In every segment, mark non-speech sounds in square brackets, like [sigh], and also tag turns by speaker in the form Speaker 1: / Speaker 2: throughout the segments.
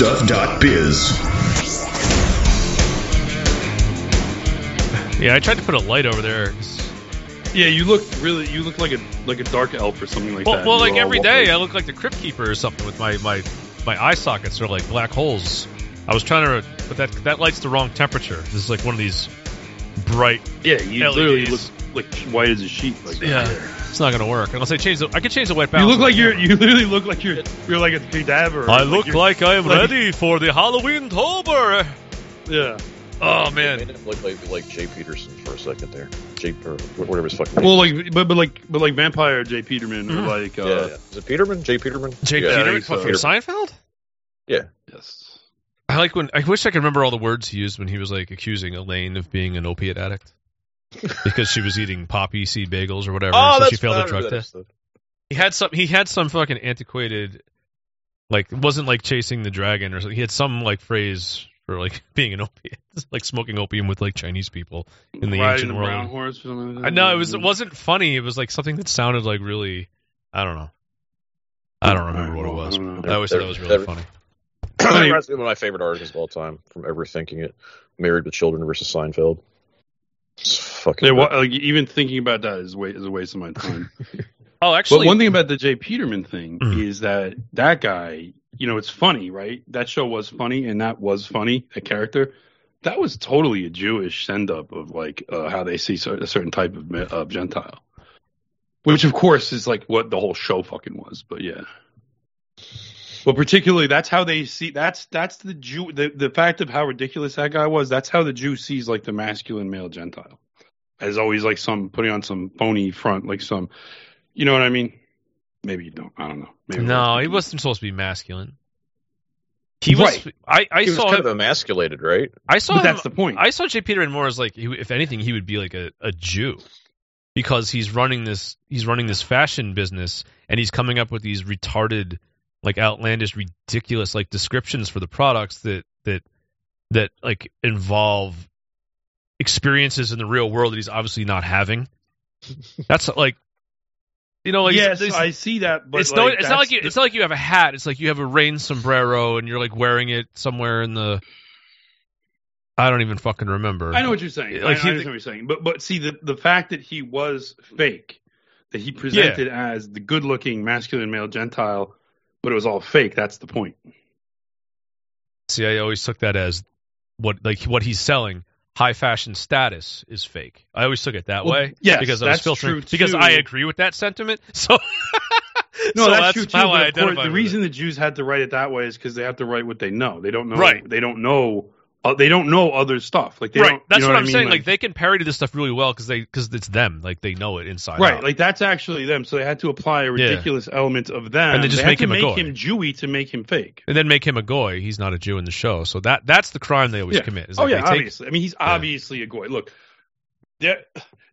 Speaker 1: On therightstuff.biz.
Speaker 2: Yeah, I tried to put a light over there.
Speaker 3: Yeah, you look really. You look like a like a dark elf or something like
Speaker 2: Well,
Speaker 3: that.
Speaker 2: well like
Speaker 3: all
Speaker 2: every
Speaker 3: walking-
Speaker 2: day, I look like the Crypt Keeper or something with my my my eye sockets are like black holes. I was trying to, but that that light's the wrong temperature. This is like one of these bright.
Speaker 3: Yeah, you literally look like white as a sheet. Like that.
Speaker 2: Yeah, it's not going to work unless I change the. I could change the white
Speaker 3: You look like you're. You literally look like you're. You're like a cadaver.
Speaker 2: I look
Speaker 3: you're-
Speaker 2: like I am
Speaker 3: like-
Speaker 2: ready for the Halloween tober.
Speaker 3: Yeah.
Speaker 2: Oh
Speaker 4: Made
Speaker 2: man,
Speaker 4: him look like, like Jay Peterson for a second there. Jay or whatever his fucking name.
Speaker 3: Well, like, but but like, but like Vampire Jay Peterman
Speaker 2: Mhm.
Speaker 3: or like. Uh,
Speaker 4: yeah, yeah. Is it Peterman? Jay Peterman?
Speaker 2: Jay
Speaker 4: yeah,
Speaker 2: Peter
Speaker 3: think so.
Speaker 2: from Seinfeld. Yeah.
Speaker 3: Yes.
Speaker 2: I like when I wish I could remember all the words he used when he was like accusing Elaine of being an opiate addict [laughs] because she was eating poppy seed bagels or whatever.
Speaker 4: Oh,
Speaker 2: so
Speaker 4: that's
Speaker 2: she failed
Speaker 4: I
Speaker 2: the drug test. He had some. He had some fucking antiquated, like it wasn't like chasing the dragon or something. He had some like phrase for like [laughs] being an opiate, [laughs] like smoking opium with like Chinese people in the
Speaker 3: Riding
Speaker 2: ancient
Speaker 3: the
Speaker 2: world.
Speaker 3: brown horse. Like
Speaker 2: I know it was. It wasn't funny. It was like something that sounded like really. I don't know. I don't remember what it was.
Speaker 3: I.
Speaker 2: I always thought that was really
Speaker 4: There-
Speaker 2: funny.
Speaker 4: That reminds one of my favorite articles of all time from Ever Thinking It. Married with Children versus Seinfeld. It's fucking.
Speaker 3: Yeah,
Speaker 4: good.
Speaker 3: what, like even thinking about that is wa- is a waste of my time. [laughs]
Speaker 2: Oh, actually,
Speaker 3: but one thing about the Jay Peterman thing
Speaker 2: Mhm.
Speaker 3: is that that guy, you know, it's funny, right? That show was funny, and that was funny. That character, that was totally a Jewish send up of like uh, how they see a certain type of me- of Gentile, which of course is like what the whole show fucking was. But yeah. But particularly, that's how they see. That's that's the Jew. The the fact of how ridiculous that guy was. That's how the Jew sees like the masculine male Gentile, as always like some putting on some phony front, like some, you know what I mean? Maybe you don't. I don't know. Maybe
Speaker 2: no, he wasn't supposed to be masculine. He was. I, I
Speaker 4: he was
Speaker 2: saw.
Speaker 4: kind of emasculated, right?
Speaker 2: I saw. Him-
Speaker 3: that's the point.
Speaker 2: I saw Jay Peterman more as like, if anything, he would be like a, a Jew, because he's running this he's running this fashion business, and he's coming up with these retarded, like outlandish, ridiculous like descriptions for the products that that that like involve experiences in the real world that he's obviously not having. That's like, you know, like
Speaker 3: yes,
Speaker 2: these-
Speaker 3: I see that. But
Speaker 2: it's no, it's not like you.
Speaker 3: the-
Speaker 2: It's not like you have a hat. It's like you have a rain sombrero and you're like wearing it somewhere in the. I don't even fucking remember.
Speaker 3: I know what you're saying.
Speaker 2: Like,
Speaker 3: I, I
Speaker 2: he-
Speaker 3: what you're saying. But but see the the fact that he was fake, that he presented as the good looking masculine male Gentile, but it was all fake. That's the point.
Speaker 2: See, I always took that as what like what he's selling. High fashion status is fake. I always took it that
Speaker 3: Well,
Speaker 2: way.
Speaker 3: yes,
Speaker 2: because I was
Speaker 3: that's
Speaker 2: filtering.
Speaker 3: true,
Speaker 2: because. I agree with that sentiment. [laughs] So
Speaker 3: No,
Speaker 2: so
Speaker 3: that's, true too.
Speaker 2: how
Speaker 3: But
Speaker 2: I
Speaker 3: course, the reason
Speaker 2: it.
Speaker 3: the Jews had to write it that way is because they have to write what they know. They don't know.
Speaker 2: Right.
Speaker 3: They don't know. Uh, they don't know other stuff. Like they
Speaker 2: right. That's
Speaker 3: you know
Speaker 2: what,
Speaker 3: what
Speaker 2: I'm
Speaker 3: I mean?
Speaker 2: saying. Like, they can parody this stuff really well because they because it's them. Like they know it inside
Speaker 3: Right,
Speaker 2: out.
Speaker 3: like that's actually them. So they had to apply a ridiculous element of them.
Speaker 2: And they just
Speaker 3: had
Speaker 2: make him a
Speaker 3: make
Speaker 2: goy.
Speaker 3: him Jewy to make him fake.
Speaker 2: and then make him a goy. He's not a Jew in the show. So that that's the crime they always
Speaker 3: Yeah.
Speaker 2: commit. is
Speaker 3: Oh
Speaker 2: like
Speaker 3: yeah,
Speaker 2: they take-
Speaker 3: obviously. I mean, he's obviously a goy. Look, yeah,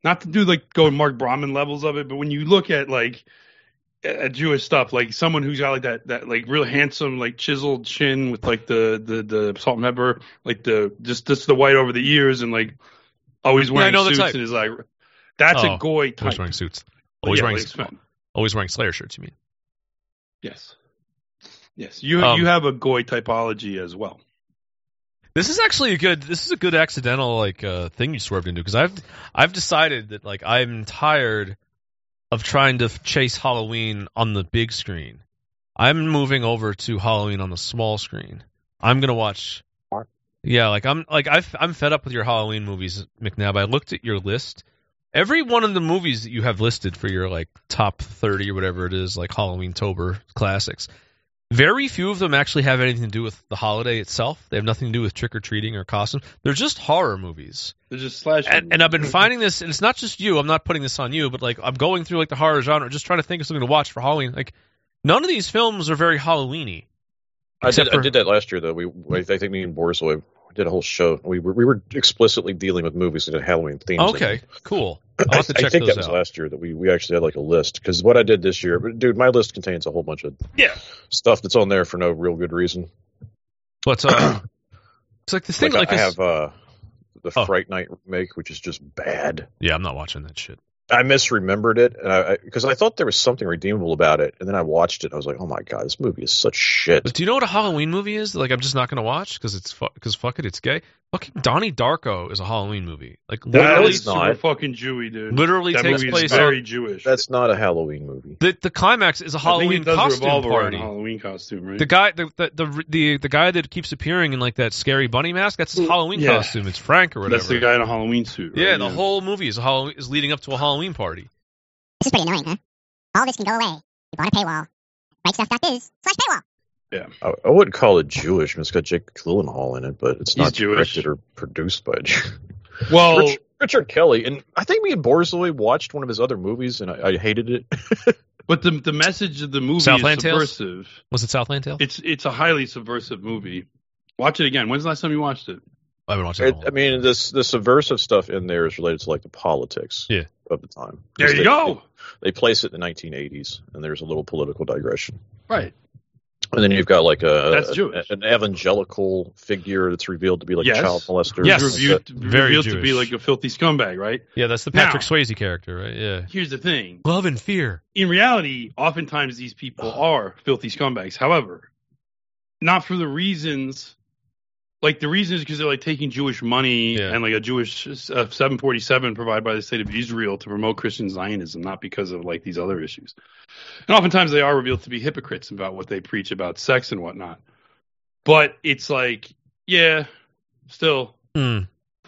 Speaker 3: not to do like go Mark Brahman levels of it, but when you look at like at Jewish stuff, like someone who's got like that that like real handsome like chiseled chin with like the the the salt and pepper, like the just just the white over the ears and like always
Speaker 2: Yeah, I
Speaker 3: wearing
Speaker 2: know the
Speaker 3: suits and is like that's
Speaker 2: Oh,
Speaker 3: a goy type.
Speaker 2: always wearing suits. Always
Speaker 3: yeah,
Speaker 2: wearing
Speaker 3: like
Speaker 2: always wearing Slayer shirts. You mean?
Speaker 3: Yes. Yes, you
Speaker 2: Um,
Speaker 3: you have a goy typology as well.
Speaker 2: This is actually a good. This is a good accidental like uh, thing you swerved into because I've I've decided that like I'm tired of trying to chase Halloween on the big screen. I'm moving over to Halloween on the small screen. I'm gonna watch. Yeah, like I'm like I've, I'm fed up with your Halloween movies, McNabb. I looked at your list. Every one of the movies that you have listed for your like top thirty or whatever it is, like Halloween Tober classics, very few of them actually have anything to do with the holiday itself. They have nothing to do with trick or treating or costumes. They're just horror movies.
Speaker 3: They're just slash.
Speaker 2: And, and I've been finding this, and it's not just you. I'm not putting this on you, but like I'm going through like the horror genre, just trying to think of something to watch for Halloween. Like none of these films are very Halloweeny.
Speaker 4: I did,
Speaker 2: for-
Speaker 4: I did that last year though. We, I think me and Borzoi we did a whole show. We were we were explicitly dealing with movies that had Halloween themes.
Speaker 2: Okay,
Speaker 4: them.
Speaker 2: cool.
Speaker 4: I, [coughs]
Speaker 2: I'll have to
Speaker 4: I
Speaker 2: check
Speaker 4: think
Speaker 2: those
Speaker 4: that was
Speaker 2: out.
Speaker 4: last year that we, we actually had like a list because what I did this year, but dude, my list contains a whole bunch of
Speaker 2: Yeah.
Speaker 4: stuff that's on there for no real good reason.
Speaker 2: But uh, [coughs] it's like this thing,
Speaker 4: Like,
Speaker 2: like,
Speaker 4: I
Speaker 2: this-
Speaker 4: have uh, the
Speaker 2: Oh.
Speaker 4: Fright Night remake, which is just bad.
Speaker 2: yeah, I'm not watching that shit.
Speaker 4: I misremembered it, and I because I, thought there was something redeemable about it, and then I watched it. and I was like, oh my god, this movie is such shit.
Speaker 2: But do you know what a Halloween movie is? Like I'm just not gonna watch because it's because fuck it, it's gay. Fucking Donnie Darko is a Halloween movie. Like
Speaker 3: That
Speaker 2: literally,
Speaker 3: is super
Speaker 4: not.
Speaker 3: fucking Jewy, dude.
Speaker 2: literally
Speaker 3: that
Speaker 2: takes
Speaker 3: movie
Speaker 2: place.
Speaker 3: is very
Speaker 2: on,
Speaker 3: Jewish.
Speaker 4: That's not a Halloween movie.
Speaker 2: the the climax is a
Speaker 3: I think
Speaker 2: Halloween
Speaker 3: it does
Speaker 2: costume party.
Speaker 3: a Halloween costume, right?
Speaker 2: The guy, the, the the the the guy that keeps appearing in like that scary bunny mask, that's his Halloween
Speaker 3: Yeah.
Speaker 2: costume. It's Frank or whatever.
Speaker 3: That's the guy in a Halloween suit. Right?
Speaker 2: Yeah, the whole movie is a Halloween is leading up to a Halloween party.
Speaker 5: This is pretty annoying, huh? All this can go away. You bought a paywall. Rightstuff.biz slash paywall.
Speaker 4: I, I wouldn't call it Jewish. I mean, it's got Jake Gyllenhaal in it, but it's
Speaker 3: He's
Speaker 4: not
Speaker 3: Jewish.
Speaker 4: directed or produced by a Jew. [laughs]
Speaker 3: Well,
Speaker 4: Rich, Richard Kelly, and I think me and Borzoi watched one of his other movies, and I, I hated it. [laughs]
Speaker 3: but the the message of the movie
Speaker 2: Southland
Speaker 3: is
Speaker 2: Tales? Was it Southland Tale?
Speaker 3: It's it's a highly subversive movie. Watch it again. When's the last time you watched it?
Speaker 2: I haven't watched it.
Speaker 4: It- I mean, this the subversive stuff in there is related to like the politics
Speaker 2: Yeah.
Speaker 4: of the time.
Speaker 3: There you
Speaker 4: they-
Speaker 3: go.
Speaker 4: They place it in the 1980s, and there's a little political digression.
Speaker 3: Right.
Speaker 4: And then you've got like a
Speaker 3: That's Jewish.
Speaker 4: an evangelical figure that's revealed to be like
Speaker 3: Yes.
Speaker 4: a child molester.
Speaker 2: Yes.
Speaker 3: He's reviewed,
Speaker 2: Very
Speaker 3: revealed to be like a filthy scumbag, right?
Speaker 2: yeah, that's the
Speaker 3: Now-
Speaker 2: Patrick Swayze character, right? Yeah.
Speaker 3: Here's the thing.
Speaker 2: Love and fear.
Speaker 3: In reality, oftentimes these people [sighs] are filthy scumbags. However, not for the reasons like the reason is because they're like taking Jewish money
Speaker 2: Yeah.
Speaker 3: and like a Jewish uh, 747 provided by the state of Israel to promote Christian Zionism, not because of like these other issues. And oftentimes they are revealed to be hypocrites about what they preach about sex and whatnot. But it's like, yeah, still,
Speaker 2: Hmm.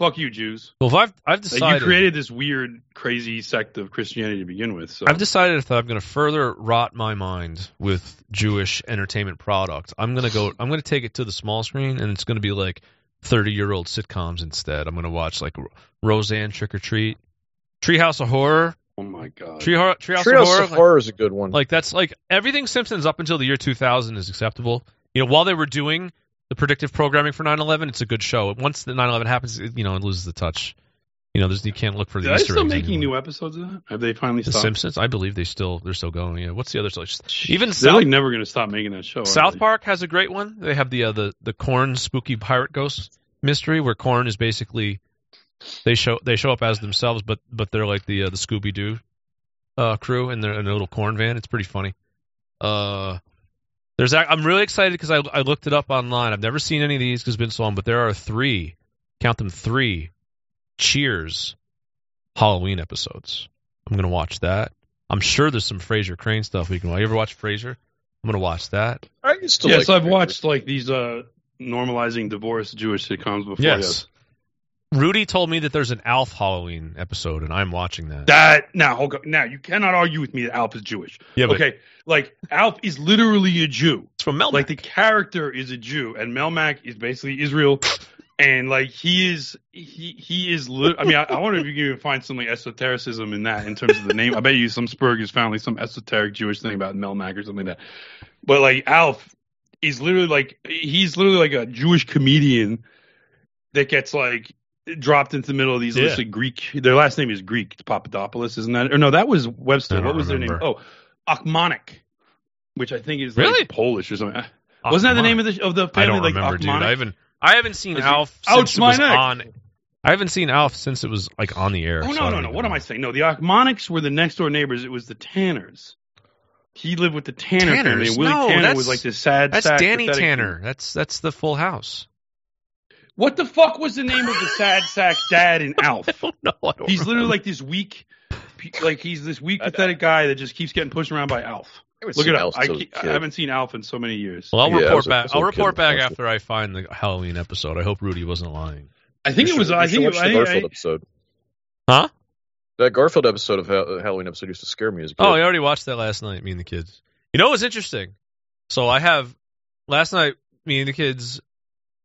Speaker 3: Fuck you, Jews.
Speaker 2: Well, if I've I've
Speaker 3: Like,
Speaker 2: decided
Speaker 3: you created this weird, crazy sect of Christianity to begin with. So
Speaker 2: I've decided if I'm going to further rot my mind with Jewish entertainment product, I'm going to go. I'm going to take it to the small screen, and it's going to be like 30 year old sitcoms instead. I'm going to watch like Roseanne Trick or Treat, Treehouse of Horror,
Speaker 3: oh my god,
Speaker 2: Tree Hor- Treehouse,
Speaker 4: Treehouse
Speaker 2: of Horror.
Speaker 4: of
Speaker 2: like-
Speaker 4: Horror is a good one.
Speaker 2: Like that's like everything Simpsons up until the year 2000 is acceptable. You know, while they were doing the predictive programming for 9/11, it's a good show. Once the 9/11 happens, it, you know, it loses the touch. You know, there's you can't look for the
Speaker 3: Are they
Speaker 2: Easter
Speaker 3: still making
Speaker 2: anymore.
Speaker 3: new episodes of that? Have they finally
Speaker 2: The
Speaker 3: stopped?
Speaker 2: Simpsons, I believe they still they're still going. Yeah. What's the other show? Even
Speaker 3: They're
Speaker 2: South
Speaker 3: like never going to stop making that show.
Speaker 2: South? Park has a great one. They have the uh, the the Korn spooky pirate ghost mystery where Korn is basically they show they show up as themselves, but but they're like the uh, the Scooby Doo uh, crew and they're in a little corn van. It's pretty funny. Uh, there's ac- I'm really excited because I I looked it up online. I've never seen any of these because it's been so long, but there are three, count them three, Cheers Halloween episodes. I'm gonna watch that. I'm sure there's some Frasier Crane stuff we can. watch. You ever watch Frasier? I'm gonna watch that.
Speaker 4: I used to
Speaker 3: Yes,
Speaker 4: like
Speaker 3: I've watched like these uh normalizing divorce Jewish sitcoms before.
Speaker 2: Yes. Rudy told me that there's an Alf Halloween episode, and I'm watching that.
Speaker 3: That now, now you cannot argue with me that Alf is Jewish.
Speaker 2: yeah, but
Speaker 3: okay, like Alf is literally a Jew.
Speaker 2: it's from Melmac.
Speaker 3: Like the character is a Jew, and Melmac is basically Israel, and like he is he he is. Li- I mean, I, I wonder if you can even find some like esotericism in that in terms of the name. I bet you some Spurg has found like some esoteric Jewish thing about Melmac or something like that. But like Alf is literally like he's literally like a Jewish comedian that gets like dropped into the middle of these
Speaker 2: Yeah.
Speaker 3: like Greek. Their last name is Greek. It's Papadopoulos, isn't that? Or no, that was Webster. What was their name? Oh, Ochmonek, which I think is
Speaker 2: Really?
Speaker 3: like Polish or something. Wasn't that the name of the of the
Speaker 2: I
Speaker 3: family?
Speaker 2: don't
Speaker 3: like
Speaker 2: remember, dude. I haven't I haven't seen
Speaker 3: Was
Speaker 2: Alf
Speaker 3: Ouch,
Speaker 2: since it was
Speaker 3: neck.
Speaker 2: on. I haven't seen Alf since it was like on the air.
Speaker 3: Oh no,
Speaker 2: I
Speaker 3: no, no. What am. I saying? No, the Ochmoneks were the next door neighbors. It was the Tanners. He lived with the Tanner.
Speaker 2: Tanners?
Speaker 3: and Willie
Speaker 2: No,
Speaker 3: Tanner
Speaker 2: that's-
Speaker 3: was like this sad.
Speaker 2: That's Danny Tanner. That's that's the Full House.
Speaker 3: What the fuck was the name of the sad sack dad in [laughs] Alf?
Speaker 2: Oh no, I don't.
Speaker 3: He's literally
Speaker 2: remember.
Speaker 3: like this weak, like he's this weak, pathetic guy that just keeps getting pushed around by Alf. Look
Speaker 4: seen
Speaker 3: it up.
Speaker 4: Alf
Speaker 3: I,
Speaker 4: I was a
Speaker 3: I
Speaker 4: kid.
Speaker 3: haven't seen Alf in so many years.
Speaker 2: Well, I'll
Speaker 4: Yeah,
Speaker 2: report
Speaker 4: was a- I
Speaker 2: back.
Speaker 4: was a
Speaker 2: I'll report back
Speaker 4: watched
Speaker 2: after I find the Halloween episode. I hope Rudy wasn't lying.
Speaker 3: I think
Speaker 4: You
Speaker 3: it was.
Speaker 4: should-
Speaker 3: I think.
Speaker 4: watch
Speaker 3: It,
Speaker 4: the Garfield
Speaker 3: I,
Speaker 4: episode.
Speaker 2: Huh?
Speaker 4: That Garfield episode of Ha- Halloween episode used to scare me as a kid.
Speaker 2: Oh, I already watched that last night. Me and the kids. You know what's interesting? So I have last night. Me and the kids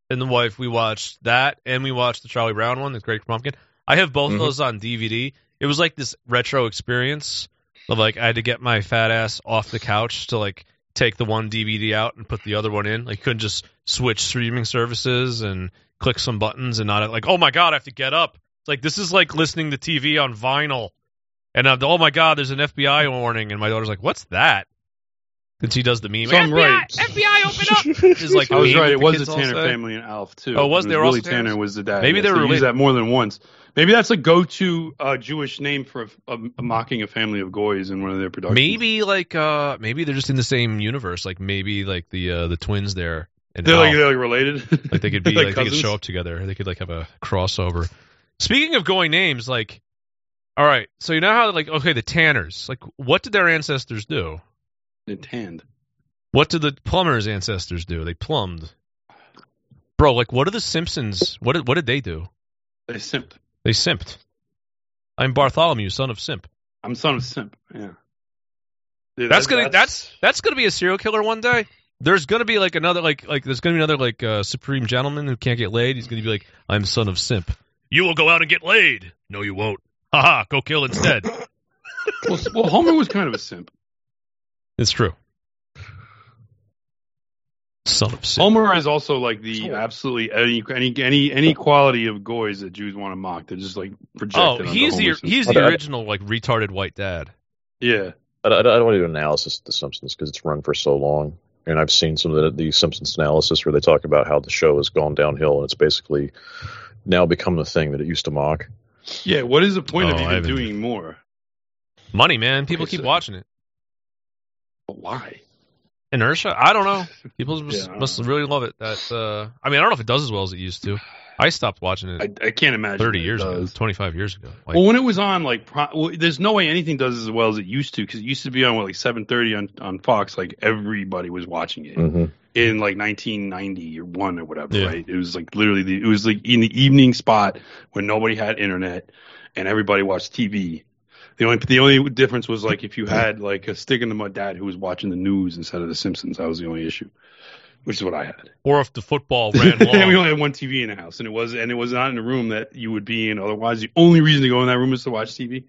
Speaker 2: and the wife we watched that, and we watched the Charlie Brown one, the Great Pumpkin. I have both
Speaker 4: Mhm.
Speaker 2: of those on DVD. It was like this retro experience of like I had to get my fat ass off the couch to like take the one DVD out and put the other one in. Like couldn't just switch streaming services and click some buttons and not like oh my god I have to get up. It's like this is like listening to TV on vinyl. And I'm, oh my god, there's an FBI warning, and my daughter's like, "What's that?" And she does the meme.
Speaker 3: So I'm
Speaker 2: FBI,
Speaker 3: right.
Speaker 2: FBI, open up! [laughs] Is like
Speaker 3: I was right. It was the Tanner
Speaker 2: say.
Speaker 3: family and Alf too.
Speaker 2: Oh, was?
Speaker 3: there?
Speaker 2: They
Speaker 3: Willie Tanner was the dad.
Speaker 2: Maybe
Speaker 3: Yes,
Speaker 2: they were
Speaker 3: used
Speaker 2: related.
Speaker 3: that more than once. Maybe that's a go-to uh, Jewish name for a, a, a mocking a family of goys in one of their productions.
Speaker 2: Maybe like uh maybe they're just in the same universe. Like maybe like the uh the twins there. And
Speaker 3: they're like they're like related.
Speaker 2: Like they could [laughs] be like, they could show up together. They could like have a crossover. Speaking of going names, like all right, so you know how like okay, the Tanners, like what did their ancestors do?
Speaker 3: They're.
Speaker 2: What did the plumbers' ancestors do? They plumbed. Bro, like what are the Simpsons? What did what did they do?
Speaker 3: They simped.
Speaker 2: They simped. I'm Bartholomew, son of Simp.
Speaker 3: I'm son of simp. Yeah. Dude,
Speaker 2: That's
Speaker 3: that-
Speaker 2: gonna that's that's gonna be a serial killer one day. There's gonna be like another like like there's gonna be another like uh, supreme gentleman who can't get laid. He's gonna be like, I'm son of simp. You will go out and get laid. No, you won't. Haha, go kill instead. [laughs]
Speaker 3: well, well, Homer was kind of a simp.
Speaker 2: It's true. Son of simp.
Speaker 3: Homer is also like the absolutely any any any any quality of goys that Jews want to mock. They're just like projected.
Speaker 2: Oh, he's the
Speaker 3: Homer Simpson.
Speaker 2: he's the original like retarded white dad.
Speaker 3: yeah.
Speaker 4: I, I, I don't want to do analysis of The Simpsons because it's run for so long, and I've seen some of the, the Simpsons analysis where they talk about how the show has gone downhill and it's basically now become the thing that it used to mock.
Speaker 3: Yeah, what is the point
Speaker 2: Oh,
Speaker 3: of even doing more?
Speaker 2: Money, man. People keep watching it.
Speaker 3: Why?
Speaker 2: Inertia? I don't know. People [laughs]
Speaker 3: Yeah,
Speaker 2: must,
Speaker 3: I
Speaker 2: must really love it. That uh, I mean, I don't know if it does as well as it used to. I stopped watching it
Speaker 3: I, I can't imagine.
Speaker 2: 30
Speaker 3: that it
Speaker 2: years ago, 25 years ago. Like,
Speaker 3: well, when it was on, like, pro- well, there's no way anything does as well as it used to because it used to be on what, like 7:30 on on Fox. Like everybody was watching it
Speaker 4: Mm-hmm.
Speaker 3: in like 1990 or one or whatever.
Speaker 2: Yeah.
Speaker 3: Right? It was like literally the, it was like in the evening spot when nobody had internet and everybody watched TV. The only the only difference was like if you had like a stick in the mud dad who was watching the news instead of The Simpsons. That was the only issue, which is what I had.
Speaker 2: or if the football [laughs] ran
Speaker 3: Yeah,
Speaker 2: we
Speaker 3: only had one TV in the house, and it was and it was not in the room that you would be in. Otherwise, the only reason to go in that room is to watch TV.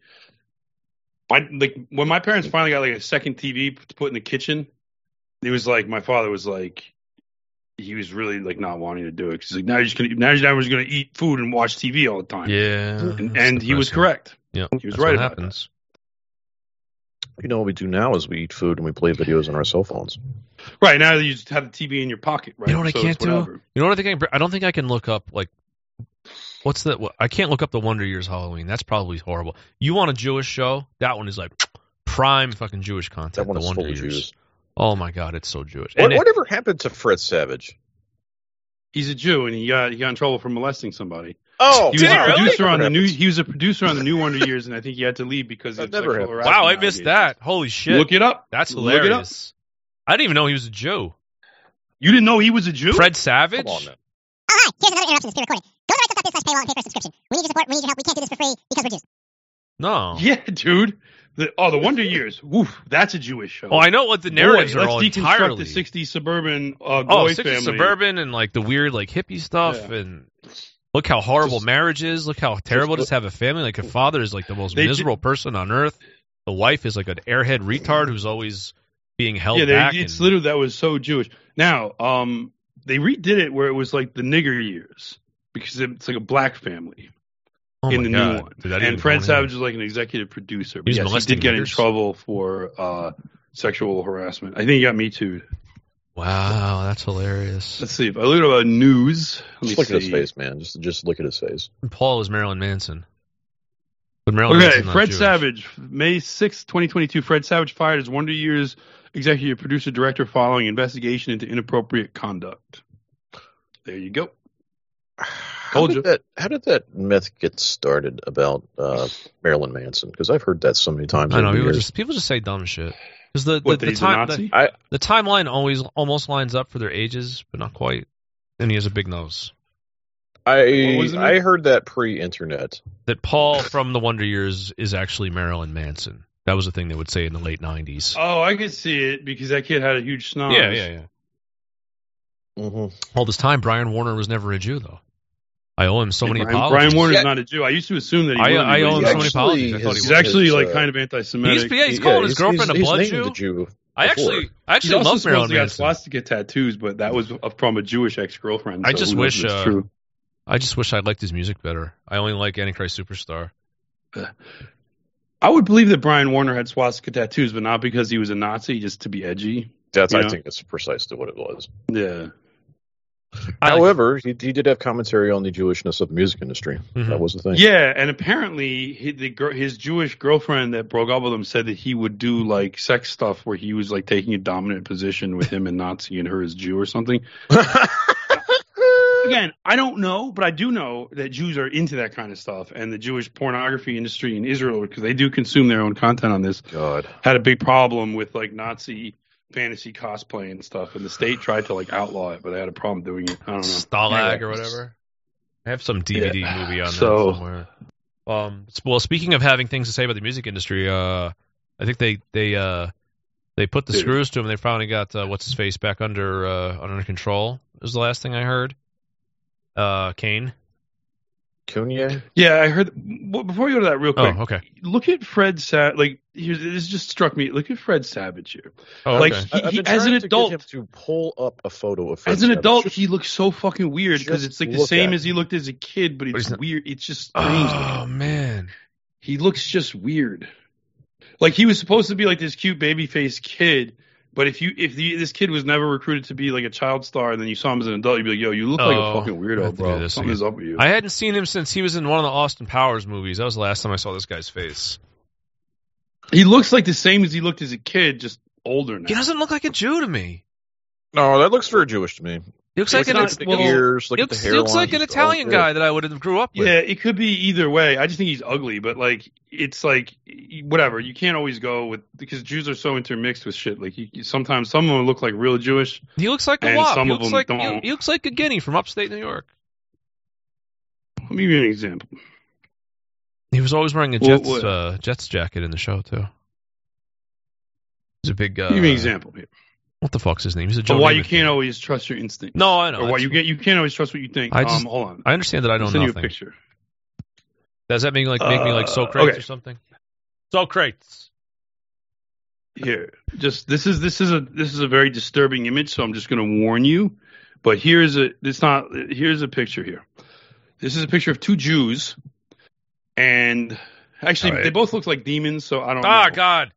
Speaker 3: My like when my parents finally got like a second TV to put in the kitchen, it was like my father was like, he was really like not wanting to do it because like now you're just gonna now you're just gonna eat food and watch TV all the time.
Speaker 2: yeah,
Speaker 3: and, and he was correct.
Speaker 2: Yeah,
Speaker 3: he was
Speaker 2: that's
Speaker 3: right
Speaker 2: what
Speaker 3: about
Speaker 2: happens.
Speaker 4: You know what we do now is we eat food and we play videos on our cell phones.
Speaker 3: Right now you just have the TV in your pocket. Right,
Speaker 2: You know what I can't do?
Speaker 3: whatever.
Speaker 2: You know what I think? I, I don't think I can look up like what's that? what- I can't look up the Wonder Years Halloween. That's probably horrible. You want a Jewish show? That one is like prime fucking Jewish content.
Speaker 4: That one
Speaker 2: the
Speaker 4: is
Speaker 2: Wonder Years.
Speaker 4: Jews.
Speaker 2: Oh my god, it's so Jewish.
Speaker 4: What,
Speaker 2: And it-
Speaker 4: whatever happened to Fred Savage?
Speaker 3: He's a Jew and he got he got in trouble for molesting somebody.
Speaker 4: Oh,
Speaker 3: He was
Speaker 2: Did he
Speaker 3: a
Speaker 2: really?
Speaker 3: producer on the new. He was a producer on the new Wonder Years, and I think he had to leave because
Speaker 4: That
Speaker 3: of
Speaker 4: never
Speaker 3: sexual
Speaker 4: happened.
Speaker 3: harassment
Speaker 2: wow, I missed
Speaker 3: allegations.
Speaker 2: that. Holy shit,
Speaker 3: Look it up.
Speaker 2: that's
Speaker 3: Look it up.
Speaker 2: hilarious. I didn't even know he was a Jew.
Speaker 3: You didn't know he was a Jew?
Speaker 2: Fred Savage.
Speaker 4: Come on now.
Speaker 5: Oh, hi. Here's another interruption that's pre-recorded. Go to rightstuff.biz slash paywall and pay for a subscription. We need your support. We need your help. We can't do this for free because we're Jews.
Speaker 2: No.
Speaker 3: Yeah, dude. The, oh, the Wonder Years. Woof, that's a Jewish show.
Speaker 2: Oh, I know what the narratives
Speaker 3: Boy,
Speaker 2: are
Speaker 3: let's
Speaker 2: all
Speaker 3: deconstruct
Speaker 2: entirely.
Speaker 3: the '60s suburban uh,
Speaker 2: oh,
Speaker 3: Goy
Speaker 2: 60s
Speaker 3: family.
Speaker 2: suburban and like the weird like hippie stuff
Speaker 3: Yeah.
Speaker 2: and look how horrible
Speaker 4: Just-
Speaker 2: marriage is. Look how terrible
Speaker 4: look-
Speaker 2: to have a family. Like a father is like the most
Speaker 3: They ju-
Speaker 2: miserable person on earth. The wife is like an airhead retard who's always being held
Speaker 3: Yeah, they,
Speaker 2: back.
Speaker 3: it's
Speaker 2: and-
Speaker 3: literally that was so Jewish. Now, um, they redid it where it was like the nigger years because it's like a black family
Speaker 2: oh
Speaker 3: in the
Speaker 2: God.
Speaker 3: new one.
Speaker 2: Dude,
Speaker 3: and Fred. Savage is like an executive producer. But yes, he did get in trouble for uh, sexual harassment. I think he got me too.
Speaker 2: Wow, that's hilarious.
Speaker 3: Let's see if I look at uh, news. Let me
Speaker 4: Just look at his face, man. Just just look at his face.
Speaker 2: Paul is Marilyn Manson. But Marilyn
Speaker 3: Okay,
Speaker 2: Manson's
Speaker 3: Fred
Speaker 2: Jewish.
Speaker 3: Savage, May sixth, 2022. Fred Savage fired as Wonder Years executive producer director following investigation into inappropriate conduct. There you go.
Speaker 4: How
Speaker 3: Told
Speaker 4: did
Speaker 3: you.
Speaker 4: that? How did that myth get started about uh, Marilyn Manson? Because I've heard that so many times.
Speaker 2: I know people just people just say dumb shit. Because the the,
Speaker 3: What, that
Speaker 2: the time
Speaker 3: Nazi?
Speaker 2: the, the timeline always almost lines up for their ages, but not quite. And he has a big nose.
Speaker 4: I I heard that pre-internet.
Speaker 2: That Paul from the Wonder Years is actually Marilyn Manson. That was the thing they would say in the late '90s.
Speaker 3: Oh, I could see it because that kid had a huge snot.
Speaker 2: yeah, yeah, yeah.
Speaker 4: Mhm.
Speaker 2: All this time, Brian Warner was never a Jew, though. I owe him so many
Speaker 3: Brian,
Speaker 2: apologies.
Speaker 3: Brian Warner's
Speaker 4: Yeah.
Speaker 3: not a Jew. I used to assume that he
Speaker 2: I- I owe him so many
Speaker 3: actually-
Speaker 2: apologies. I thought he
Speaker 4: his-
Speaker 3: He's actually
Speaker 4: his,
Speaker 3: like
Speaker 4: uh,
Speaker 3: kind of anti-Semitic.
Speaker 2: He's, yeah, he's
Speaker 4: Yeah,
Speaker 2: calling his
Speaker 4: he's-
Speaker 2: girlfriend
Speaker 4: he's-
Speaker 2: a blood
Speaker 4: he's
Speaker 2: Jew.
Speaker 4: named Jew.
Speaker 2: I actually, I actually
Speaker 3: also
Speaker 2: love
Speaker 3: supposed
Speaker 2: Marilyn
Speaker 3: to have
Speaker 2: Manson.
Speaker 3: swastika tattoos, but that was from a Jewish ex-girlfriend.
Speaker 2: I just wish, uh,
Speaker 3: true.
Speaker 2: I just wish I liked his music better. I only like Antichrist Superstar. [sighs]
Speaker 3: I would believe that Brian Warner had swastika tattoos, but not because he was a Nazi, just to be edgy.
Speaker 4: That's
Speaker 3: You
Speaker 4: I
Speaker 3: know?
Speaker 4: think that's precisely what it was.
Speaker 3: Yeah.
Speaker 2: I like-
Speaker 4: However, he, he did have commentary on the Jewishness of the music industry.
Speaker 2: Mhm.
Speaker 4: That was the thing.
Speaker 3: Yeah, and apparently he, the, gir- his Jewish girlfriend that broke up with him said that he would do like sex stuff where he was like taking a dominant position with him and Nazi and her as Jew or something. [laughs] Again, I don't know, but I do know that Jews are into that kind of stuff, and the Jewish pornography industry in Israel, because they do consume their own content on this,
Speaker 4: God.
Speaker 3: had a big problem with like Nazi fantasy cosplay and stuff, and the state tried to like outlaw it, but they had a problem doing it. I don't know.
Speaker 2: Stalag
Speaker 3: Anyway.
Speaker 2: or whatever. I have some DVD
Speaker 3: Yeah.
Speaker 2: movie on
Speaker 3: So-
Speaker 2: that somewhere. Um, well, speaking of having things to say about the music industry, uh, I think they they uh, they put the
Speaker 3: Dude.
Speaker 2: screws to him. They finally got uh, what's his face back under uh, under control. Was the last thing I heard. Uh, Kane.
Speaker 4: Cunha?
Speaker 3: Yeah, I heard. Well, before we go to that, real quick,
Speaker 2: Oh, okay.
Speaker 3: look at Fred. Sa- like here's, this just struck me. Look at Fred Savage here.
Speaker 2: Oh,
Speaker 3: Like,
Speaker 2: okay.
Speaker 3: He-
Speaker 4: I- I've
Speaker 3: he-
Speaker 4: been
Speaker 3: as an
Speaker 4: trying to get
Speaker 3: adult-
Speaker 4: him to pull up a photo of Fred
Speaker 3: As an
Speaker 4: Savage.
Speaker 3: adult, he looks so fucking weird because it's like the same as he looked as a kid, but
Speaker 2: But
Speaker 3: it's
Speaker 2: he's
Speaker 3: weird. It's just strange.
Speaker 2: oh man.
Speaker 3: He looks just weird. Like he was supposed to be like this cute baby faced kid, but if you if the, this kid was never recruited to be like a child star, and then you saw him as an adult, you'd be like, "Yo, you look like
Speaker 2: Oh,
Speaker 3: a fucking weirdo, bro. Something's
Speaker 2: again.
Speaker 3: up with you."
Speaker 2: I hadn't seen him since he was in one of the Austin Powers movies. That was the last time I saw this guy's face.
Speaker 3: he looks like the same as he looked as a kid, just older now.
Speaker 2: He doesn't look like a Jew to me.
Speaker 4: No, that looks very Jewish to me.
Speaker 2: He looks like an
Speaker 3: not-
Speaker 4: the
Speaker 3: well,
Speaker 4: ears, look
Speaker 2: he
Speaker 4: the
Speaker 2: looks, looks like an Italian guy that I would have grew up with.
Speaker 3: Yeah, it could be either way. I just think he's ugly, but like it's like whatever. You can't always go with because Jews are so intermixed with shit. Like you, sometimes some of them look like real Jewish.
Speaker 2: He looks like a
Speaker 3: And
Speaker 2: wop.
Speaker 3: some
Speaker 2: He
Speaker 3: of
Speaker 2: looks
Speaker 3: them
Speaker 2: like he,
Speaker 3: don't.
Speaker 2: he looks like a guinea from upstate New York.
Speaker 3: Let me give you an example.
Speaker 2: He was always wearing a
Speaker 3: Well,
Speaker 2: Jets
Speaker 3: what-
Speaker 2: uh, Jets jacket in the show too. He's a big. Uh,
Speaker 3: Give me an example here.
Speaker 2: What the fuck's his name? He's a Joe
Speaker 3: why you can't
Speaker 2: guy.
Speaker 3: always trust your instinct?
Speaker 2: No, I know.
Speaker 3: Or why you get you can't always trust what you think.
Speaker 2: I just-
Speaker 3: um, hold on.
Speaker 2: I understand that I
Speaker 3: I'll
Speaker 2: know
Speaker 3: send you a picture.
Speaker 2: Does that mean like make me like
Speaker 3: Uh,
Speaker 2: Socrates
Speaker 3: okay.
Speaker 2: or something? Socrates.
Speaker 3: Here, just this is this is a this is a very disturbing image, so I'm just going to warn you. But here's a it's not here's a picture here. This is a picture of two Jews, and actually
Speaker 4: All right.
Speaker 3: they both look like demons. So I don't.
Speaker 2: Oh
Speaker 3: know.
Speaker 2: God.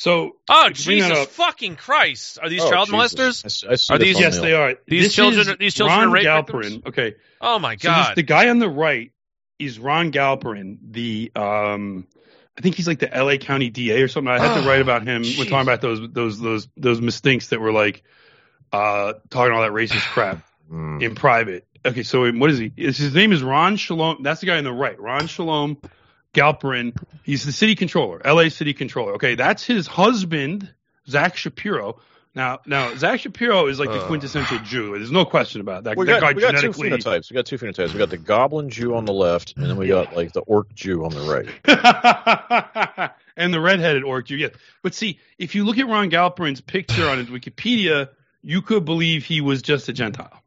Speaker 3: So
Speaker 2: Oh Jesus fucking Christ! Are these
Speaker 4: Oh,
Speaker 2: child
Speaker 4: Jesus.
Speaker 2: molesters?
Speaker 4: I s- I see
Speaker 2: Are
Speaker 4: the
Speaker 2: these-
Speaker 3: yes, they are.
Speaker 2: These
Speaker 3: This
Speaker 2: children
Speaker 3: is
Speaker 2: these children
Speaker 3: Ron
Speaker 2: are rape
Speaker 3: Galperin.
Speaker 2: victims?
Speaker 3: Okay,
Speaker 2: Oh my
Speaker 3: So this,
Speaker 2: God!
Speaker 3: the guy on the right is Ron Galperin, the um, I think he's like the L.A. County DA or something. I had to
Speaker 2: Oh,
Speaker 3: write about him. We're talking about those those those those mistinks that were like uh talking all that racist [sighs] crap
Speaker 4: Mm.
Speaker 3: in private. Okay, so what is he? His name is Ron Shalom? That's the guy on the right. Ron Shalom Galperin. He's the city controller, L.A. city controller. Okay, that's his husband, Zach Shapiro. Now, now Zach Shapiro is like the
Speaker 2: Uh.
Speaker 3: quintessential Jew. There's no question about that.
Speaker 4: We
Speaker 3: that
Speaker 4: got, we got two phenotypes. We got two phenotypes. We got the goblin Jew on the left, and then we got like the orc Jew on the right. [laughs]
Speaker 3: and the redheaded orc Jew, Yeah, But see, if you look at Ron Galperin's picture on his Wikipedia, you could believe he was just a Gentile.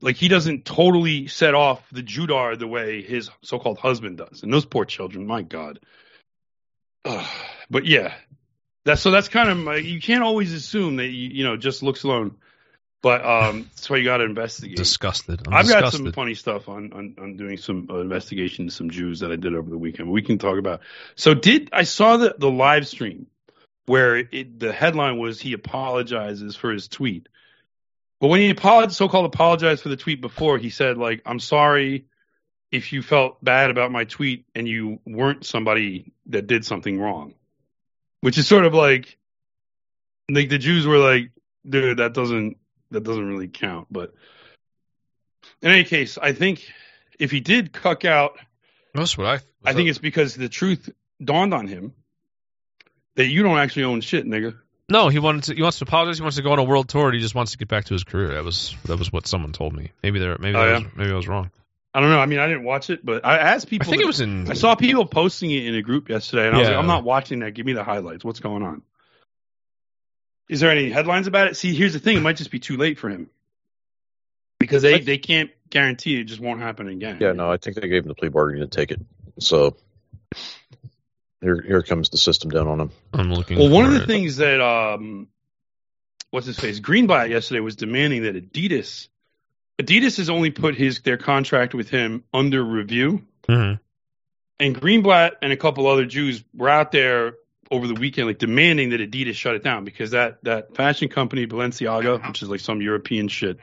Speaker 3: Like he doesn't totally set off the Judar the way his so-called husband does. And those poor children, my God. Ugh. But yeah, that's so that's kind of my, you can't always assume that you you know just looks alone. But um, that's why you got to investigate.
Speaker 2: disgusted. I'm
Speaker 3: I've got some funny stuff on, on, on doing some uh, investigation to some Jews that I did over the weekend. We can talk about. So did I saw the the live stream where it, the headline was he apologizes for his tweet. But when he apologized, so-called apologized for the tweet before, he said like, "I'm sorry if you felt bad about my tweet and you weren't somebody that did something wrong," which is sort of like, like the Jews were like, "Dude, that doesn't that doesn't really count." But in any case, I think if he did cuck out,
Speaker 2: That's what I.
Speaker 3: I think it's because the truth dawned on him that you don't actually own shit, nigga.
Speaker 2: No. He wanted to. He wants to apologize. He wants to go on a world tour. And he just wants to get back to his career. That was that was what someone told me. Maybe there. Maybe
Speaker 3: Oh, yeah?
Speaker 2: was, maybe I was wrong.
Speaker 3: I don't know. I mean, I didn't watch it, but I asked people.
Speaker 2: I
Speaker 3: people.
Speaker 2: think
Speaker 3: to-
Speaker 2: it was in.
Speaker 3: I saw people posting it in a group yesterday, and I was like, I'm not watching that. Give me the highlights. What's going on? Is there any headlines about it? See, here's the thing. It might just be too late for him because they, they can't guarantee it just won't happen again.
Speaker 4: Yeah, no, I think they gave him the plea bargain to take it. So here, here comes the system down on him.
Speaker 2: I'm looking.
Speaker 3: Well, one of the
Speaker 2: it.
Speaker 3: things that um, what's his face Greenblatt yesterday was demanding that Adidas, Adidas has only put his their contract with him under review,
Speaker 2: Mhm.
Speaker 3: and Greenblatt and a couple other Jews were out there over the weekend, like demanding that Adidas shut it down because that that fashion company Balenciaga, which is like some European shit,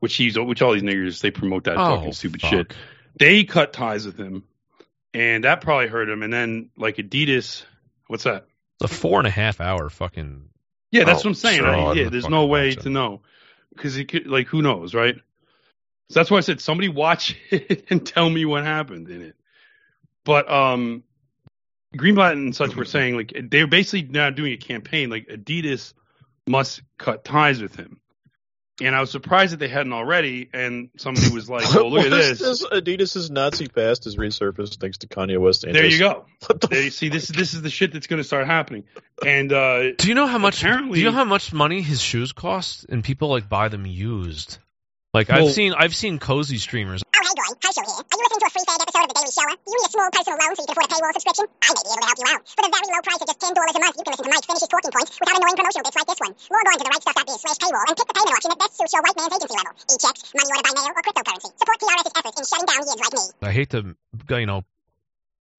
Speaker 3: which he's which all these niggers they promote that
Speaker 2: Oh,
Speaker 3: fucking stupid
Speaker 2: fuck.
Speaker 3: shit. They cut ties with him, and that probably hurt him. And then like Adidas, what's that?
Speaker 2: It's a four and a half hour fucking.
Speaker 3: Yeah, that's
Speaker 4: Oh,
Speaker 3: what I'm saying. I-
Speaker 2: Oh,
Speaker 3: yeah, there's no way to know because it could like who knows, right? So that's why I said somebody watch [laughs] it and tell me what happened in it. But um, Greenblatt and such were saying like they're basically now doing a campaign like Adidas must cut ties with him. And I was surprised that they hadn't already. And somebody was like, "Oh, look at [laughs]
Speaker 4: What is
Speaker 3: this."
Speaker 4: Adidas's Nazi past has resurfaced thanks to Kanye West.
Speaker 3: There you go. [laughs]
Speaker 4: The
Speaker 3: There you see, this this is the shit that's going to start happening. And uh,
Speaker 2: Do you know how much? Do you know how much money his shoes cost? And people like buy them used. Like
Speaker 3: Well-
Speaker 2: I've seen, I've seen cozy streamers.
Speaker 5: Oh. Hi, Show here. Are you listening to a free fag episode of The Daily Shoah? Do you need a small personal loan so you can afford a paywall subscription? I may be able to help you out. For the very low price of just $10 a month, you can listen to Mike finish his talking points without annoying promotional bits like this one. Log on to therightstuff.biz slash paywall and pick the payment option that best suits your white man's agency level. E-checks, money order by mail, or cryptocurrency. Support TRS's efforts in shutting down yields like me.
Speaker 2: I hate to, you know,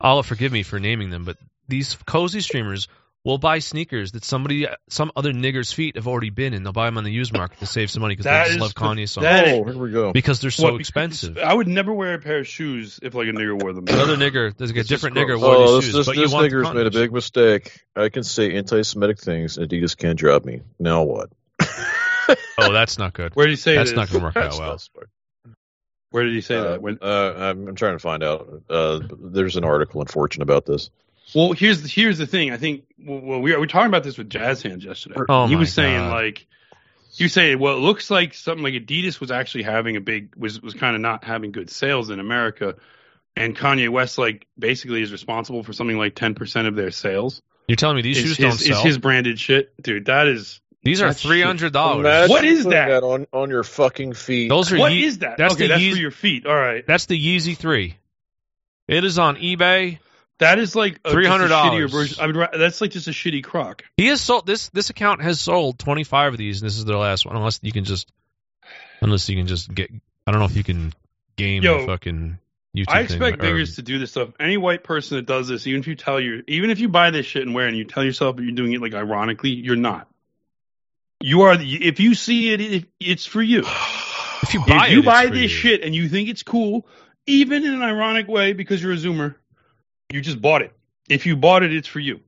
Speaker 2: Allah forgive me for naming them, but these cozy streamers will buy sneakers that somebody, some other nigger's feet have already been in. They'll buy them on the used market to save some money because they just love
Speaker 3: the-
Speaker 2: Kanye so
Speaker 3: that-
Speaker 4: Oh, here we go.
Speaker 2: Because they're so
Speaker 3: what, because
Speaker 2: expensive.
Speaker 3: I would never wear a pair of shoes if like a nigger wore them.
Speaker 2: Another nigger, there's like a different
Speaker 3: gross.
Speaker 2: nigger wore
Speaker 4: Oh,
Speaker 2: these
Speaker 4: this,
Speaker 2: shoes,
Speaker 4: this,
Speaker 2: but
Speaker 4: this
Speaker 2: you want
Speaker 4: nigger's made a big mistake. I can say anti-Semitic things, and Adidas can't drop me. Now what? [laughs]
Speaker 2: Oh, that's not good.
Speaker 3: Where did you say
Speaker 2: That's
Speaker 3: this?
Speaker 2: not going to work out well.
Speaker 3: Where did he say
Speaker 4: Uh,
Speaker 3: that? When,
Speaker 4: uh, I'm, I'm trying to find out. Uh, there's an article in Fortune about this.
Speaker 3: Well, here's the, here's the thing. I think well, we were, we were talking about this with Jazz Hands yesterday.
Speaker 2: Oh
Speaker 3: he was saying
Speaker 2: God.
Speaker 3: like he was saying, well, it looks like something like Adidas was actually having a big was was kind of not having good sales in America, and Kanye West like basically is responsible for something like ten percent of their sales.
Speaker 2: You're telling me these
Speaker 3: Is
Speaker 2: shoes
Speaker 3: his,
Speaker 2: don't
Speaker 3: is
Speaker 2: sell?
Speaker 3: his branded shit, dude. That is
Speaker 2: These are three hundred dollars.
Speaker 3: What is
Speaker 4: putting
Speaker 3: that?
Speaker 4: on on your fucking feet?
Speaker 2: Those are
Speaker 3: what
Speaker 2: Ye-
Speaker 3: is that?
Speaker 2: That's
Speaker 3: okay,
Speaker 2: the
Speaker 3: that's
Speaker 2: Yeez-
Speaker 3: for your feet. All right,
Speaker 2: That's the Yeezy three. It is on eBay.
Speaker 3: That is like a, just a
Speaker 2: $300.
Speaker 3: I ra- That's like just a shitty croc.
Speaker 2: He has sold this. This account has sold 25 of these, and this is their last one. Unless you can just, unless you can just get. I don't know if you can game
Speaker 3: Yo,
Speaker 2: the fucking YouTube.
Speaker 3: I
Speaker 2: thing,
Speaker 3: expect
Speaker 2: or-
Speaker 3: niggers to do this stuff. Any white person that does this, even if you tell you, even if you buy this shit and wear it, and you tell yourself that you're doing it like ironically, you're not. You are. If you see it, it it's for you. [sighs]
Speaker 2: If you buy it
Speaker 3: if you
Speaker 2: it,
Speaker 3: buy this
Speaker 2: you.
Speaker 3: shit and you think it's cool, even in an ironic way because you're a zoomer, you just bought it. If you bought it, it's for you.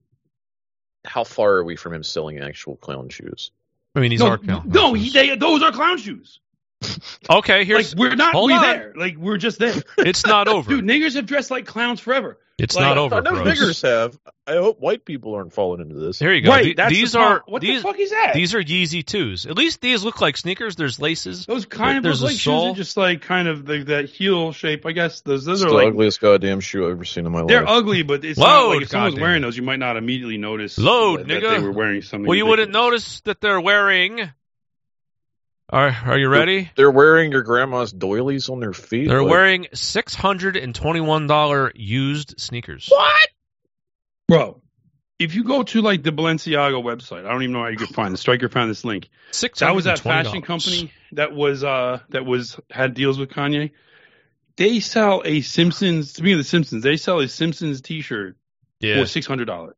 Speaker 4: How far are we from him selling actual clown shoes?
Speaker 2: I mean, these
Speaker 3: no,
Speaker 2: are clown
Speaker 3: no, he, they, those are clown shoes. [laughs]
Speaker 2: Okay,
Speaker 3: Like
Speaker 2: here's.
Speaker 3: we're not
Speaker 2: hold
Speaker 3: we there. Like we're just there. [laughs]
Speaker 2: it's not [laughs] over.
Speaker 3: Dude, niggers have dressed like clowns forever.
Speaker 2: It's
Speaker 3: like,
Speaker 2: not over,
Speaker 4: I know
Speaker 2: bros.
Speaker 4: niggers have. I hope white people aren't falling into this.
Speaker 2: Here you go.
Speaker 3: Right.
Speaker 2: The-
Speaker 3: that's
Speaker 2: these
Speaker 3: the
Speaker 2: are
Speaker 3: what
Speaker 2: these
Speaker 3: the fuck is that?
Speaker 2: these are Yeezy twos. At least these look like sneakers. There's laces.
Speaker 3: Those kind of
Speaker 2: There's
Speaker 3: look
Speaker 2: a
Speaker 3: like shoes
Speaker 2: sole.
Speaker 3: are just like kind of the, that heel shape. I guess those those
Speaker 4: It's
Speaker 3: are
Speaker 4: the
Speaker 3: like
Speaker 4: ugliest goddamn shoe I've ever seen in my life.
Speaker 3: they're ugly, but it's
Speaker 2: Load,
Speaker 3: not like if someone's
Speaker 2: goddamn.
Speaker 3: wearing those, you might not immediately notice
Speaker 2: Load,
Speaker 3: that, that
Speaker 2: nigga.
Speaker 3: they were wearing something.
Speaker 2: Well, you wouldn't notice that they're wearing. Are Are you ready?
Speaker 4: They're wearing your grandma's doilies on their feet.
Speaker 2: They're
Speaker 4: Like,
Speaker 2: wearing six hundred and twenty-one dollar used sneakers.
Speaker 3: What, bro? If you go to like the Balenciaga website, I don't even know how you could find The Striker found this link.
Speaker 2: Six.
Speaker 3: That was that fashion company that was uh that was had deals with Kanye. They sell a Simpsons. Speaking of the Simpsons, they sell a Simpsons T-shirt
Speaker 2: Yeah,
Speaker 3: for six hundred dollars.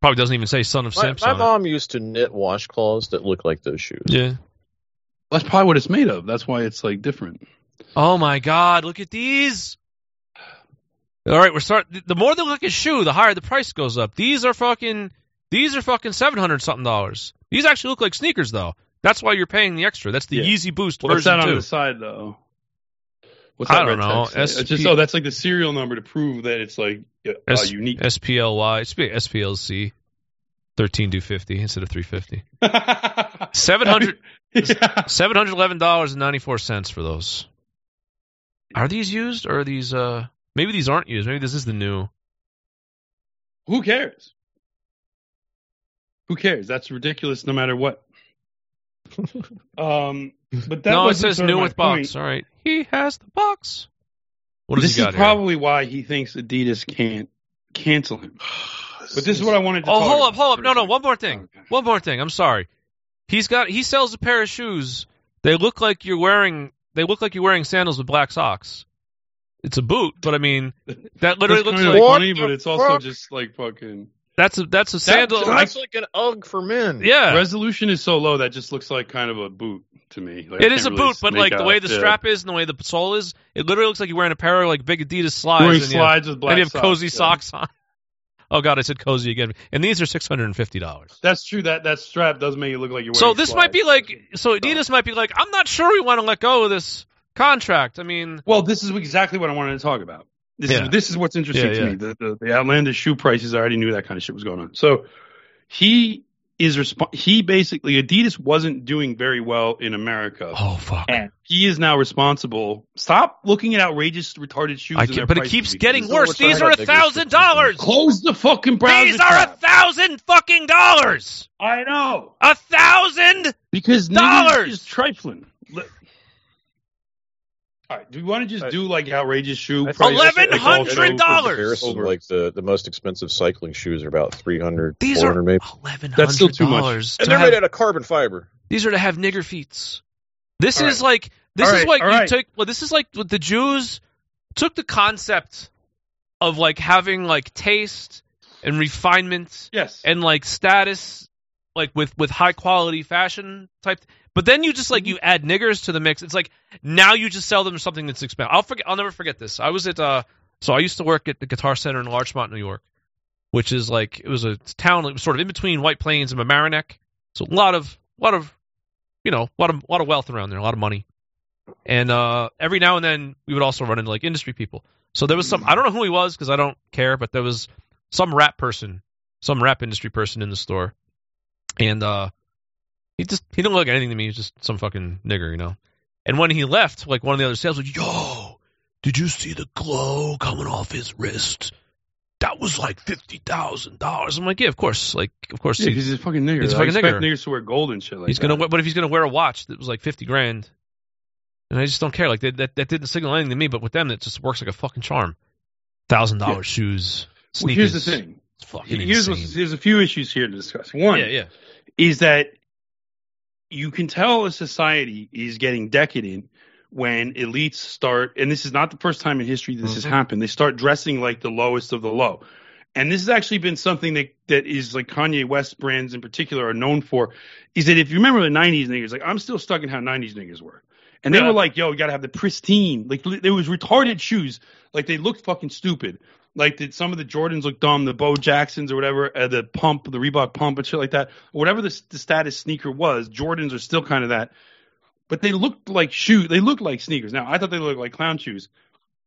Speaker 2: probably doesn't even say "Son of
Speaker 4: My,
Speaker 2: Simpson."
Speaker 4: my
Speaker 2: on it.
Speaker 4: mom used to knit washcloths that look like those shoes.
Speaker 2: Yeah.
Speaker 3: That's probably what it's made of. That's why it's like different.
Speaker 2: Oh my God! Look at these. All right, we're start. The more they look like a shoe, the higher the price goes up. These are fucking. These are fucking seven hundred something dollars. These actually look like sneakers, though. That's why you're paying the extra. That's the
Speaker 3: Yeah.
Speaker 2: Yeezy Boost
Speaker 3: What's
Speaker 2: version
Speaker 3: that on
Speaker 2: two.
Speaker 3: the side though? What's
Speaker 2: I
Speaker 3: that
Speaker 2: don't know. SP
Speaker 3: just oh, that's like the serial number to prove that it's like uh,
Speaker 2: S-
Speaker 3: unique.
Speaker 2: SPLY. SPLC. Thirteen do fifty instead of three fifty. [laughs] Seven hundred.
Speaker 3: Yeah.
Speaker 2: Seven hundred eleven dollars and ninety four cents for those. Are these used or are these uh maybe these aren't used. Maybe this is the new.
Speaker 3: Who cares? Who cares? That's ridiculous no matter what. [laughs] um, but that
Speaker 2: no, it says new with box. All right. He has the box. What
Speaker 3: this
Speaker 2: he
Speaker 3: is
Speaker 2: here?
Speaker 3: probably why he thinks Adidas can't cancel him. [sighs] But this is what I wanted to.
Speaker 2: Oh, hold up, hold up. No, no, one more thing.
Speaker 3: Okay.
Speaker 2: One more thing. I'm sorry. He's got he sells a pair of shoes. They look like you're wearing they look like you're wearing sandals with black socks. It's a boot, but I mean [laughs] that literally looks like
Speaker 4: What
Speaker 3: funny, but it's also
Speaker 4: fuck?
Speaker 3: just like fucking.
Speaker 2: that's a that's a sandal.
Speaker 4: That's like an UGG for men.
Speaker 2: yeah.
Speaker 3: Resolution is so low that just looks like kind of a boot to me. Like,
Speaker 2: It is a
Speaker 3: really
Speaker 2: boot, but
Speaker 3: make
Speaker 2: like the way the
Speaker 3: yeah.
Speaker 2: strap is and the way the sole is, it literally looks like you're wearing a pair of like big Adidas slides.
Speaker 3: wearing
Speaker 2: and you have-
Speaker 3: slides with black
Speaker 2: and you have
Speaker 3: socks,
Speaker 2: cozy
Speaker 3: yeah.
Speaker 2: socks on. Oh god, I said cozy again. And these are six hundred and fifty dollars.
Speaker 3: That's true. That that strap does make you look like you're.
Speaker 2: So this might be like so Adidas might be like, I'm not sure we want to let go of this contract. I mean,
Speaker 3: Well, this is exactly what I wanted to talk about. This
Speaker 2: Yeah.
Speaker 3: is this is what's interesting
Speaker 2: Yeah,
Speaker 3: to
Speaker 2: yeah.
Speaker 3: me. The, the the outlandish shoe prices. I already knew that kind of shit was going on. So he is resp- He basically Adidas wasn't doing very well in America.
Speaker 2: oh fuck.
Speaker 3: And he is now responsible. Stop looking at outrageous, retarded shoes.
Speaker 2: I can't, but it keeps
Speaker 3: because
Speaker 2: getting
Speaker 3: this
Speaker 2: worse. These
Speaker 3: we're
Speaker 2: a thousand dollars.
Speaker 3: Close the fucking browser.
Speaker 2: These are a thousand fucking dollars.
Speaker 3: I know
Speaker 2: A thousand.
Speaker 3: because
Speaker 2: Dollars!
Speaker 3: niggas is trifling. Li- All right, do we want to just do like outrageous shoe
Speaker 4: I
Speaker 3: prices?
Speaker 4: think
Speaker 2: Eleven
Speaker 4: it's
Speaker 2: hundred dollars.
Speaker 4: Like the, the most expensive cycling shoes are about 300,
Speaker 2: These
Speaker 4: 400
Speaker 2: are
Speaker 4: maybe.
Speaker 2: eleven
Speaker 3: That's still
Speaker 2: hundred
Speaker 3: too much.
Speaker 4: And they're
Speaker 2: have-
Speaker 4: made out of carbon fiber.
Speaker 2: These are to have nigger feets. This
Speaker 3: All
Speaker 2: is
Speaker 3: right.
Speaker 2: like this
Speaker 3: All
Speaker 2: is
Speaker 3: right,
Speaker 2: like you
Speaker 3: right.
Speaker 2: took well this is like what the Jews took the concept of like having like taste and refinement
Speaker 3: Yes.
Speaker 2: and like status like with with high quality fashion type but then you just like
Speaker 3: Mm-hmm.
Speaker 2: you add niggers to the mix. It's like now you just sell them something that's expensive i'll forget i'll never forget this. I was at uh so i used to work at the guitar center in larchmont new york which is like it was a town that was sort of in between white plains and mamaroneck. So a lot of a lot of you know a lot of a lot of wealth around there a lot of money. And uh every now and then we would also run into like industry people. So there was some i don't know who he was because i don't care but there was some rap person some rap industry person in the store and uh he just he didn't look anything to me. He was just some fucking nigger, you know. And when he left, like one of the other sales was, "Yo, did you see the glow coming off his wrist? That was like fifty thousand dollars." I'm like, "Yeah, of course. Like, of course.
Speaker 3: Yeah,
Speaker 2: he-
Speaker 3: he's a fucking nigger.
Speaker 2: He's a fucking nigger.
Speaker 3: niggers to wear gold and shit like
Speaker 2: he's
Speaker 3: that.
Speaker 2: gonna. But if he's gonna wear a watch that was like fifty grand, and I just don't care. Like that, that, that didn't signal anything to me. But with them, it just works like a fucking charm. Thousand dollars
Speaker 3: Yeah.
Speaker 2: shoes.
Speaker 3: Well, here's the
Speaker 2: sneakers.
Speaker 3: thing.
Speaker 2: It's fucking
Speaker 3: Here's
Speaker 2: insane.
Speaker 3: there's a few issues here to discuss. One
Speaker 2: yeah, yeah.
Speaker 3: is that you can tell a society is getting decadent when elites start, and this is not the first time in history this has
Speaker 2: Mhm.
Speaker 3: happened. They start dressing like the lowest of the low. And this has actually been something that, that is like Kanye West brands in particular are known for. Is that if you remember the 90s niggas, like I'm still stuck in how 90s niggas were. And they
Speaker 2: Yeah.
Speaker 3: were like, yo, you got to have the pristine. Like li- there was retarded shoes. Like they looked fucking stupid. Like the, some of the Jordans look dumb, the Bo Jacksons or whatever, uh, the pump, the Reebok pump and shit like that. Whatever the, the status sneaker was, Jordans are still kind of that. But they looked like shoes. They looked like sneakers. Now I thought they looked like clown shoes.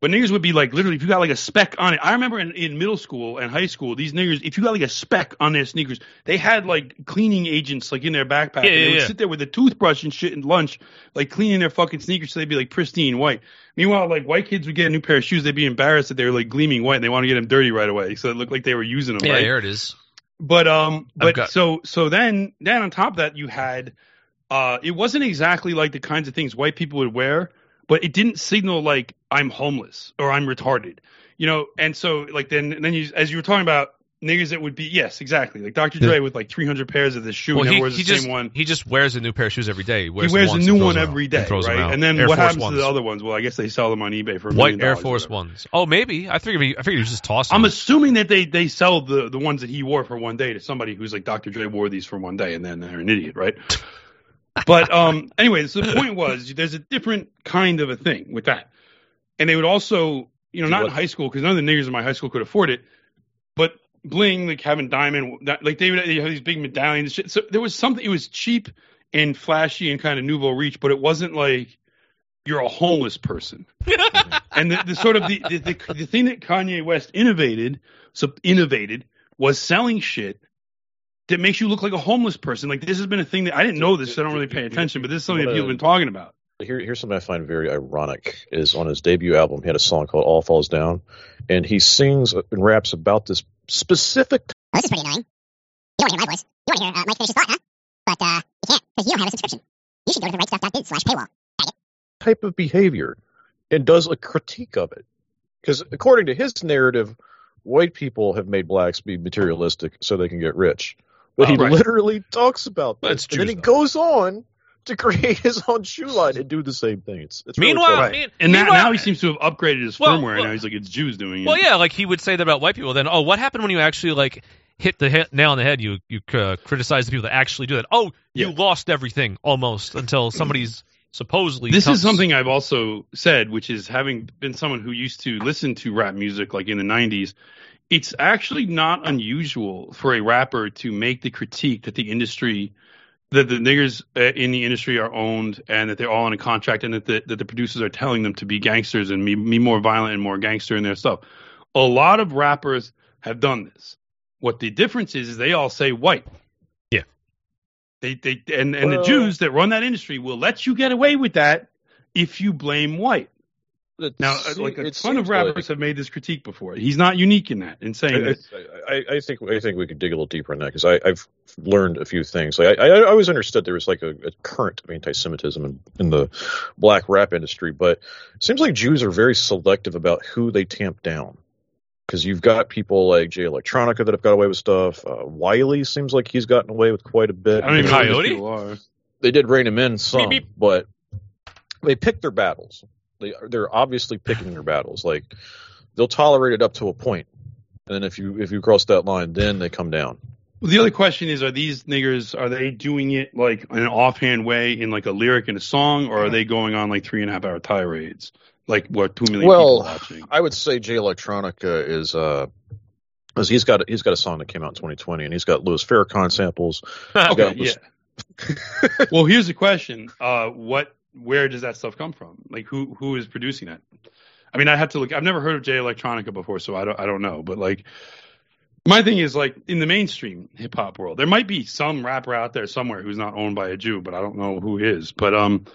Speaker 3: But niggas would be like literally if you got like a speck on it. I remember in, in middle school and high school, these niggas, if you got like a speck on their sneakers, they had like cleaning agents like in their backpack.
Speaker 2: Yeah,
Speaker 3: and they
Speaker 2: yeah,
Speaker 3: would
Speaker 2: yeah.
Speaker 3: sit there with a toothbrush and shit and lunch, like cleaning their fucking sneakers so they'd be like pristine white. Meanwhile, like white kids would get a new pair of shoes, they'd be embarrassed that they were like gleaming white and they want to get them dirty right away. So it looked like they were using them,
Speaker 2: Yeah,
Speaker 3: right?
Speaker 2: here it is.
Speaker 3: But um, but
Speaker 2: got-
Speaker 3: so so then then on top of that you had, uh, it wasn't exactly like the kinds of things white people would wear, but it didn't signal like I'm homeless or I'm retarded, you know. And so like then then you as you were talking about niggas that would be yes exactly like Dr. Dre with like 300 pairs of this shoe
Speaker 2: Well,
Speaker 3: and
Speaker 2: he,
Speaker 3: wears
Speaker 2: he
Speaker 3: the
Speaker 2: just
Speaker 3: same one.
Speaker 2: he just wears a new pair of shoes every day. He
Speaker 3: He
Speaker 2: wears,
Speaker 3: wears a new one
Speaker 2: them out
Speaker 3: every
Speaker 2: and
Speaker 3: day,
Speaker 2: throws them
Speaker 3: right? And then
Speaker 2: Air
Speaker 3: what
Speaker 2: Force
Speaker 3: happens
Speaker 2: Ones.
Speaker 3: to the other ones? Well, I guess they sell them on eBay for a
Speaker 2: white Air Force. Ones? Oh, maybe. I figured he, I figured he was just tossing.
Speaker 3: I'm
Speaker 2: them.
Speaker 3: assuming that they they sell the the ones that he wore for one day to somebody who's like Dr. Dre wore these for one day and then they're an idiot, right? [laughs] but um anyway, so the point was there's a different kind of a thing with that. And they would also, you know, not in high school because none of the niggers in my high school could afford it, but bling like having diamond that, like they would they have these big medallions. So there was something it was cheap and flashy and kind of nouveau riche, but it wasn't like you're a homeless person. and the, the sort of the, the, the the thing that Kanye West innovated, so innovated was selling shit that makes you look like a homeless person. Like this has been a thing that I didn't know this, so I don't really pay attention, but this is something that people have been talking about.
Speaker 4: Here, here's something I find very ironic is on his debut album he had a song called All Falls Down, and he sings and raps about this specific
Speaker 5: Oh, this is pretty annoying. You don't want to hear my voice. You want to hear uh, Mike finish his thought, huh? But uh, you can't because you don't have a subscription. You should go to therightstuff.biz slash paywall.
Speaker 4: type of behavior and does a critique of it. Because according to his narrative, white people have made blacks be materialistic so they can get rich. But he
Speaker 3: Oh, right.
Speaker 4: literally talks about that.
Speaker 2: That's
Speaker 4: and then he
Speaker 2: though.
Speaker 4: goes on to create his own shoe line and do the same thing. It's, it's really
Speaker 2: Meanwhile-
Speaker 4: funny.
Speaker 2: I
Speaker 3: Right.
Speaker 2: mean,
Speaker 3: and now,
Speaker 2: meanwhile-
Speaker 3: now he seems to have upgraded his
Speaker 2: Well,
Speaker 3: firmware.
Speaker 2: well-
Speaker 3: now he's like it's Jews doing it.
Speaker 2: Well, yeah, like he would say that about white people. Then, oh, what happened when you actually like hit the hit, nail on the head? You you uh, criticize the people that actually do that. Oh, you
Speaker 3: Yeah.
Speaker 2: lost everything almost until somebody's supposedly.
Speaker 3: This
Speaker 2: comes-
Speaker 3: is something I've also said, which is having been someone who used to listen to rap music like in the 90s, it's actually not unusual for a rapper to make the critique that the industry, that the niggers uh, in the industry are owned and that they're all on a contract and that the, that the producers are telling them to be gangsters and be, be more violent and more gangster in their stuff. A lot of rappers have done this. What the difference is, is they all say white.
Speaker 2: Yeah.
Speaker 3: They, they, and, and
Speaker 4: Well-
Speaker 3: the Jews that run that industry will let you get away with that if you blame white.
Speaker 4: It
Speaker 3: Now, uh, like a ton of rappers
Speaker 4: like-
Speaker 3: have made this critique before. He's not unique in that, in saying
Speaker 4: I,
Speaker 3: that.
Speaker 4: I, I think I think we could dig a little deeper in that because I've learned a few things. Like I, I always understood there was like a, a current of anti-Semitism in, in the black rap industry, but it seems like Jews are very selective about who they tamp down. Because you've got people like Jay Electronica that have got away with stuff. Uh, Wiley seems like he's gotten away with quite a bit.
Speaker 3: I don't even
Speaker 2: Coyote?
Speaker 3: these people are.
Speaker 4: They did rein him in some,
Speaker 2: Beep, beep.
Speaker 4: but they pick their battles. They they're obviously picking their battles. Like they'll tolerate it up to a point, and then if you if you cross that line, then they come down.
Speaker 3: Well, the other question is: Are these niggers? Are they doing it like in an offhand way in like a lyric in a song, or are they going on like three and a half hour tirades, like what two million
Speaker 4: Well,
Speaker 3: people watching?
Speaker 4: I would say Jay Electronica is uh, because he's got he's got a song that came out in 2020, and he's got Louis Farrakhan samples. [laughs]
Speaker 3: Okay, yeah. well, here's the question: uh, What, where does that stuff come from? Like, who who is producing it? I mean, I have to look. I've never heard of Jay Electronica before, so I don't I don't know. But like, my thing is like in the mainstream hip hop world, there might be some rapper out there somewhere who's not owned by a Jew, but I don't know who is. But um,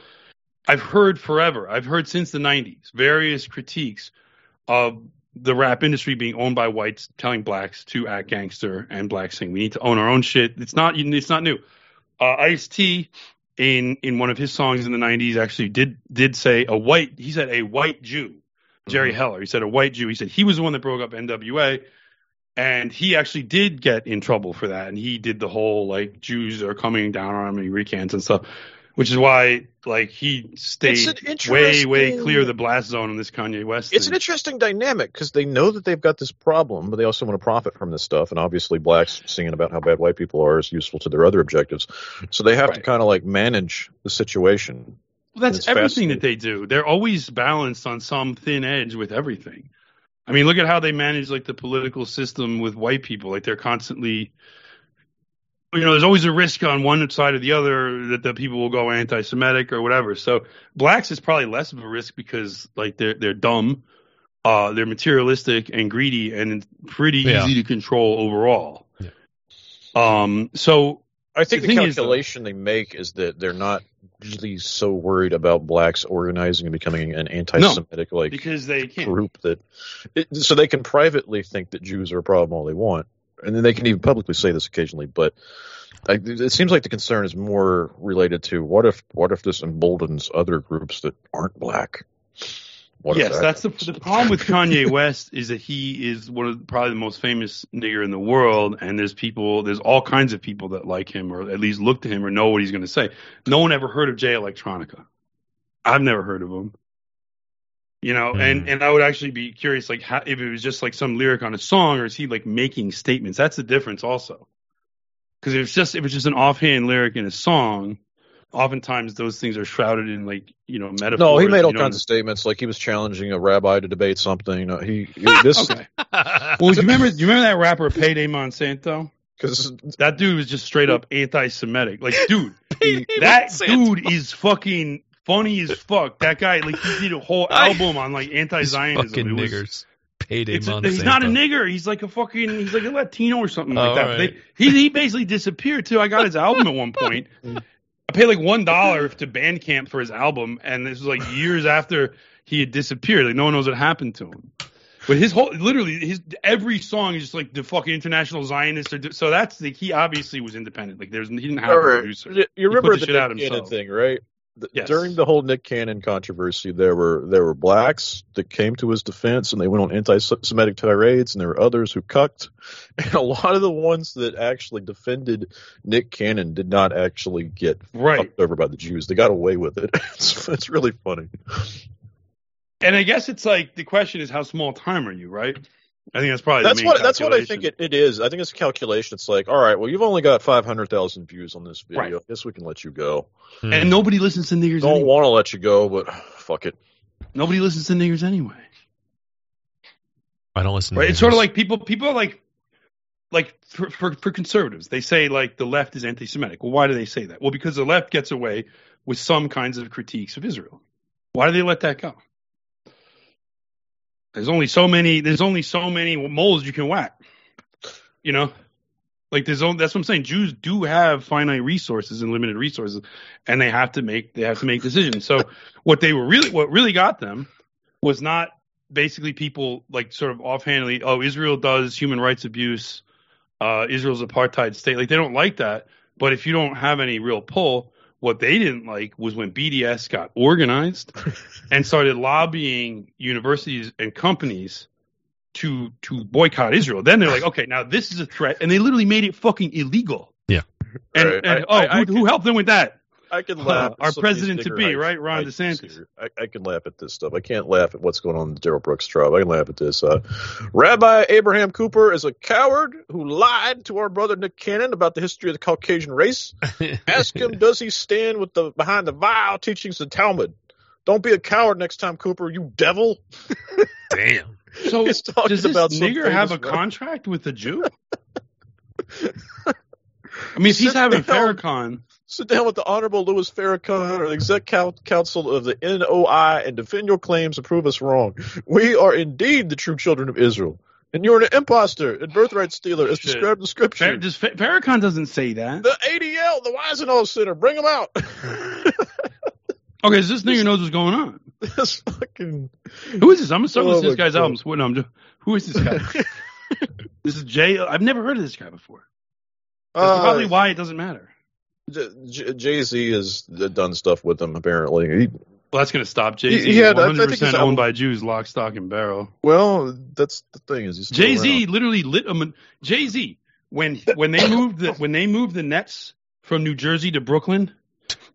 Speaker 3: I've heard forever. I've heard since the '90s various critiques of the rap industry being owned by whites, telling blacks to act gangster, and blacks saying we need to own our own shit. It's not it's not new. Uh, Ice T in in one of his songs in the '90s actually did did say a white. He said a white Jew, Jerry mm-hmm. Heller. He said a white Jew. He said he was the one that broke up NWA, and he actually did get in trouble for that. And he did the whole like Jews are coming down on him, and he recants and stuff. Which is why, like, he stayed way, way clear of the blast zone on this Kanye West.
Speaker 4: It's
Speaker 3: thing.
Speaker 4: an interesting dynamic because they know that they've got this problem, but they also want to profit from this stuff. And obviously, blacks singing about how bad white people are is useful to their other objectives. So they have to kind of like manage the situation.
Speaker 3: Well, that's everything that they do. They're always balanced on some thin edge with everything. I mean, look at how they manage like the political system with white people. Like they're constantly, you know, there's always a risk on one side or the other that the people will go anti-Semitic or whatever. So blacks is probably less of a risk because like they're they're dumb, uh, they're materialistic and greedy, and it's pretty
Speaker 2: Yeah.
Speaker 3: easy to control overall.
Speaker 2: Yeah.
Speaker 3: Um. So
Speaker 4: I think
Speaker 3: The
Speaker 4: the,
Speaker 3: thing is,
Speaker 4: calculation they make is that they're not really so worried about blacks organizing and becoming an anti-Semitic like
Speaker 3: because they can't.
Speaker 4: group that it, so they can privately think that Jews are a problem all they want, and then they can even publicly say this occasionally. But I, it seems like the concern is more related to what if what if this emboldens other groups that aren't black. What
Speaker 3: yes,
Speaker 4: that
Speaker 3: that's the
Speaker 4: happens?
Speaker 3: the problem with Kanye West is that he is one of the, probably the most famous nigger in the world, and there's people, there's all kinds of people that like him or at least look to him or know what he's going to say. No one ever heard of Jay Electronica. I've never heard of him. You know, and and I would actually be curious, like, how, if it was just like some lyric on a song, or is he like making statements? That's the difference, also. Because if it's just if it's just an offhand lyric in a song, oftentimes those things are shrouded in like you know metaphors.
Speaker 4: No, he made all
Speaker 3: you know,
Speaker 4: kinds of statements, like he was challenging a rabbi to debate something. Uh, he, he [laughs] this
Speaker 3: Okay. [laughs] Well, do you remember? You remember that rapper Payday Monsanto?
Speaker 4: because
Speaker 3: That dude was just straight up anti-Semitic. Like, dude, [laughs] that dude is fucking funny as fuck. That guy, like, he did a whole [laughs] album on like anti-Zionism.
Speaker 2: fucking
Speaker 3: was-
Speaker 2: niggers. Payday
Speaker 3: It's a, he's not a nigger. He's like a fucking. He's like a Latino or something like
Speaker 2: Oh,
Speaker 3: that.
Speaker 2: all
Speaker 3: They- he he basically disappeared too. I got his album at one point, I paid like one dollar to Bandcamp for his album, and this was like years after he had disappeared. Like no one knows what happened to him. But his whole, literally, his every song is just like the fucking international Zionist. Or, so that's the he obviously was independent. Like there's he didn't have a producer.
Speaker 4: You you remember
Speaker 3: put the
Speaker 4: the
Speaker 3: shit out
Speaker 4: Nick Cannon
Speaker 3: himself.
Speaker 4: thing, right? The-
Speaker 3: Yes.
Speaker 4: During the whole Nick Cannon controversy, there were there were blacks that came to his defense, and they went on anti-Semitic tirades, and there were others who cucked. [laughs] And a lot of the ones that actually defended Nick Cannon did not actually get
Speaker 3: Right.
Speaker 4: fucked over by the Jews. They got away with it. [laughs] It's, it's really funny.
Speaker 3: And I guess it's like the question is how small time are you, right? I think that's probably
Speaker 4: That's
Speaker 3: the main
Speaker 4: what that's what I think it, it is. I think it's a calculation. It's like, all right, well, you've only got five hundred thousand views on this video.
Speaker 3: Right.
Speaker 4: I guess we can let you go.
Speaker 2: Hmm.
Speaker 3: And nobody listens to niggers.
Speaker 4: I don't
Speaker 3: Anyway.
Speaker 4: want to let you go, but fuck it.
Speaker 3: Nobody listens to niggers anyway.
Speaker 2: I don't listen. to
Speaker 3: Right? It's sort of like people. People are like, like for, for for conservatives, they say like the left is anti-Semitic. Well, why do they say that? Well, because the left gets away with some kinds of critiques of Israel. Why do they let that go? There's only so many. There's only so many moles you can whack. You know, like there's only, that's what I'm saying. Jews do have finite resources and limited resources, and they have to make they have to make decisions. So [laughs] what they were really what really got them was not basically people like sort of offhandedly, oh, Israel does human rights abuse, uh, Israel's apartheid state. Like they don't like that. But if you don't have any real pull, what they didn't like was when BDS got organized [laughs] and started lobbying universities and companies to to boycott Israel. Then they're like, okay, now this is a threat, and they literally made it fucking illegal.
Speaker 2: Yeah.
Speaker 3: And,
Speaker 4: Right.
Speaker 3: and
Speaker 4: I-
Speaker 3: oh,
Speaker 4: I- I
Speaker 3: who, who helped them with that?
Speaker 4: I can
Speaker 3: Uh,
Speaker 4: laugh. at
Speaker 3: our
Speaker 4: some of these
Speaker 3: president to be, right, Ron DeSantis.
Speaker 4: I, I can laugh at this stuff. I can't laugh at what's going on in the Darrell Brooks trial. I can laugh at this. Uh, Rabbi Abraham Cooper is a coward who lied to our brother Nick Cannon about the history of the Caucasian race. [laughs] Ask him, does he stand with the behind the vile teachings of Talmud? Don't be a coward next time, Cooper. You devil. [laughs]
Speaker 2: Damn. [laughs]
Speaker 3: So
Speaker 4: He's talking
Speaker 3: does this
Speaker 4: about some
Speaker 3: nigger have a
Speaker 4: famous-
Speaker 3: contract with the Jew? I mean, if he's having
Speaker 4: down.
Speaker 3: Farrakhan,
Speaker 4: Sit down with the Honorable Louis Farrakhan or the Exec Coun- Council of the NOI and defend your claims and prove us wrong. We are indeed the true children of Israel. And you're an impostor and birthright stealer as
Speaker 3: Shit.
Speaker 4: described in Scripture.
Speaker 3: Far- does Fa- Farrakhan doesn't say that.
Speaker 4: the ADL, the Wiesenthal Center, bring them out. [laughs]
Speaker 3: Okay, so this nigga knows what's going on. [laughs]
Speaker 4: this fucking.
Speaker 3: Who is this? I'm gonna start
Speaker 4: Oh
Speaker 3: listening to
Speaker 4: my
Speaker 3: this guy's
Speaker 4: God.
Speaker 3: albums. What? No, I'm just, who is this guy? [laughs] this is Jay. I've never heard of this guy before. That's
Speaker 4: Uh,
Speaker 3: probably why it doesn't matter.
Speaker 4: Jay Z has done stuff with them, apparently. He,
Speaker 3: Well, that's gonna stop Jay Z.
Speaker 4: Yeah, I think
Speaker 3: 100
Speaker 4: his
Speaker 3: percent
Speaker 4: album-
Speaker 3: owned by Jews, lock, stock, and barrel.
Speaker 4: well, that's the thing. Is he's
Speaker 3: Jay Z literally lit um, them. Jay Z when when they moved the when they moved the Nets from New Jersey to Brooklyn,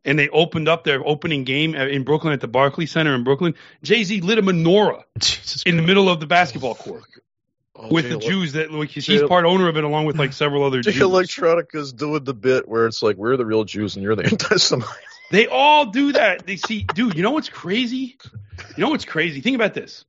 Speaker 3: and they opened up their opening game in Brooklyn at the Barclays Center in Brooklyn. Jay Z lit a menorah [laughs]
Speaker 2: Jesus
Speaker 3: in the middle of the basketball court
Speaker 4: Oh,
Speaker 3: with the Jews that like
Speaker 4: Jay-
Speaker 3: part owner of it along with like several other
Speaker 4: Jay
Speaker 3: Jews.
Speaker 4: Electronica's doing the bit where it's like we're the real Jews and you're the [laughs] anti-Semite.
Speaker 3: They all do that. They see, dude. You know what's crazy? You know what's crazy? Think about this.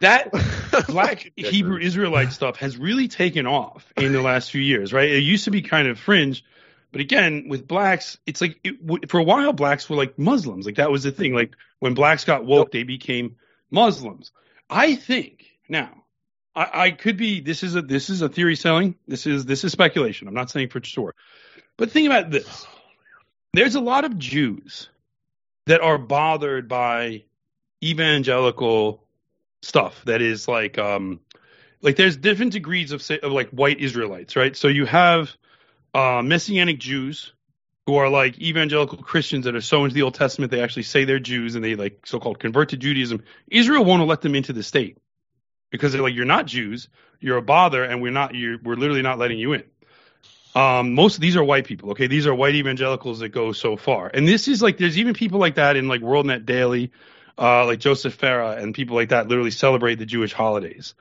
Speaker 3: That [laughs] black Hebrew Israelite stuff has really taken off in the last few years, right? It used to be kind of fringe, but again, with blacks, it's like it, for a while, blacks were like Muslims. Like that was the thing. Like when blacks got woke, they became Muslims. I think now, I, I could be. This is a this is a theory selling. This is this is speculation. I'm not saying for sure, but think about this. There's a lot of Jews that are bothered by evangelical stuff that is like um like there's different degrees of of like white Israelites, right? So you have uh messianic Jews who are like evangelical Christians that are so into the Old Testament they actually say they're Jews and they like so-called convert to Judaism. Israel won't let them into the state because they're like you're not Jews, you're a bother and we're not you're we're literally not letting you in. Um, most of these are white people. Okay, these are white evangelicals that go so far, and this is like there's even people like that in like WorldNet Daily, uh, like Joseph Farah and people like that literally celebrate the Jewish holidays.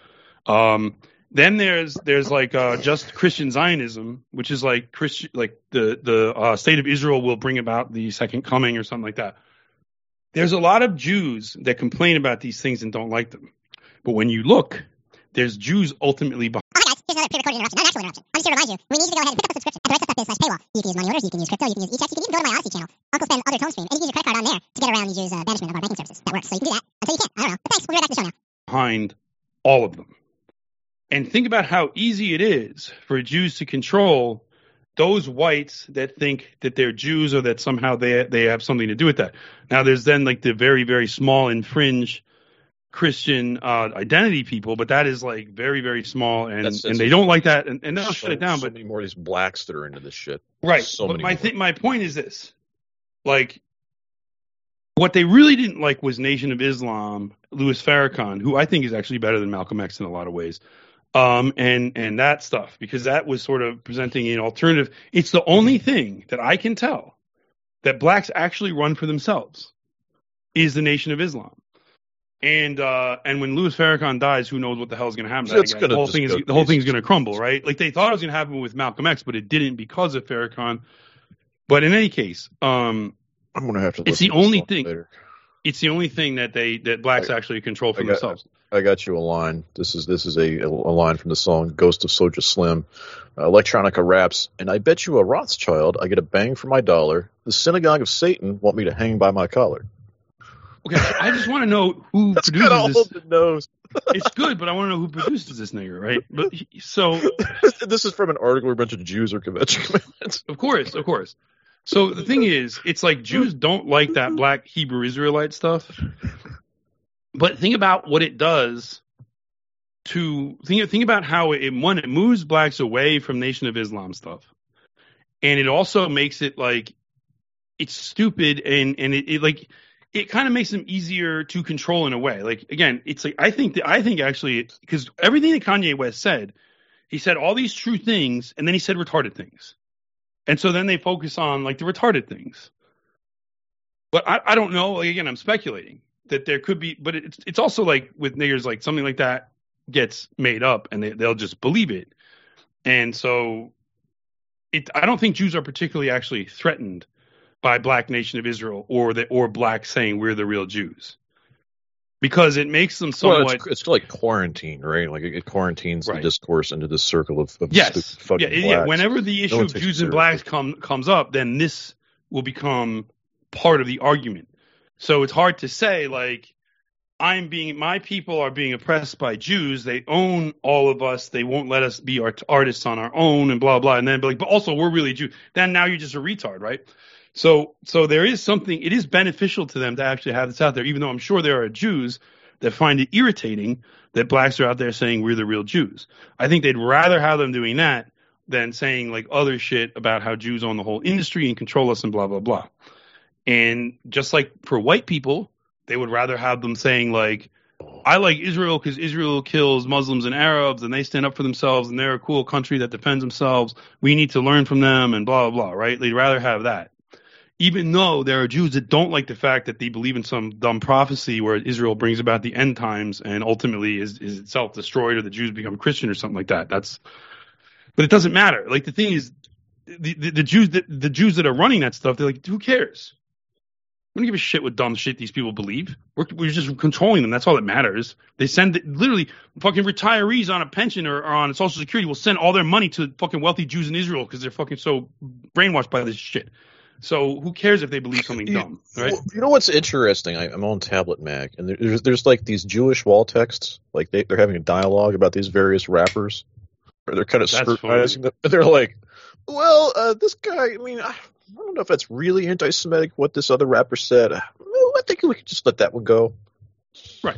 Speaker 3: Um, then there's there's like uh, just Christian Zionism, which is like Christian like the the uh, state of Israel will bring about the second coming or something like that. There's a lot of Jews that complain about these things and don't like them, but when you look, there's Jews ultimately behind.
Speaker 5: Oh, here's another pre-recorded interruption, not an actual interruption. I'm just here to remind you, we need you to go ahead and pick up a subscription at the slash paywall. You can use money orders, you can use crypto, you can use e-checks, you can even go to my Odysee channel. Uncle Sven's other tone stream, and you can use your credit card on there to get around the Jews' uh, banishment of our banking services. That works, so you can do that until you can't. I don't know. But thanks, we'll be right back to the show now.
Speaker 3: behind all of them. And think about how easy it is for Jews to control those whites that think that they're Jews or that somehow they they have something to do with that. Now there's then like the very very small and fringe Christian uh, identity people, but that is like very very small and
Speaker 4: That's- that's-
Speaker 3: and they don't like that and, and they'll
Speaker 4: so,
Speaker 3: shut it down.
Speaker 4: so
Speaker 3: But
Speaker 4: many more of these blacks that are into this shit.
Speaker 3: Right.
Speaker 4: So
Speaker 3: but my th- my point is this: like, what they really didn't like was Nation of Islam, Louis Farrakhan, who I think is actually better than Malcolm X in a lot of ways, um, and and that stuff because that was sort of presenting an alternative. It's the only thing that I can tell that blacks actually run for themselves is the Nation of Islam. And uh, and when Louis Farrakhan dies, who knows what the hell is going to happen? to that
Speaker 4: gonna
Speaker 3: the whole thing is the whole thing's
Speaker 4: pieces.
Speaker 3: going to crumble, right? Like they thought it was going to happen with Malcolm X, but it didn't because of Farrakhan. But in any case, um,
Speaker 4: I'm gonna have to.
Speaker 3: It's the
Speaker 4: to
Speaker 3: only thing-
Speaker 4: Later.
Speaker 3: it's the only thing that they that blacks
Speaker 4: I-
Speaker 3: actually control for
Speaker 4: I got-
Speaker 3: themselves.
Speaker 4: I got you a line. This is this is a, a line from the song "Ghost of Soulja Slim." Uh, Electronica raps, and I bet you a Rothschild I get a bang for my dollar. The synagogue of Satan want me to hang by my collar.
Speaker 3: Okay, I just want to know who [laughs]
Speaker 4: That's
Speaker 3: produces
Speaker 4: the nose.
Speaker 3: this. [laughs] It's good, but I want to know who produces this nigger, right? But so [laughs]
Speaker 4: this is from an article where a bunch of Jews are convention commandments.
Speaker 3: Of course, of course. So the thing is, it's like Jews don't like that black Hebrew Israelite stuff. But think about what it does to think think about how it one it moves blacks away from Nation of Islam stuff. And it also makes it like it's stupid and and it, it like it kind of makes them easier to control in a way. Like again, it's like I think that I think actually because everything that Kanye West said, he said all these true things and then he said retarded things. And so then they focus on like the retarded things. But I, I don't know. Like, again, I'm speculating that there could be, but it's it's also like with niggers, like something like that gets made up and they, they'll just believe it. And so it, I don't think Jews are particularly actually threatened by Black Nation of Israel or the or blacks saying we're the real Jews because it makes them
Speaker 4: Well,
Speaker 3: somewhat.
Speaker 4: it's, it's like quarantine, right? Like it, it quarantines
Speaker 3: Right.
Speaker 4: the discourse into this circle of, of
Speaker 3: Yes.
Speaker 4: fucking
Speaker 3: Yeah, yeah. Whenever the issue
Speaker 4: one
Speaker 3: of Jews and blacks come comes up, then this will become part of the argument. So it's hard to say like I'm being my people are being oppressed by Jews. They own all of us. They won't let us be art, artists on our own and blah blah. And then be like, but also we're really Jews. Then now you're just a retard, right? So so there is something. It is beneficial to them to actually have this out there, even though I'm sure there are Jews that find it irritating that blacks are out there saying we're the real Jews. I think they'd rather have them doing that than saying like other shit about how Jews own the whole industry and control us and blah blah blah. And just like for white people, they would rather have them saying like I like Israel because Israel kills Muslims and Arabs and they stand up for themselves and they're a cool country that defends themselves. We need to learn from them and blah blah blah, right? They'd rather have that. Even though there are Jews that don't like the fact that they believe in some dumb prophecy where Israel brings about the end times and ultimately is, is itself destroyed or the Jews become Christian or something like that. That's but it doesn't matter. Like the thing is the, the, the Jews that the Jews that are running that stuff, they're like, who cares? We don't give a shit what dumb shit these people believe. We're, we're just controlling them. That's all that matters. They send literally fucking retirees on a pension or, or on Social Security will send all their money to fucking wealthy Jews in Israel because they're fucking so brainwashed by this shit. So who cares if they believe [laughs] something dumb, right?
Speaker 4: Well, you know what's interesting? I, I'm on Tablet Mag, and there- there's there's like these Jewish wall texts, like they they're having a dialogue about these various rappers, or they're kind of
Speaker 3: That's
Speaker 4: scrutinizing them. [laughs] They're like, "Well, uh, this guy. I mean, I, I don't know if that's really anti-Semitic. What this other rapper said. I think we could just let that one go."
Speaker 3: Right.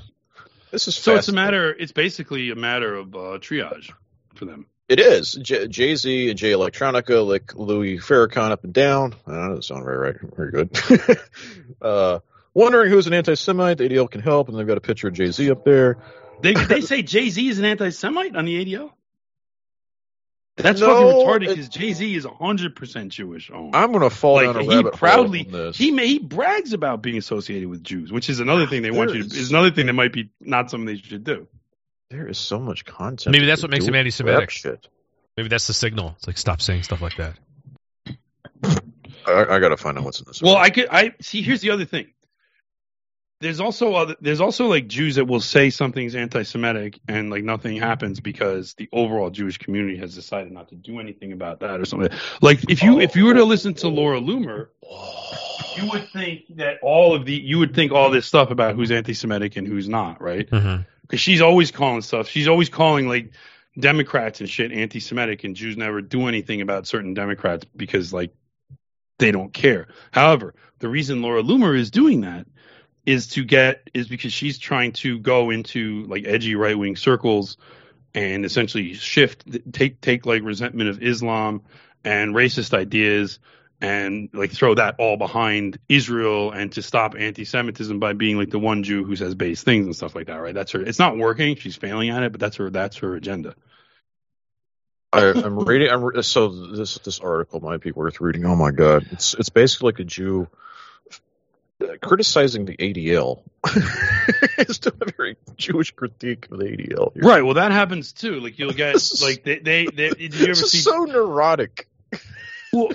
Speaker 4: This is
Speaker 3: So it's a matter. It's basically a matter of uh, triage for them.
Speaker 4: It is Jay Z and Jay Electronica, like Louis Farrakhan up and down. Uh, That doesn't sound very right, very good. [laughs] uh, wondering who's an anti-Semite. The ADL can help, and they've got a picture of Jay Z up there.
Speaker 3: They they [laughs] say Jay Z is an anti-Semite on the ADL. That's
Speaker 4: No,
Speaker 3: fucking retarded because Jay Z is hundred percent Jewish. Owned.
Speaker 4: I'm gonna fall
Speaker 3: like
Speaker 4: down a
Speaker 3: he
Speaker 4: rabbit
Speaker 3: proudly
Speaker 4: hole
Speaker 3: he may, he brags about being associated with Jews, which is another ah, thing they want you to.
Speaker 4: There is-
Speaker 3: Is another thing that might be not something they should do.
Speaker 4: there is so much content.
Speaker 2: Maybe that's what makes him anti-Semitic.
Speaker 4: Shit.
Speaker 2: Maybe that's the signal. It's like stop saying stuff like that.
Speaker 4: I, I gotta find out what's in this.
Speaker 3: Well, I could I see. Here's the other thing. There's also other, there's also like Jews that will say something's anti-Semitic and like nothing happens because the overall Jewish community has decided not to do anything about that or something. Like if you if you were to listen to Laura Loomer, you would think that all of the you would think all this stuff about who's anti-Semitic and who's not, right?
Speaker 2: Mm-hmm.
Speaker 3: because she's always calling stuff. She's always calling like Democrats and shit anti-Semitic, and Jews never do anything about certain Democrats because like they don't care. However, the reason Laura Loomer is doing that is to get is because she's trying to go into like edgy right wing circles and essentially shift take take like resentment of Islam and racist ideas and like throw that all behind Israel and to stop anti-Semitism by being like the one Jew who says base things and stuff like that, right? That's her. It's not working. She's failing at it, but that's her. That's her agenda.
Speaker 4: I, I'm reading. I'm so this this article might be worth reading. Oh my god, it's it's basically like a Jew criticizing the ADL. [laughs] is still a very Jewish critique of the ADL. Here.
Speaker 3: Right. Well, that happens too. Like you'll get [laughs] like they they, they did you ever see
Speaker 4: so neurotic.
Speaker 3: well,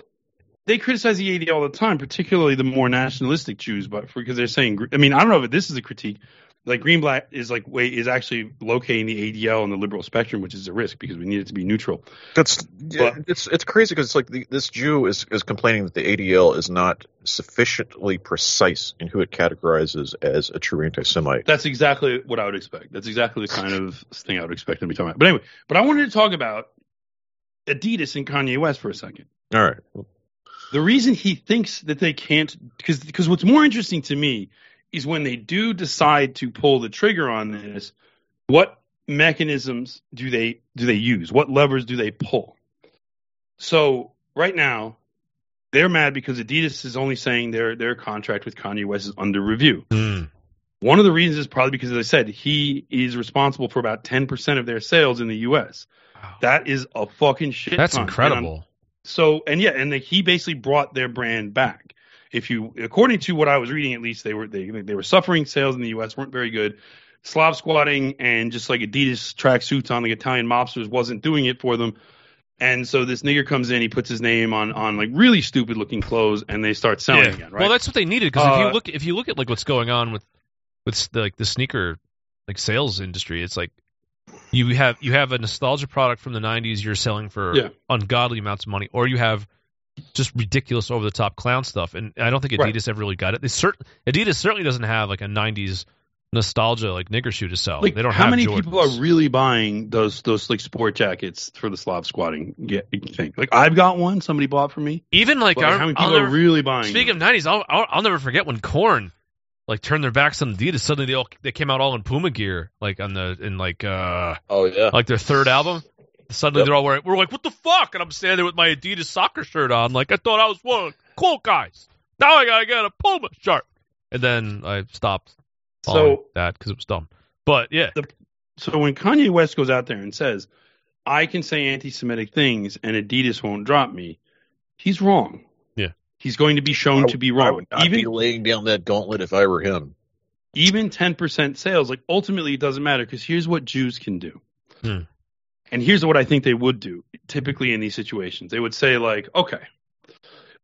Speaker 3: they criticize the ADL all the time, particularly the more nationalistic Jews, but for, because they're saying, I mean, I don't know if this is a critique. Like Greenblatt is like way is actually locating the ADL on the liberal spectrum, which is a risk because we need it to be neutral.
Speaker 4: That's yeah,
Speaker 3: But-
Speaker 4: it's it's crazy because it's like the, this Jew is is complaining that the ADL is not sufficiently precise in who it categorizes as a true anti-Semite.
Speaker 3: That's exactly what I would expect. That's exactly the kind of thing I would expect them to be talking about. But anyway, but I wanted to talk about Adidas and Kanye West for a second.
Speaker 4: All right,
Speaker 3: the reason he thinks that they can't because because what's more interesting to me is when they do decide to pull the trigger on this what mechanisms do they do they use what levers do they pull so right now they're mad because Adidas is only saying their their contract with Kanye West is under review
Speaker 2: Hmm.
Speaker 3: one of the reasons is probably because as I said he is responsible for about 10% of their sales in the US that is a fucking shit
Speaker 2: That's
Speaker 3: ton. And
Speaker 2: incredible.
Speaker 3: so and yeah, and like, he basically brought their brand back. If you, according to what I was reading, at least they were they they were suffering sales in the U.S. weren't very good. Slav squatting and just like Adidas tracksuits on like Italian mobsters wasn't doing it for them. And so this nigger comes in, he puts his name on on like really stupid looking clothes, and they start selling
Speaker 2: Yeah.
Speaker 3: again, right?
Speaker 2: Well, that's what they needed because if
Speaker 3: Uh,
Speaker 2: you look if you look at like what's going on with with s- like the sneaker like sales industry, it's like you have you have a nostalgia product from the '90s you're selling for
Speaker 3: Yeah.
Speaker 2: ungodly amounts of money, or you have just ridiculous over the top clown stuff. And I don't think
Speaker 3: Right.
Speaker 2: Adidas ever really got it. They cert- Adidas certainly doesn't have like a '90s nostalgia like nigger shoe to sell.
Speaker 3: like
Speaker 2: they don't
Speaker 3: how many
Speaker 2: Jordans.
Speaker 3: people are really buying those those like sport jackets for the Slav squatting thing? Like I've got one, somebody bought for me.
Speaker 2: even like
Speaker 3: But
Speaker 2: our,
Speaker 3: how many people
Speaker 2: never-
Speaker 3: are really buying?
Speaker 2: Speaking
Speaker 3: them?
Speaker 2: of '90s, I'll, I'll I'll never forget when Korn like turned their backs on Adidas. Suddenly they all they came out all in Puma gear, like on the in like uh
Speaker 4: oh yeah,
Speaker 2: like their third album. Suddenly
Speaker 4: Yep.
Speaker 2: they're all wearing. We're like, what the fuck? And I'm standing there with my Adidas soccer shirt on, like I thought I was one of the cool guys. Now I gotta get a Puma shirt. And then I stopped
Speaker 3: So
Speaker 2: that because it was dumb. But yeah,
Speaker 3: So when Kanye West goes out there and says, "I can say anti-Semitic things and Adidas won't drop me," he's wrong.
Speaker 2: Yeah.
Speaker 3: he's going to be shown to be wrong.
Speaker 4: I
Speaker 3: wrong.
Speaker 4: would not
Speaker 3: Even
Speaker 4: be laying down that gauntlet if I were him.
Speaker 3: even ten percent sales, like ultimately it doesn't matter because here's what Jews can do.
Speaker 2: Hmm.
Speaker 3: And here's what I think they would do typically in these situations. They would say like, okay,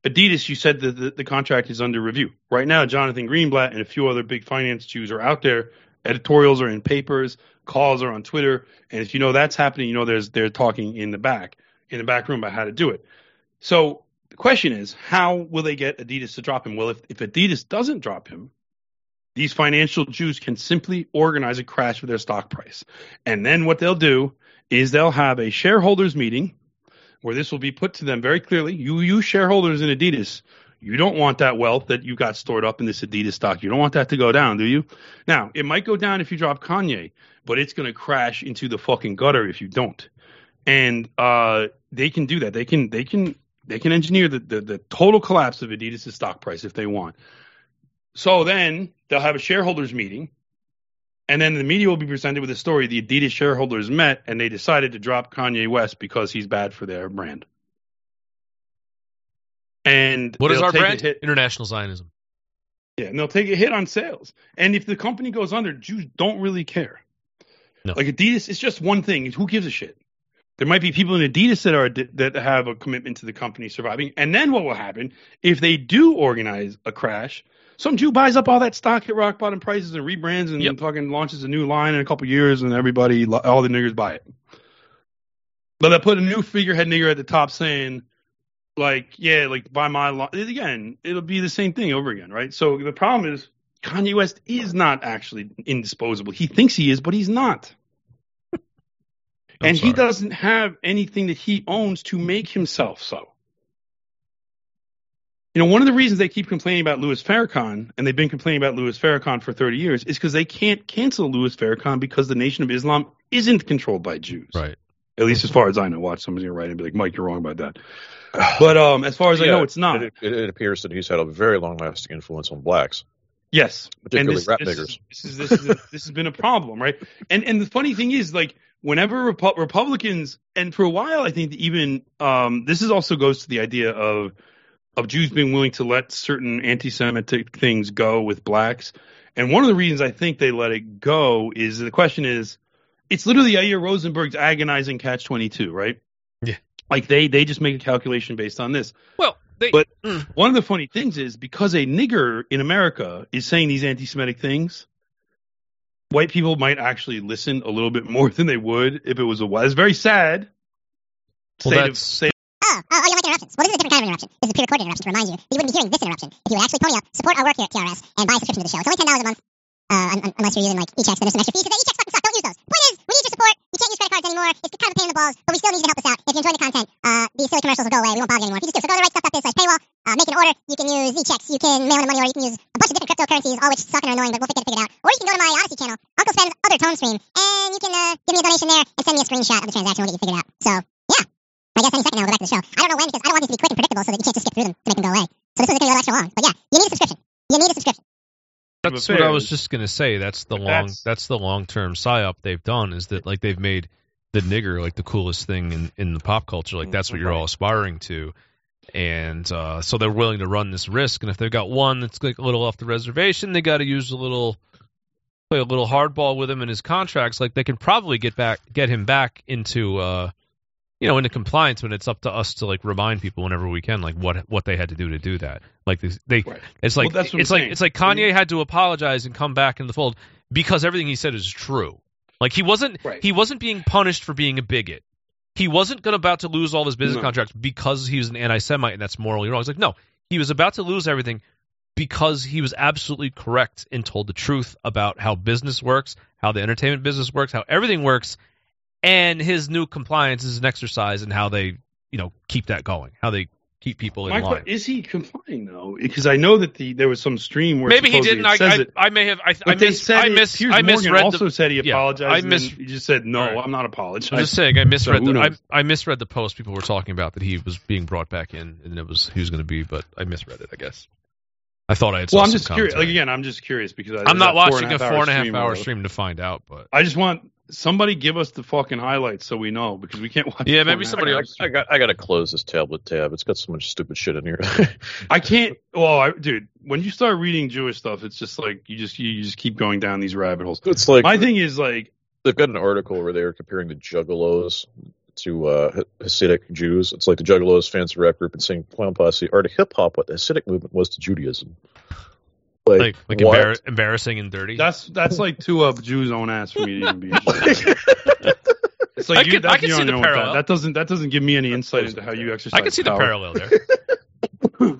Speaker 3: Adidas, you said that the, the contract is under review. Right now, Jonathan Greenblatt and a few other big finance Jews are out there. Editorials are in papers, calls are on Twitter, and if you know that's happening, you know there's they're talking in the back in the back room about how to do it. So the question is, how will they get Adidas to drop him? Well, if, if Adidas doesn't drop him, these financial Jews can simply organize a crash of their stock price. And then what they'll do is they'll have a shareholders meeting where this will be put to them very clearly. You, you shareholders in Adidas, you don't want that wealth that you got stored up in this Adidas stock. You don't want that to go down, do you? Now, it might go down if you drop Kanye, but it's going to crash into the fucking gutter if you don't. And uh, they can do that. They can they can they can engineer the, the, the total collapse of Adidas' stock price if they want. So then they'll have a shareholders meeting, and then the media will be presented with a story. The Adidas shareholders met and they decided to drop Kanye West because he's bad for their brand. And
Speaker 2: what is our brand?
Speaker 3: hit-
Speaker 2: International Zionism.
Speaker 3: yeah, and they'll take a hit on sales. And if the company goes under, Jews don't really care.
Speaker 2: No.
Speaker 3: Like Adidas, it's just one thing. Who gives a shit? There might be people in Adidas that are that have a commitment to the company surviving. And then what will happen if they do organize a crash? Some Jew buys up all that stock at rock bottom prices and rebrands and
Speaker 2: Yep.
Speaker 3: fucking launches a new line in a couple years, and everybody, all the niggers buy it. But I put a new figurehead nigger at the top saying, like, yeah, like buy my line. Again, it'll be the same thing over again, right? So the problem is Kanye West is not actually indisposable. He thinks he is, but he's not. and he doesn't have anything that he owns to make himself so. You know, one of the reasons they keep complaining about Louis Farrakhan, and they've been complaining about Louis Farrakhan for 30 years, is because they can't cancel Louis Farrakhan because the Nation of Islam isn't controlled by Jews.
Speaker 2: Right.
Speaker 3: At least as far as I know. Watch somebody's gonna write and be like, Mike, you're wrong about that. [sighs] But um, as far as I know, it's not.
Speaker 4: It, it, it appears that he's had a very long-lasting influence on blacks,
Speaker 3: Yes,
Speaker 4: particularly
Speaker 3: this,
Speaker 4: rap
Speaker 3: this
Speaker 4: niggers.
Speaker 3: this is this is a, this has been a problem, right? And and the funny thing is, like, whenever Repu- Republicans, and for a while, I think even um, this is also goes to the idea of of Jews being willing to let certain anti-Semitic things go with blacks. And one of the reasons I think they let it go is the question is, it's literally Yair Rosenberg's agonizing catch twenty two, right?
Speaker 2: Yeah.
Speaker 3: Like they they just make a calculation based on this.
Speaker 2: Well, they,
Speaker 3: But
Speaker 2: Mm.
Speaker 3: one of the funny things is because a nigger in America is saying these anti-Semitic things, white people might actually listen a little bit more [laughs] than they would if it was a white. It's very sad.
Speaker 2: Well,
Speaker 3: Say to-
Speaker 2: that's-
Speaker 3: say-
Speaker 5: Oh, oh, oh, you like interruptions. Well, this is a different kind of interruption. This is a pre-recorded interruption to remind you that you wouldn't be hearing this interruption if you would actually pony up, support our work here at TRS, and buy a subscription to the show. It's only ten dollars a month, uh, un- un- unless you're using like e-checks. Then there's some extra fees. 'cause the e-checks fucking suck. Don't use those. Point is, we need your support. You can't use credit cards anymore. It's kind of a pain in the balls, but we still need you to help us out. If you're enjoying the content, uh, these silly commercials will go away. We won't bother you anymore. If you just do, so go to rightstuff.biz slash paywall. Uh, make an order. You can use e-checks. You can mail in money, or you can use a bunch of different cryptocurrencies, all which suck and are annoying, but we'll get it out. Or you can go to my Odysee channel, Uncle Sven's other tone stream, and you can uh, give me a donation there and send me a screenshot of the transaction. We'll get you figured out. So I guess any second now we'll go back to the show. I don't know when because I don't want these to be quick and predictable so that you can't just skip through them to make them go away. So this isn't going to go extra long. But yeah, you need a subscription. You need a subscription.
Speaker 2: That's
Speaker 3: of
Speaker 2: what I was just gonna say. That's the
Speaker 3: But
Speaker 2: long.
Speaker 3: that's-
Speaker 2: That's, the long term psyop they've done. Is that like they've made the nigger like the coolest thing in in the pop culture. Like that's what you're all aspiring to, and uh, so they're willing to run this risk. And if they've got one that's like a little off the reservation, they got to use a little play a little hardball with him in his contracts. Like they can probably get back get him back into. uh you know, into compliance, when it's up to us to like remind people whenever we can, like what what they had to do to do that. Like they, they
Speaker 3: Right.
Speaker 2: it's like
Speaker 3: Well, what I'm
Speaker 2: it's like
Speaker 3: saying.
Speaker 2: it's like Kanye had to apologize and come back in the fold because everything he said is true. Like he wasn't
Speaker 3: Right.
Speaker 2: he wasn't being punished for being a bigot. He wasn't going about to lose all his business
Speaker 3: No.
Speaker 2: contracts because he was an anti-Semite and that's morally wrong. It's like no, he was about to lose everything because he was absolutely correct and told the truth about how business works, how the entertainment business works, how everything works, and his new compliance is an exercise in how they, you know, keep that going, how they keep people in
Speaker 3: My
Speaker 2: line.
Speaker 3: is he complying though? Because I know that the there was some stream where
Speaker 2: Maybe he didn't. I,
Speaker 3: says
Speaker 2: I. I may have. I, I
Speaker 3: they
Speaker 2: miss.
Speaker 3: said
Speaker 2: I
Speaker 3: it-
Speaker 2: miss.
Speaker 3: Piers
Speaker 2: I
Speaker 3: Morgan
Speaker 2: misread
Speaker 3: also
Speaker 2: the.
Speaker 3: said he
Speaker 2: yeah,
Speaker 3: apologized.
Speaker 2: I
Speaker 3: and
Speaker 2: mis-
Speaker 3: he just said no.
Speaker 2: Right.
Speaker 3: I'm not apologizing.
Speaker 2: I'm just saying. I misread
Speaker 3: So,
Speaker 2: the. I? I misread the post people were talking about that he was being brought back in and it was he was going to be, but I misread it. I guess. I thought I had.
Speaker 3: well, I'm just curious. Like again, I'm just curious because I,
Speaker 2: I'm not watching a
Speaker 3: hour
Speaker 2: four and a half
Speaker 3: stream
Speaker 2: hour stream to find out, but
Speaker 3: I just want somebody give us the fucking highlights so we know because we can't [laughs] watch.
Speaker 2: Yeah, maybe
Speaker 3: four and a half
Speaker 2: somebody
Speaker 3: hour
Speaker 2: else-
Speaker 4: I got I got to close this tablet tab. It's got so much stupid shit in here. [laughs]
Speaker 3: I can't. Well, I, dude, when you start reading Jewish stuff, it's just like you just you, you just keep going down these rabbit holes.
Speaker 4: it's like
Speaker 3: My thing is like
Speaker 4: they've got an article where they were comparing the Juggalos to uh, Hasidic Jews. It's like the Juggalos fancy rap group and saying Clown Posse are to hip hop what the Hasidic movement was to Judaism. Like,
Speaker 2: like like
Speaker 4: what?
Speaker 2: embar- embarrassing and dirty.
Speaker 3: that's that's like two up Jews' own ass for me to even be. [laughs] interested. It's like
Speaker 2: I
Speaker 3: you,
Speaker 2: can-
Speaker 3: that's,
Speaker 2: I can
Speaker 3: you
Speaker 2: see
Speaker 3: don't
Speaker 2: the
Speaker 3: know what
Speaker 2: parallel.
Speaker 3: That, that doesn't that doesn't give me any insight into how you exercise.
Speaker 2: I can see the parallel there. [laughs]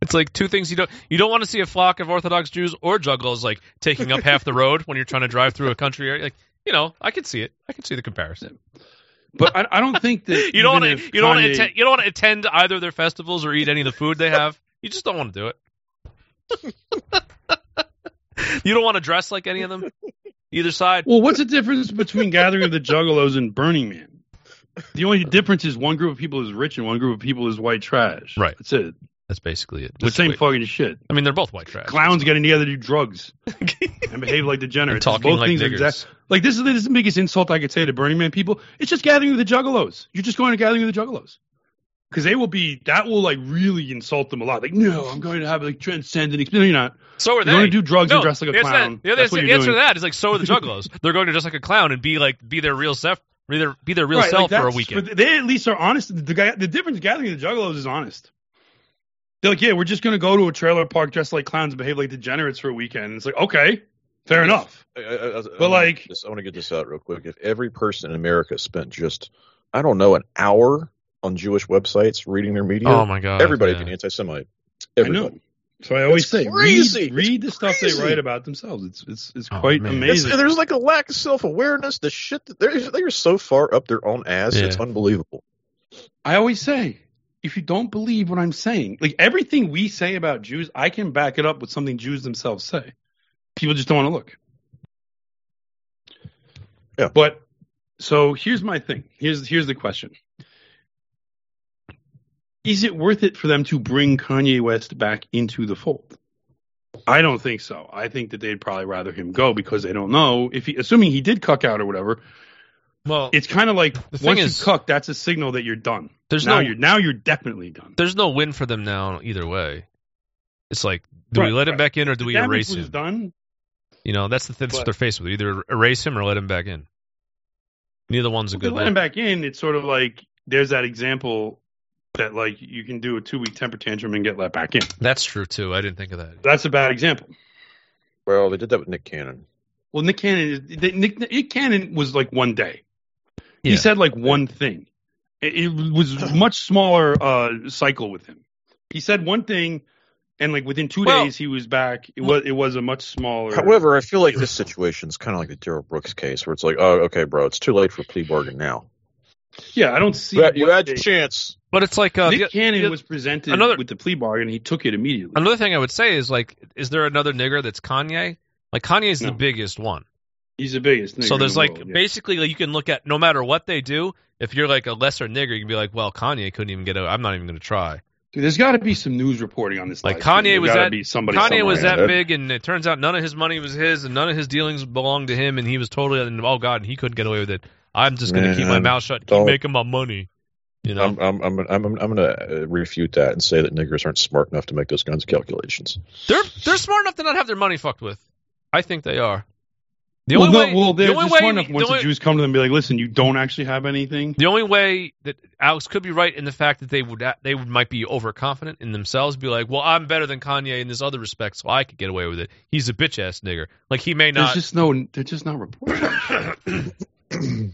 Speaker 2: It's like two things you don't you don't want to see a flock of Orthodox Jews or juggalos like taking up half the road when you're trying to drive through a country area. Like you know, I can see it. I can see the comparison.
Speaker 3: But I, I don't think that [laughs]
Speaker 2: You don't want to
Speaker 3: if
Speaker 2: you don't want to attend, you don't want to attend either of their festivals or eat any of the food they have. You just don't want to do it. You don't want to dress like any of them. Either side.
Speaker 3: Well, what's the difference between Gathering of the Juggalos and Burning Man? The only difference is one group of people is rich and one group of people is white trash.
Speaker 2: Right.
Speaker 3: That's it.
Speaker 2: That's basically it.
Speaker 3: The same
Speaker 2: way-
Speaker 3: fucking shit.
Speaker 2: I mean, they're both white trash.
Speaker 3: Clowns getting together to do drugs [laughs] and behave like degenerates.
Speaker 2: And talking
Speaker 3: Both
Speaker 2: like
Speaker 3: things
Speaker 2: niggers.
Speaker 3: exact- like this is, this is the biggest insult I could say to Burning Man people. It's just Gathering of the Juggalos. You're just going to Gathering of the Juggalos. Because they will be, that will like really insult them a lot. Like, no, I'm going to have like transcendent experience. No, you're not.
Speaker 2: So are they.
Speaker 3: You're going to do drugs
Speaker 2: no,
Speaker 3: and dress like a
Speaker 2: the answer-
Speaker 3: clown.
Speaker 2: The, other
Speaker 3: That's what
Speaker 2: answer,
Speaker 3: you're
Speaker 2: the answer to that is like so are the [laughs] juggalos. They're going to dress like a clown and be like be their real self, be their be their real
Speaker 3: Right, like
Speaker 2: self for a weekend.
Speaker 3: But they at least are honest. The guy, the difference gathering the Juggalos is honest. They're like, yeah, we're just gonna go to a trailer park dressed like clowns and behave like degenerates for a weekend. And it's like, okay, fair enough.
Speaker 4: I, I, I,
Speaker 3: But,
Speaker 4: I wanna
Speaker 3: like-
Speaker 4: this- I want to get this out real quick. If every person in America spent just, I don't know, an hour on Jewish websites reading their media,
Speaker 2: oh my god!
Speaker 4: everybody
Speaker 2: yeah.
Speaker 4: would anti-Semite.
Speaker 3: I know. So I always
Speaker 4: It's
Speaker 3: say,
Speaker 4: crazy.
Speaker 3: read, read the
Speaker 4: It's
Speaker 3: stuff they write about themselves. It's it's it's
Speaker 2: Oh,
Speaker 3: quite
Speaker 2: man.
Speaker 4: It's-
Speaker 3: amazing.
Speaker 4: there's like a lack of self awareness. The shit that they're they're so far up their own ass. It's unbelievable.
Speaker 3: I always say, if you don't believe what I'm saying, like everything we say about Jews, I can back it up with something Jews themselves say. People just don't want to look.
Speaker 4: Yeah.
Speaker 3: But so here's my thing. Here's here's the question. Is it worth it for them to bring Kanye West back into the fold? I don't think so. I think that they'd probably rather him go because they don't know if he, assuming he did cuck out or whatever.
Speaker 2: Well,
Speaker 3: It's kind of like
Speaker 2: The thing
Speaker 3: once
Speaker 2: is-
Speaker 3: you cuck, that's a signal that you're done.
Speaker 2: There's
Speaker 3: now
Speaker 2: no-
Speaker 3: you're now you're definitely done.
Speaker 2: there's no win for them now either way. It's like, do
Speaker 3: Right,
Speaker 2: we let him back in or do we
Speaker 3: the damage
Speaker 2: erase him?
Speaker 3: done.
Speaker 2: You know, that's the thing
Speaker 3: But-
Speaker 2: they're faced with. Either erase him or let him back in. Neither one's a good
Speaker 3: let him back in, it's sort of like there's that example that like you can do a two week temper tantrum and get let back in.
Speaker 2: That's true too. I didn't think of that.
Speaker 3: That's a bad example.
Speaker 4: Well, they did that with Nick Cannon.
Speaker 3: Well, Nick Cannon, Nick, Nick Cannon was like one day.
Speaker 2: Yeah.
Speaker 3: He said like one thing. It, it was [sighs] much smaller uh, cycle with him. He said one thing, and like within two
Speaker 2: Well-
Speaker 3: days he was back. It was it was a much smaller.
Speaker 4: However, I feel like this situation is kind of like the Darrell Brooks case, where it's like, oh, okay, bro, it's too late for plea bargain now.
Speaker 3: yeah, I don't see.
Speaker 4: You had- you had your chance.
Speaker 2: But it's like uh,
Speaker 3: Nick
Speaker 2: the-
Speaker 3: Cannon
Speaker 2: the-
Speaker 3: was presented
Speaker 2: another-
Speaker 3: with the plea bargain. He took it immediately.
Speaker 2: another thing I would say is like, is there another nigger that's Kanye? Like Kanye's the
Speaker 3: No.
Speaker 2: biggest one.
Speaker 3: He's the biggest. nigger
Speaker 2: so there's
Speaker 3: the
Speaker 2: like
Speaker 3: world, yeah.
Speaker 2: basically like, you can look at no matter what they do. If you're like a lesser nigger, you can be like, well, Kanye couldn't even get out. I'm not even going to try.
Speaker 3: Dude, there's got to be some news reporting on this.
Speaker 2: Like. Kanye was that Kanye was that big, and it turns out none of his money was his, and none of his dealings belonged to him, and he was totally. And oh god, he couldn't get away with it. I'm just going to keep my mouth shut, keep
Speaker 4: don't-
Speaker 2: making my money. You know,
Speaker 4: I'm, I'm, I'm, I'm, I'm going to uh, refute that and say that niggers aren't smart enough to make those kinds of calculations.
Speaker 2: they're they're smart enough to not have their money fucked with. I think they are. The
Speaker 3: well,
Speaker 2: only
Speaker 3: no,
Speaker 2: way,
Speaker 3: well, they're
Speaker 2: the only
Speaker 3: just
Speaker 2: way,
Speaker 3: smart enough
Speaker 2: the
Speaker 3: once
Speaker 2: only-
Speaker 3: the Jews come to them and be like, "Listen, you don't actually have anything."
Speaker 2: The only way that Alex could be right in the fact that they would they would might be overconfident in themselves, be like, "Well, I'm better than Kanye in this other respect, so I could get away with it." He's a bitch ass nigger. Like he may not.
Speaker 3: There's just no. They're just not reporting. [coughs]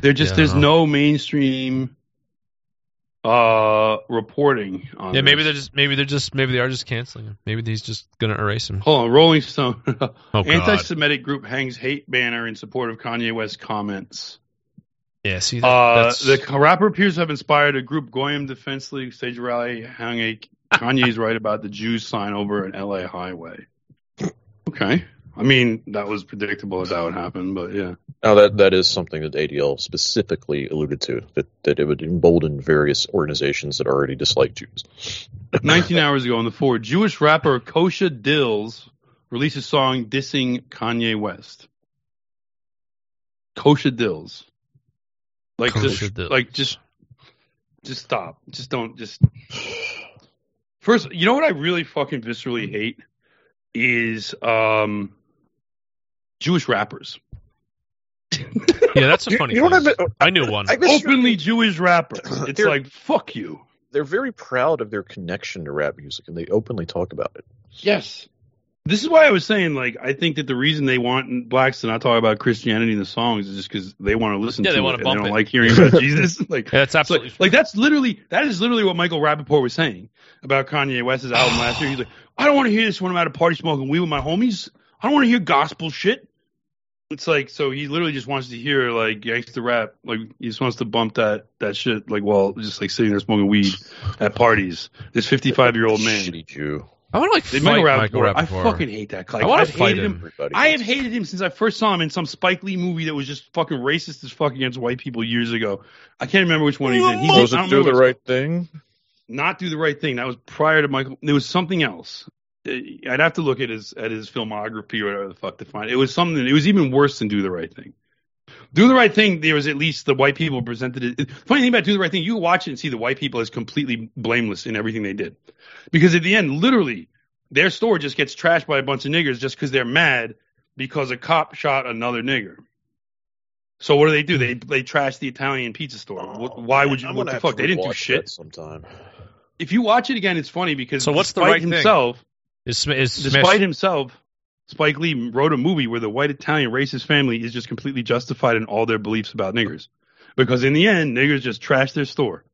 Speaker 3: they're just
Speaker 2: Yeah,
Speaker 3: there's no mainstream uh reporting on.
Speaker 2: yeah, maybe
Speaker 3: this.
Speaker 2: they're just maybe they're just maybe they are just canceling him. Maybe he's just gonna erase him.
Speaker 3: Hold on, Rolling Stone. [laughs]
Speaker 2: Oh.
Speaker 3: Anti-Semitic group hangs hate banner in support of Kanye West comments.
Speaker 2: Yeah, see that,
Speaker 3: Uh, the rapper appears to have inspired a group Goyim Defense League stage rally hung a Kanye's [laughs] right about the Jews sign over an LA highway. Okay. I mean, that was predictable that that would happen, but yeah.
Speaker 4: Now that that is something that ADL specifically alluded to that that it would embolden various organizations that already dislike Jews. [coughs]
Speaker 3: 19 hours ago on the four, Jewish rapper Kosha Dillz released a song dissing Kanye West. Kosha Dillz. Like
Speaker 2: Kosha
Speaker 3: just
Speaker 2: Dillz.
Speaker 3: like just just stop. Just don't just First, you know what I really fucking viscerally hate is um Jewish rappers. [laughs]
Speaker 2: yeah, that's a funny.
Speaker 4: You know what. I mean?
Speaker 2: I knew one.
Speaker 4: I guess
Speaker 3: Openly Jewish rappers. [clears throat] It's like fuck you.
Speaker 4: they're very proud of their connection to rap music and they openly talk about it.
Speaker 3: Yes. This is why I was saying, like, I think that the reason they want blacks to not talk about Christianity in the songs is just because they want to listen
Speaker 2: Yeah,
Speaker 3: to
Speaker 2: they
Speaker 3: it
Speaker 2: wanna bump
Speaker 3: they don't
Speaker 2: it.
Speaker 3: like hearing about [laughs] Jesus. [laughs] Like,
Speaker 2: Yeah, that's
Speaker 3: so,
Speaker 2: absolutely.
Speaker 3: like that's literally that is literally what Michael Rapaport was saying about Kanye West's album last year. He's like, I don't want to hear this when I'm at a party smoking weed with my homies. I don't want to hear gospel shit. It's like so he literally just wants to hear like gangster rap. Like he just wants to bump that that shit. Like while just like sitting there smoking weed at parties. This 55 year old man.
Speaker 4: Shitty Jew.
Speaker 2: I want to like
Speaker 3: They-
Speaker 2: fight
Speaker 3: Michael Rapaport,
Speaker 2: Michael
Speaker 3: I fucking hate that. Like,
Speaker 2: I wanna fight
Speaker 3: hated
Speaker 2: him.
Speaker 3: him.
Speaker 4: Everybody
Speaker 3: I have hated him since I first saw him in some Spike Lee movie that was just fucking racist as fuck against white people years ago. I can't remember which one he's in. He's
Speaker 4: Was
Speaker 3: I
Speaker 4: it
Speaker 3: don't
Speaker 4: do the right thing?
Speaker 3: not do the right thing. That was prior to Michael. There was something else. Uh, I'd have to look at his at his filmography or whatever the fuck to find. It was something. It was even worse than do the right thing. Do the right thing. There was at least the white people presented it. Funny thing about do the right thing, you watch it and see the white people as completely blameless in everything they did, because at the end, literally, their store just gets trashed by a bunch of niggers just because they're mad because a cop shot another nigger. So what do they do? They they trash the Italian pizza store. What- Why would you?
Speaker 4: I'm
Speaker 3: What the fuck? They didn't do shit
Speaker 4: that sometime.
Speaker 3: if you watch it again, it's funny because
Speaker 2: So what's the
Speaker 3: despite
Speaker 2: right thing?
Speaker 3: Himself,
Speaker 2: Is, Sm- is Smash,
Speaker 3: despite himself, Spike Lee wrote a movie where the white Italian racist family is just completely justified in all their beliefs about niggers, because in the end, niggers just trash their store.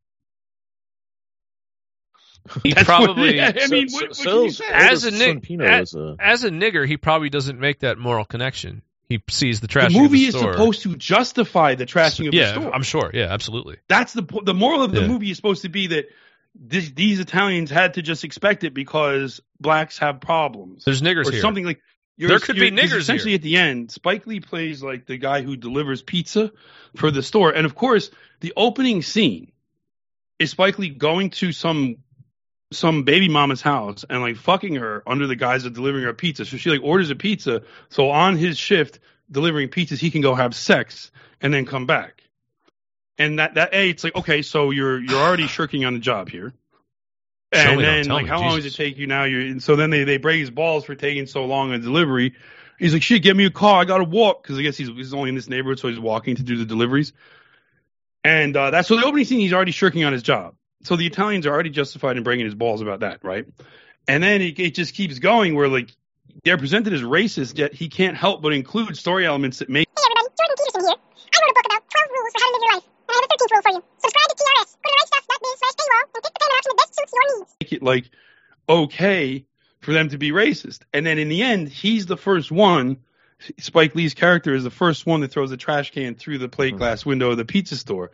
Speaker 2: He
Speaker 3: That's
Speaker 2: probably
Speaker 3: yeah, I mean,
Speaker 4: So-
Speaker 3: what, what
Speaker 4: so- so-
Speaker 2: as a
Speaker 4: Son
Speaker 2: as,
Speaker 4: a-
Speaker 2: as a nigger, he probably doesn't make that moral connection. He sees the trash.
Speaker 3: the
Speaker 2: trash.
Speaker 3: movie
Speaker 2: of
Speaker 3: is
Speaker 2: store.
Speaker 3: supposed to justify the trashing of
Speaker 2: yeah,
Speaker 3: the store.
Speaker 2: I'm sure. Yeah, absolutely.
Speaker 3: That's the the moral of the
Speaker 2: Yeah.
Speaker 3: movie is supposed to be that this, these Italians had to just expect it because blacks have problems
Speaker 2: There's niggers
Speaker 3: or
Speaker 2: here.
Speaker 3: something like.
Speaker 2: There could be niggers
Speaker 3: Essentially,
Speaker 2: here.
Speaker 3: at the end, Spike Lee plays like the guy who delivers pizza for the store, and of course, the opening scene is Spike Lee going to some some baby mama's house and like fucking her under the guise of delivering her pizza. So she like orders a pizza. So on his shift delivering pizzas, he can go have sex and then come back. And that that a it's like okay, so you're you're already [sighs] shirking on the job here.
Speaker 2: Show
Speaker 3: And
Speaker 2: me, don't
Speaker 3: then like
Speaker 2: me,
Speaker 3: how long does it take you now? You and so then they they break his balls for taking so long on delivery. He's like, shit, get me a car. I gotta walk because I guess he's he's only in this neighborhood, so he's walking to do the deliveries. And uh, that's so the opening scene. He's already shirking on his job. So the Italians are already justified in breaking his balls about that, right? And then it, it just keeps going where like they're presented as racist, yet he can't help but include story elements that make
Speaker 5: Hey everybody, Jordan Peterson here. I wrote a book about 12 rules for how to live your life, and I have a 13th rule for you. Subscribe to TRS. Go to rightstuff.biz slash paywall and pick the payment option that best suits your needs.
Speaker 3: make it like okay for them to be racist. And then in the end, he's the first one. Spike Lee's character is the first one that throws a trash can through the plate hmm. glass window of the pizza store.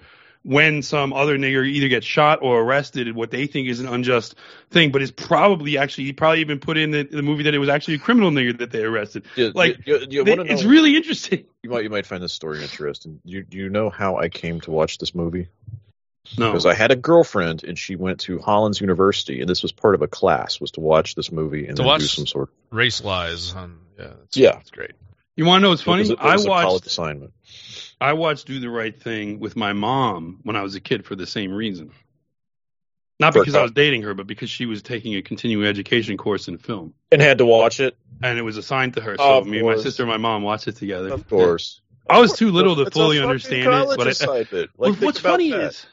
Speaker 3: When some other nigger either gets shot or arrested what they think is an unjust thing, but is probably actually he probably even put in the, the movie that it was actually a criminal nigger that they arrested.
Speaker 4: Yeah,
Speaker 3: Like,
Speaker 4: you, you, you
Speaker 3: They-
Speaker 4: know,
Speaker 3: it's really interesting. [laughs]
Speaker 4: you might you might find this story interesting. You do you know how I came to watch this movie?
Speaker 3: No,
Speaker 4: Because I had a girlfriend and she went to Hollins University, and this was part of a class was to watch this movie and
Speaker 2: To
Speaker 4: then
Speaker 2: watch-
Speaker 4: do some sort.
Speaker 2: of Race lies. On, yeah, that's,
Speaker 4: Yeah.
Speaker 2: that's great.
Speaker 3: You want to know what's
Speaker 4: It was
Speaker 3: funny?
Speaker 4: a- it was
Speaker 3: I
Speaker 4: a college
Speaker 3: watched
Speaker 4: assignment.
Speaker 3: I watched Do the Right Thing with my mom when I was a kid for the same reason. Not because I was dating her, but because she was taking a continuing education course in film.
Speaker 4: and had to watch it.
Speaker 3: And it was assigned to her. So
Speaker 4: Of
Speaker 3: me and my sister and my mom watched it together.
Speaker 4: Of course,
Speaker 3: I was too little to
Speaker 4: It's
Speaker 3: fully
Speaker 4: fucking
Speaker 3: understand it. But I.
Speaker 4: Like,
Speaker 3: Well, what's funny
Speaker 4: that.
Speaker 3: is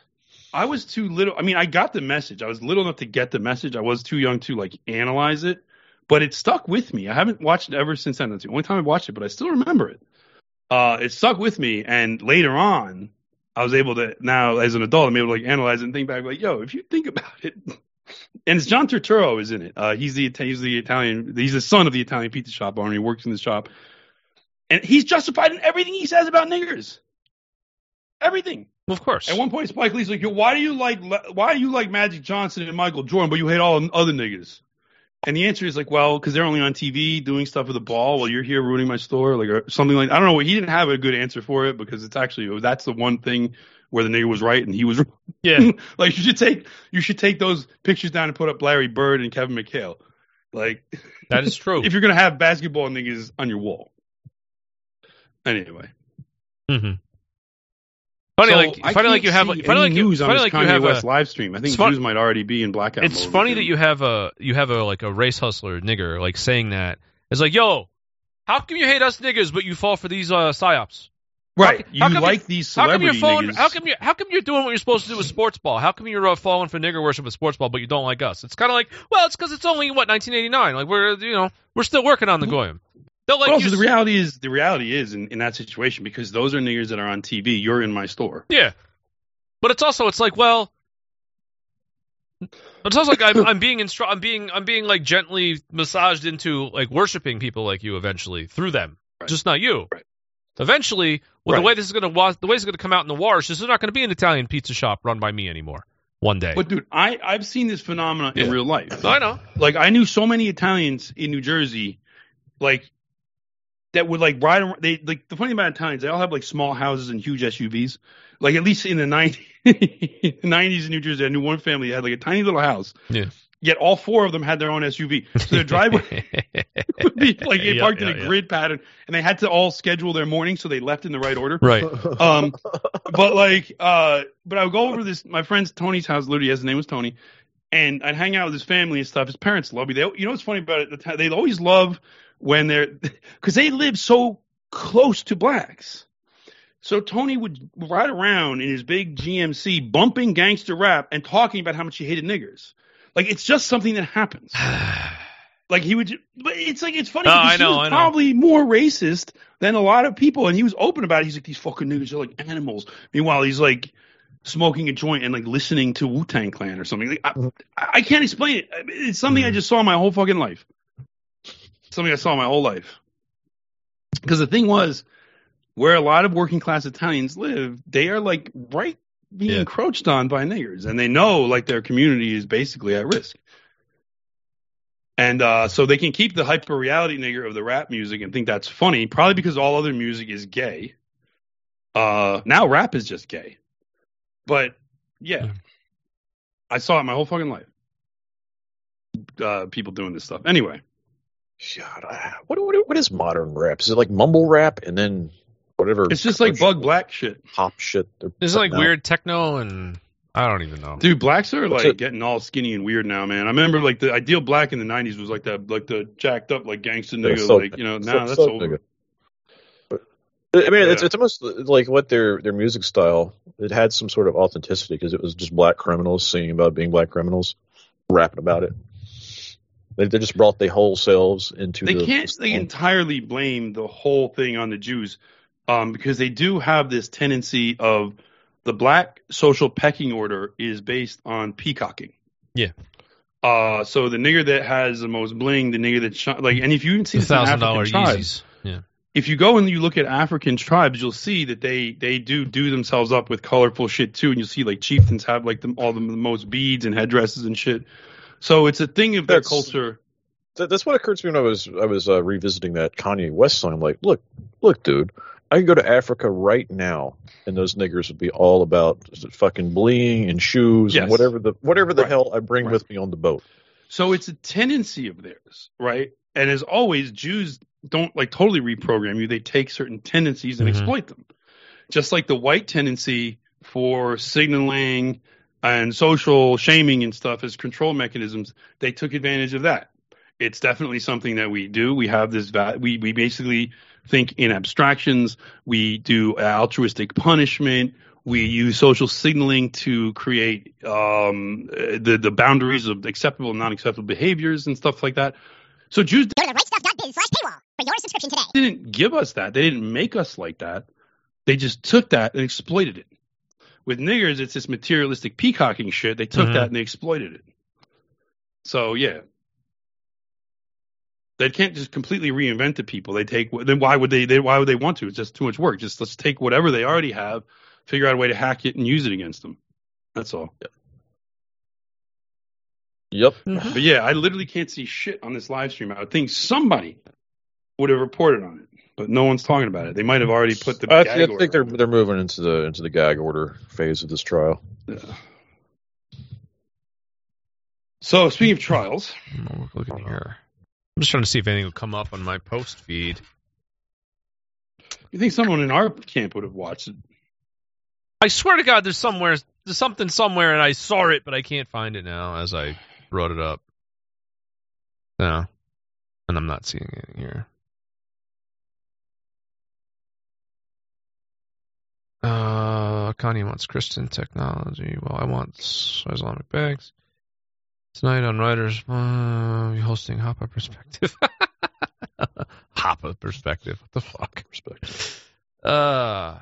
Speaker 3: I was too little. I mean, I got the message. I was little enough to get the message. I was too young to like analyze it, but it stuck with me. I haven't watched it ever since then. That's the only time I watched it, but I still remember it. Uh, it stuck with me, and later on, I was able to now as an adult, I'm able to like analyze it and think back, like, yo, if you think about it. [laughs] And it's John Turturro is in it. Uh, he's the he's the Italian. He's the son of the Italian pizza shop owner. He works in the shop, and he's justified in everything he says about niggers. Everything.
Speaker 2: Of course.
Speaker 3: At one point, Spike Lee's like, "Yo, why do you like why do you like Magic Johnson and Michael Jordan, but you hate all other niggas?" And the answer is like, "Well, because they're only on TV doing stuff with the ball, while you're here ruining my store, like or something like." I don't know. He didn't have a good answer for it because it's actually that's the one thing where the nigga was right and he was wrong.
Speaker 2: yeah. [laughs]
Speaker 3: like you should take you should take those pictures down and put up Larry Bird and Kevin McHale. Like
Speaker 2: That is true. [laughs]
Speaker 3: if you're gonna have basketball niggas on your wall. Anyway.
Speaker 2: hmm Funny,
Speaker 3: So,
Speaker 2: like
Speaker 3: I
Speaker 2: funny, like you have,
Speaker 3: see
Speaker 2: funny, like you,
Speaker 3: news on
Speaker 2: funny,
Speaker 3: this
Speaker 2: like you
Speaker 3: Kanye
Speaker 2: have
Speaker 3: West
Speaker 2: a.
Speaker 3: live stream. I think
Speaker 2: it's fun-
Speaker 3: Jews might already be in blackout.
Speaker 2: It's
Speaker 3: mode
Speaker 2: funny
Speaker 3: with
Speaker 2: that you have a, you have a like a race hustler nigger like saying that. It's like, yo, how come you hate us niggers, but you fall for these uh psyops?
Speaker 3: right.
Speaker 2: how
Speaker 3: you
Speaker 2: come
Speaker 3: like these
Speaker 2: How come
Speaker 3: celebrity
Speaker 2: you're falling?
Speaker 3: niggas.
Speaker 2: How come you? How come you're doing what you're supposed to do with sports ball? How come you're uh, falling for nigger worship with sports ball, but you don't like us? It's kind of like, well, it's because it's only what 1989. Like we're you know we're still working on the goyim. They'll like
Speaker 3: but also, the reality is, the reality is in, in that situation because those are niggers that are on TV. You're in my store.
Speaker 2: Yeah, but it's also it's like well, it's also like I'm, [coughs] I'm being instru- I'm being I'm being like gently massaged into like worshiping people like you eventually through them,
Speaker 3: Right.
Speaker 2: just not you.
Speaker 3: Right.
Speaker 2: Eventually, well,
Speaker 3: Right.
Speaker 2: the way this is gonna wa- the way it's gonna come out in the wash is there's not gonna be an Italian pizza shop run by me anymore. One day,
Speaker 3: But dude, I I've seen this phenomenon in real life.
Speaker 2: I know.
Speaker 3: like I knew so many Italians in New Jersey, like that would like ride around. They like the funny thing about Italians, they all have like small houses and huge SUVs. Like at least in the nineties, [laughs] nineties in New Jersey, I knew one family that had like a tiny little house.
Speaker 2: Yeah.
Speaker 3: Yet all four of them had their own SUV, so their driveway [laughs] would be like they
Speaker 2: Yeah,
Speaker 3: parked
Speaker 2: yeah,
Speaker 3: in a
Speaker 2: yeah.
Speaker 3: grid pattern, and they had to all schedule their morning so they left in the right order.
Speaker 2: Right. [laughs]
Speaker 3: Um, but like, uh, but I would go over this my friend's Tony's house. Literally, his name was Tony, and I'd hang out with his family and stuff. His parents love me. They, you know what's funny about it? They always love when they're [laughs] because they live so close to blacks. So Tony would ride around in his big GMC, bumping gangster rap and talking about how much he hated niggers. Like it's just something that happens. [sighs] Like he would, but it's like it's funny because
Speaker 2: I know,
Speaker 3: he was
Speaker 2: I know.
Speaker 3: probably more racist than a lot of people, and he was open about it. He's like, these fucking niggers are like animals. Meanwhile, he's like, smoking a joint and like listening to Wu Tang Clan or something. Like, I,
Speaker 4: Mhm.
Speaker 3: I can't explain it. It's something I
Speaker 2: Mhm.
Speaker 3: just saw my whole fucking life. Something I saw my whole life. Because the thing was, where a lot of working class Italians live, they are like right being
Speaker 2: Yeah.
Speaker 3: encroached on by niggers, and they know like their community is basically at risk. And uh, so they can keep the hyper reality nigger of the rap music and think that's funny, probably because all other music is gay. Uh, now rap is just gay. But yeah,
Speaker 2: Yeah.
Speaker 3: I saw it my whole fucking life. Uh, people doing this stuff. Anyway,
Speaker 4: God, I- what, what what is modern rap? Is it like mumble rap and then whatever?
Speaker 3: it's just like Bug Black shit.
Speaker 4: pop shit. they're
Speaker 2: This is like
Speaker 4: out?
Speaker 2: weird techno, and I don't even know.
Speaker 3: Dude, blacks are
Speaker 4: What's
Speaker 3: like
Speaker 4: it?
Speaker 3: getting all skinny and weird now, man. I remember like the ideal black in the '90s was like that, like the jacked up, like gangster nigga.
Speaker 4: so-
Speaker 3: like you know,
Speaker 4: so-
Speaker 3: now that's
Speaker 4: so
Speaker 3: over.
Speaker 4: nigga. But, I mean, it's
Speaker 3: Yeah.
Speaker 4: it's almost like what their their music style. It had some sort of authenticity because it was just black criminals singing about being black criminals, rapping about it. They, they just brought their whole selves into.
Speaker 3: They
Speaker 4: the,
Speaker 3: can't
Speaker 4: the
Speaker 3: like,
Speaker 4: song.
Speaker 3: entirely blame the whole thing on the Jews, um, because they do have this tendency of the black social pecking order is based on peacocking.
Speaker 2: Yeah.
Speaker 3: Uh, so the nigger that has the most bling, the nigger that shi- like, and if you even see
Speaker 2: The
Speaker 3: this in
Speaker 2: thousand dollar
Speaker 3: African tribes,
Speaker 2: Yeezys.
Speaker 3: If you go and you look at African tribes, you'll see that they they do do themselves up with colorful shit too, and you'll see like chieftains have like the, all the, the most beads and headdresses and shit. So it's a thing of their
Speaker 4: That's-
Speaker 3: culture.
Speaker 4: Th- that's what occurred to me when I was I was uh, revisiting that Kanye West song. I'm like, look, look, dude, I can go to Africa right now, and those niggers would be all about fucking bling and shoes
Speaker 3: Yes.
Speaker 4: and whatever the whatever the
Speaker 3: Right.
Speaker 4: hell I bring
Speaker 3: Right.
Speaker 4: with me on the boat.
Speaker 3: So it's a tendency of theirs, right? And as always, Jews don't like totally reprogram you. They take certain tendencies and
Speaker 2: Mhm.
Speaker 3: exploit them. Just like the white tendency for signaling and social shaming and stuff as control mechanisms, they took advantage of that. It's definitely something that we do. We have this va- we we basically think in abstractions. We do altruistic punishment. We use social signaling to create um, uh, the the boundaries of acceptable and non-acceptable behaviors and stuff like that. So Jews
Speaker 5: Go to rightstuff.biz slash paywall for your subscription today.
Speaker 3: They didn't give us that. They didn't make us like that. They just took that and exploited it. With niggers, it's this materialistic peacocking shit. They took
Speaker 2: Mhm.
Speaker 3: that and they exploited it. So yeah, they can't just completely reinvent the people. They take then why would they, they? Why would they want to? It's just too much work. Just let's take whatever they already have, figure out a way to hack it and use it against them. That's all.
Speaker 4: Yep.
Speaker 3: But yeah, I literally can't see shit on this live stream. I would think somebody would have reported on it, but no one's talking about it. They might have already put the.
Speaker 4: I,
Speaker 3: gag
Speaker 4: I
Speaker 3: order
Speaker 4: think they're they're moving into the into the gag order phase of this trial.
Speaker 3: Yeah. So speaking of trials,
Speaker 2: I'm looking here. I'm just trying to see if anything will come up on my post feed.
Speaker 3: you think someone in our camp would have watched it?
Speaker 2: I swear to God, there's somewhere, there's something somewhere, and I saw it, but I can't find it now as I brought it up. No, and I'm not seeing it here. Uh, Kanye wants Christian technology. Well, I want Islamic bags. Tonight on Writers, uh, hosting Hoppa Perspective. [laughs] Hoppa Perspective. What the fuck?
Speaker 4: Respect.
Speaker 2: Uh,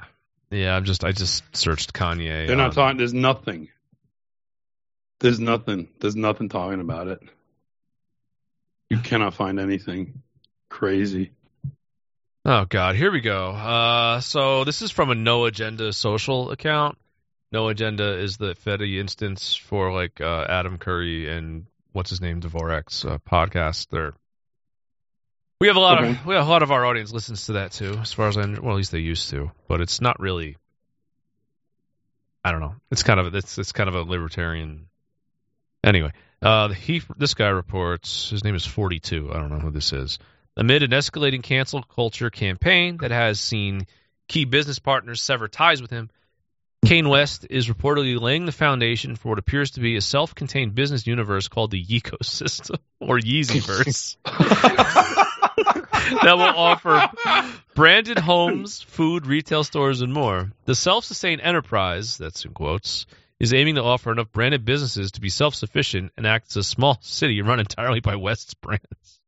Speaker 2: yeah, I'm just I just searched Kanye.
Speaker 3: They're not
Speaker 2: on-
Speaker 3: talking. There's nothing. There's nothing. There's nothing talking about it. You cannot find anything crazy.
Speaker 2: Oh God, here we go. Uh, so this is from a No Agenda social account. No Agenda is the Fedi instance for like uh, Adam Curry and what's his name Dvorak's uh, podcast. They're we have a lot
Speaker 3: Okay.
Speaker 2: of we have a lot of our audience listens to that too, as far as I well at least they used to, but it's not really. I don't know. It's kind of it's it's kind of a libertarian. Anyway, uh, he this guy reports his name is Forty Two. I don't know who this is amid an escalating cancel culture campaign that has seen key business partners sever ties with him. Kanye West is reportedly laying the foundation for what appears to be a self-contained business universe called the Ecosystem [laughs] or Yeezyverse [laughs] that will offer branded homes, food, retail stores, and more. The self-sustained enterprise, that's in quotes, is aiming to offer enough branded businesses to be self-sufficient and act as a small city run entirely by West's brands.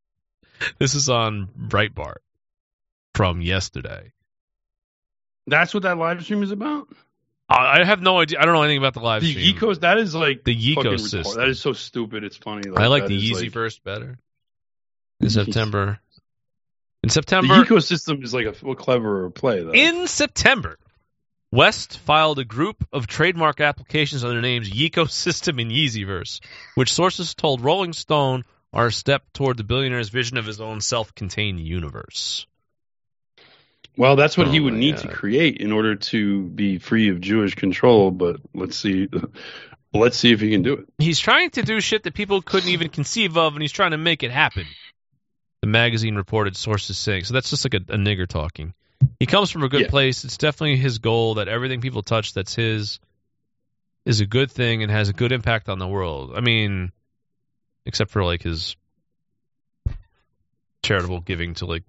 Speaker 2: [laughs] This is on Breitbart from yesterday.
Speaker 3: That's what that live stream is about.
Speaker 2: I I have no idea. I don't know anything about the live
Speaker 3: The
Speaker 2: stream.
Speaker 3: Yikos, that is like
Speaker 2: The
Speaker 3: fucking
Speaker 2: Yikos
Speaker 3: retarded.
Speaker 2: system.
Speaker 3: That is so stupid. It's funny.
Speaker 2: I like the Easy
Speaker 3: like-
Speaker 2: better. In September. In September, The
Speaker 3: ecosystem is like a, a cleverer play though.
Speaker 2: In September, West filed a group of trademark applications under the names Ecosystem and Yeezyverse, which sources told Rolling Stone are a step toward the billionaire's vision of his own self-contained universe.
Speaker 3: well, that's what he
Speaker 2: Oh
Speaker 3: would
Speaker 2: my
Speaker 3: need to create in order to be free of Jewish control. But let's see, [laughs] let's see if he can do it.
Speaker 2: He's trying to do shit that people couldn't even conceive of, and he's trying to make it happen. The magazine reported sources saying. So that's just like a, a nigger talking. He comes from a good
Speaker 3: Yeah.
Speaker 2: place. It's definitely his goal that everything people touch that's his is a good thing and has a good impact on the world. I mean, except for like his charitable giving to like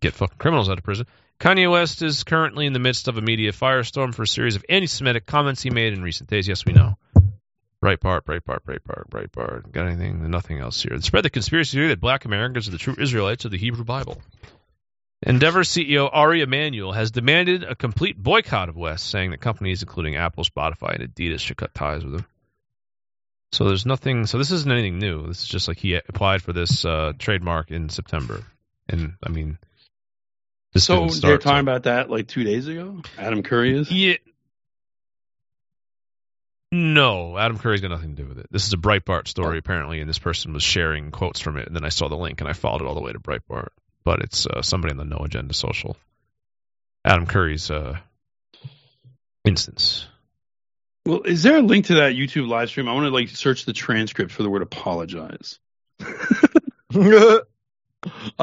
Speaker 2: get fucking criminals out of prison. Kanye West is currently in the midst of a media firestorm for a series of anti-Semitic comments he made in recent days. Yes, we know. Breitbart, Breitbart, Breitbart, Breitbart. Got anything? Nothing else here. Spread the conspiracy theory that black Americans are the true Israelites of the Hebrew Bible. Endeavor CEO Ari Emanuel has demanded a complete boycott of West, saying that companies including Apple, Spotify, and Adidas should cut ties with him. So there's nothing. So this isn't anything new. This is just like he applied for this uh, trademark in September, and I mean, this
Speaker 3: So
Speaker 2: didn't
Speaker 3: they're talking about that like two days ago. Adam Curry is.
Speaker 2: Yeah. No, Adam Curry's got nothing to do with it. This is a Breitbart story apparently, and this person was sharing quotes from it, and then I saw the link and I followed it all the way to Breitbart. But it's uh, somebody on the No Agenda Social. Adam Curry's uh, instance.
Speaker 3: Well, is there a link to that YouTube live stream? I want to like search the transcript for the word apologize. [laughs] I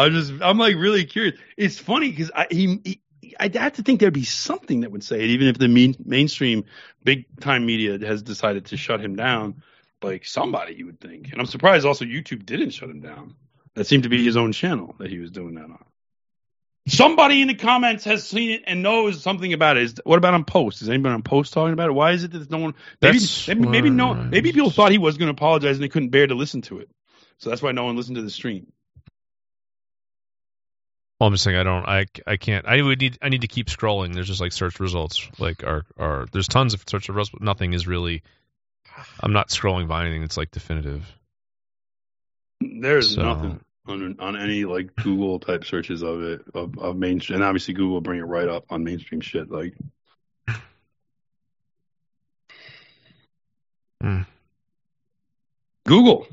Speaker 3: just, I'm like really curious. It's funny because I, he, he, I'd have to think there'd be something that would say it, even if the main, mainstream big time media has decided to shut him down. Like somebody, you would think. And I'm surprised also YouTube didn't shut him down. That seemed to be his own channel that he was doing that on. Somebody in the comments has seen it and knows something about it. Is, what about on post? Is anybody on post talking about it? Why is it that no one? Maybe maybe, maybe no. Maybe people thought he was going to apologize and they couldn't bear to listen to it. So that's why no one listened to the stream.
Speaker 2: Well, I'm just saying I don't. I I can't. I would need. I need to keep scrolling. There's just like search results. Like are are there's tons of search results, but nothing is really. I'm not scrolling by anything that's like definitive.
Speaker 3: There's
Speaker 2: So-
Speaker 3: nothing on on any like Google type searches of it of, of mainstream, and obviously Google will bring it right up on mainstream shit. Like,
Speaker 2: Hmm.
Speaker 3: Google,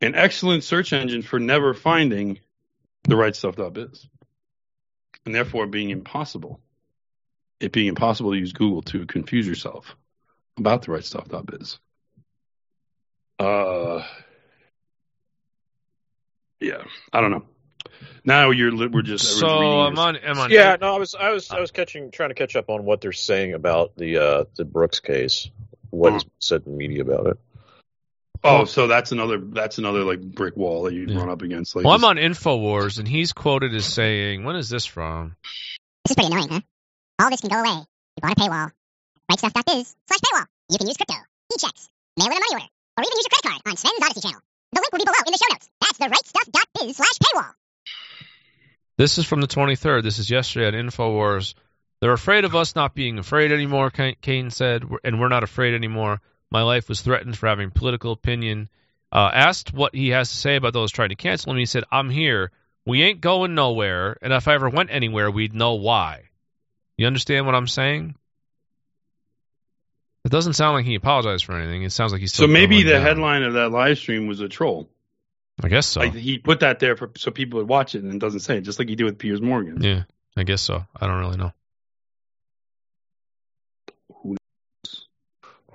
Speaker 3: an excellent search engine for never finding the right stuff.biz, and therefore being impossible. It being impossible to use Google to confuse yourself about the right stuff.biz. Uh, yeah, I don't know. Now you're li- we're just
Speaker 2: So I'm on. I'm on.
Speaker 4: Yeah, no, I was, I was, I was catching, trying to catch up on what they're saying about the uh, the Brooks case. What's
Speaker 3: Uh-huh.
Speaker 4: said in the media about it?
Speaker 3: Oh, so that's another that's another like brick wall that you
Speaker 2: Yeah.
Speaker 3: run up against. Like,
Speaker 2: Well, I'm
Speaker 3: this-
Speaker 2: on Infowars, and he's quoted as saying, "When is this from?"
Speaker 5: This is pretty annoying, huh? All this can go away. We bought a paywall. Rightstuff.biz slash paywall. You can use crypto, e-checks, mail in a money order, or even use your credit card on Sven's Odysee channel. The link will be below in the show notes. That's the rightstuff.biz slash paywall.
Speaker 2: This is from the 23rd. This is yesterday on Infowars. They're afraid of us not being afraid anymore, Ka- Kanye said, and we're not afraid anymore. My life was threatened for having political opinion. Uh, asked what he has to say about those trying to cancel him, he said, I'm here. We ain't going nowhere, and if I ever went anywhere, we'd know why. You understand what I'm saying? It doesn't sound like he apologized for anything. It sounds like he's still
Speaker 3: so maybe the
Speaker 2: down.
Speaker 3: headline of that live stream was a troll.
Speaker 2: I guess so.
Speaker 3: Like he put that there for so people would watch it and it doesn't say it, just like he did with Piers Morgan.
Speaker 2: yeah, I guess so. I don't really know.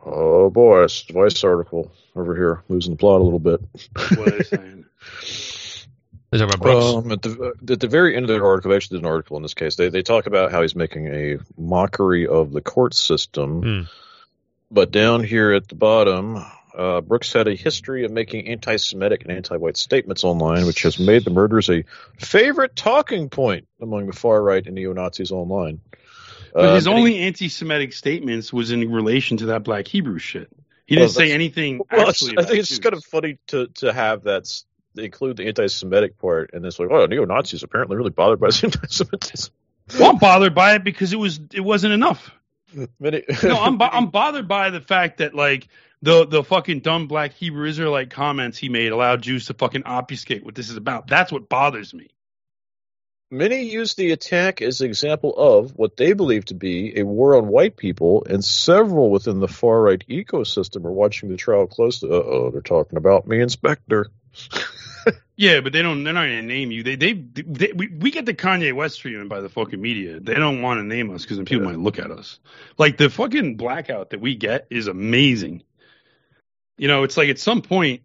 Speaker 4: Oh boy, it's a Vice article over here, losing the plot a little bit.
Speaker 3: What are they saying? [laughs]
Speaker 2: They talk about Brooks.
Speaker 4: Um, at the at the very end of the article, they actually did an article in this case. They they talk about how he's making a mockery of the court system,
Speaker 2: Hmm.
Speaker 4: But down here at the bottom, uh, Brooks had a history of making anti-Semitic and anti-white statements online, which has made the murders a favorite talking point among the far right and neo Nazis online.
Speaker 3: But
Speaker 4: Uh,
Speaker 3: his only anti-Semitic statements was in relation to that Black Hebrew shit. He didn't say anything.
Speaker 4: Well, I think it's
Speaker 3: Jews.
Speaker 4: kind of funny to to have that include the anti-Semitic part, and it's like, oh, neo Nazis apparently really bothered by this [laughs] anti-Semitism.
Speaker 3: Well, I'm bothered by it because it was it wasn't enough.
Speaker 4: Many, [laughs]
Speaker 3: no, I'm bo- I'm bothered by the fact that like the the fucking dumb black Hebrew Israelite comments he made allowed Jews to fucking obfuscate what this is about. That's what bothers me.
Speaker 4: Many use the attack as an example of what they believe to be a war on white people, and several within the far right ecosystem are watching the trial closely. Uh oh, they're talking about me, Inspector. [laughs]
Speaker 3: Yeah, but they don't. They're not going to name you. They they, they we, we get the Kanye West treatment by the fucking media. They don't want to name us because then people
Speaker 4: Yeah.
Speaker 3: might look at us. Like the fucking blackout that we get is amazing. You know, it's like at some point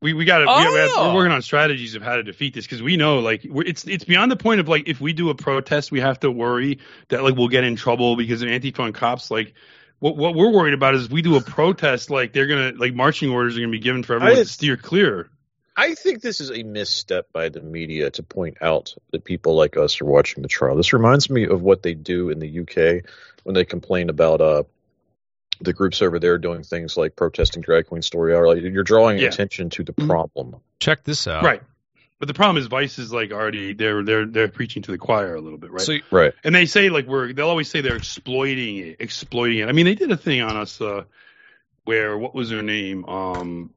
Speaker 3: we we got to
Speaker 2: Oh.
Speaker 3: we're working on strategies of how to defeat this because we know like we're, it's it's beyond the point of like if we do a protest we have to worry that like we'll get in trouble because of anti-Antifa and cops like. What, what we're worried about is if we do a protest, like they're gonna like marching orders are gonna be given for everyone
Speaker 4: I-
Speaker 3: to steer clear.
Speaker 4: I think this is a misstep by the media to point out that people like us are watching the trial. This reminds me of what they do in the UK when they complain about uh, the groups over there doing things like protesting drag queen story hour. Like you're drawing
Speaker 3: Yeah.
Speaker 4: attention to the
Speaker 3: Mhm.
Speaker 4: problem.
Speaker 2: Check this out.
Speaker 3: Right. But the problem is Vice is like already they're they're they're preaching to the choir a little bit, right?
Speaker 2: So
Speaker 4: Right.
Speaker 3: and they say like we're they'll always say they're exploiting it, exploiting it. I mean, they did a thing on us uh where what was her name? Um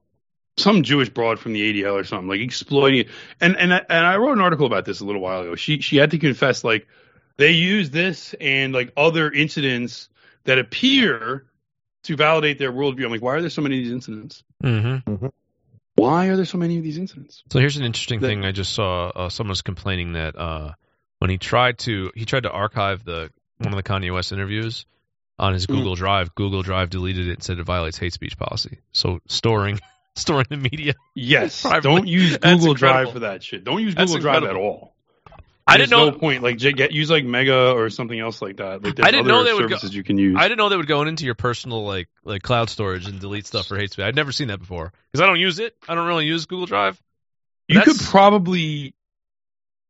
Speaker 3: some Jewish broad from the ADL or something, like exploiting it. And and I, and I wrote an article about this a little while ago. She she had to confess like they use this and like other incidents that appear to validate their worldview. I'm like, why are there so many of these incidents?
Speaker 2: hmm
Speaker 3: Why are there so many of these incidents?
Speaker 2: So here's an interesting
Speaker 3: The-
Speaker 2: thing. I just saw uh, someone was complaining that uh, when he tried to he tried to archive the one of the Kanye West interviews on his
Speaker 3: Mm.
Speaker 2: Google Drive. Google Drive deleted it and said it violates hate speech policy. So storing [laughs] storing the media.
Speaker 3: Yes. [laughs]
Speaker 2: Privately.
Speaker 3: Don't use Google Drive for that shit. Don't use Google Drive at all.
Speaker 2: I didn't know.
Speaker 3: no point. Like j- get use like Mega or something else like that. Like there's
Speaker 2: I didn't
Speaker 3: other
Speaker 2: know they would go-
Speaker 3: you can use.
Speaker 2: I didn't know they would go into your personal like like cloud storage and delete stuff for hate speech. I'd never seen that before because I don't use it. I don't really use Google Drive.
Speaker 3: you could probably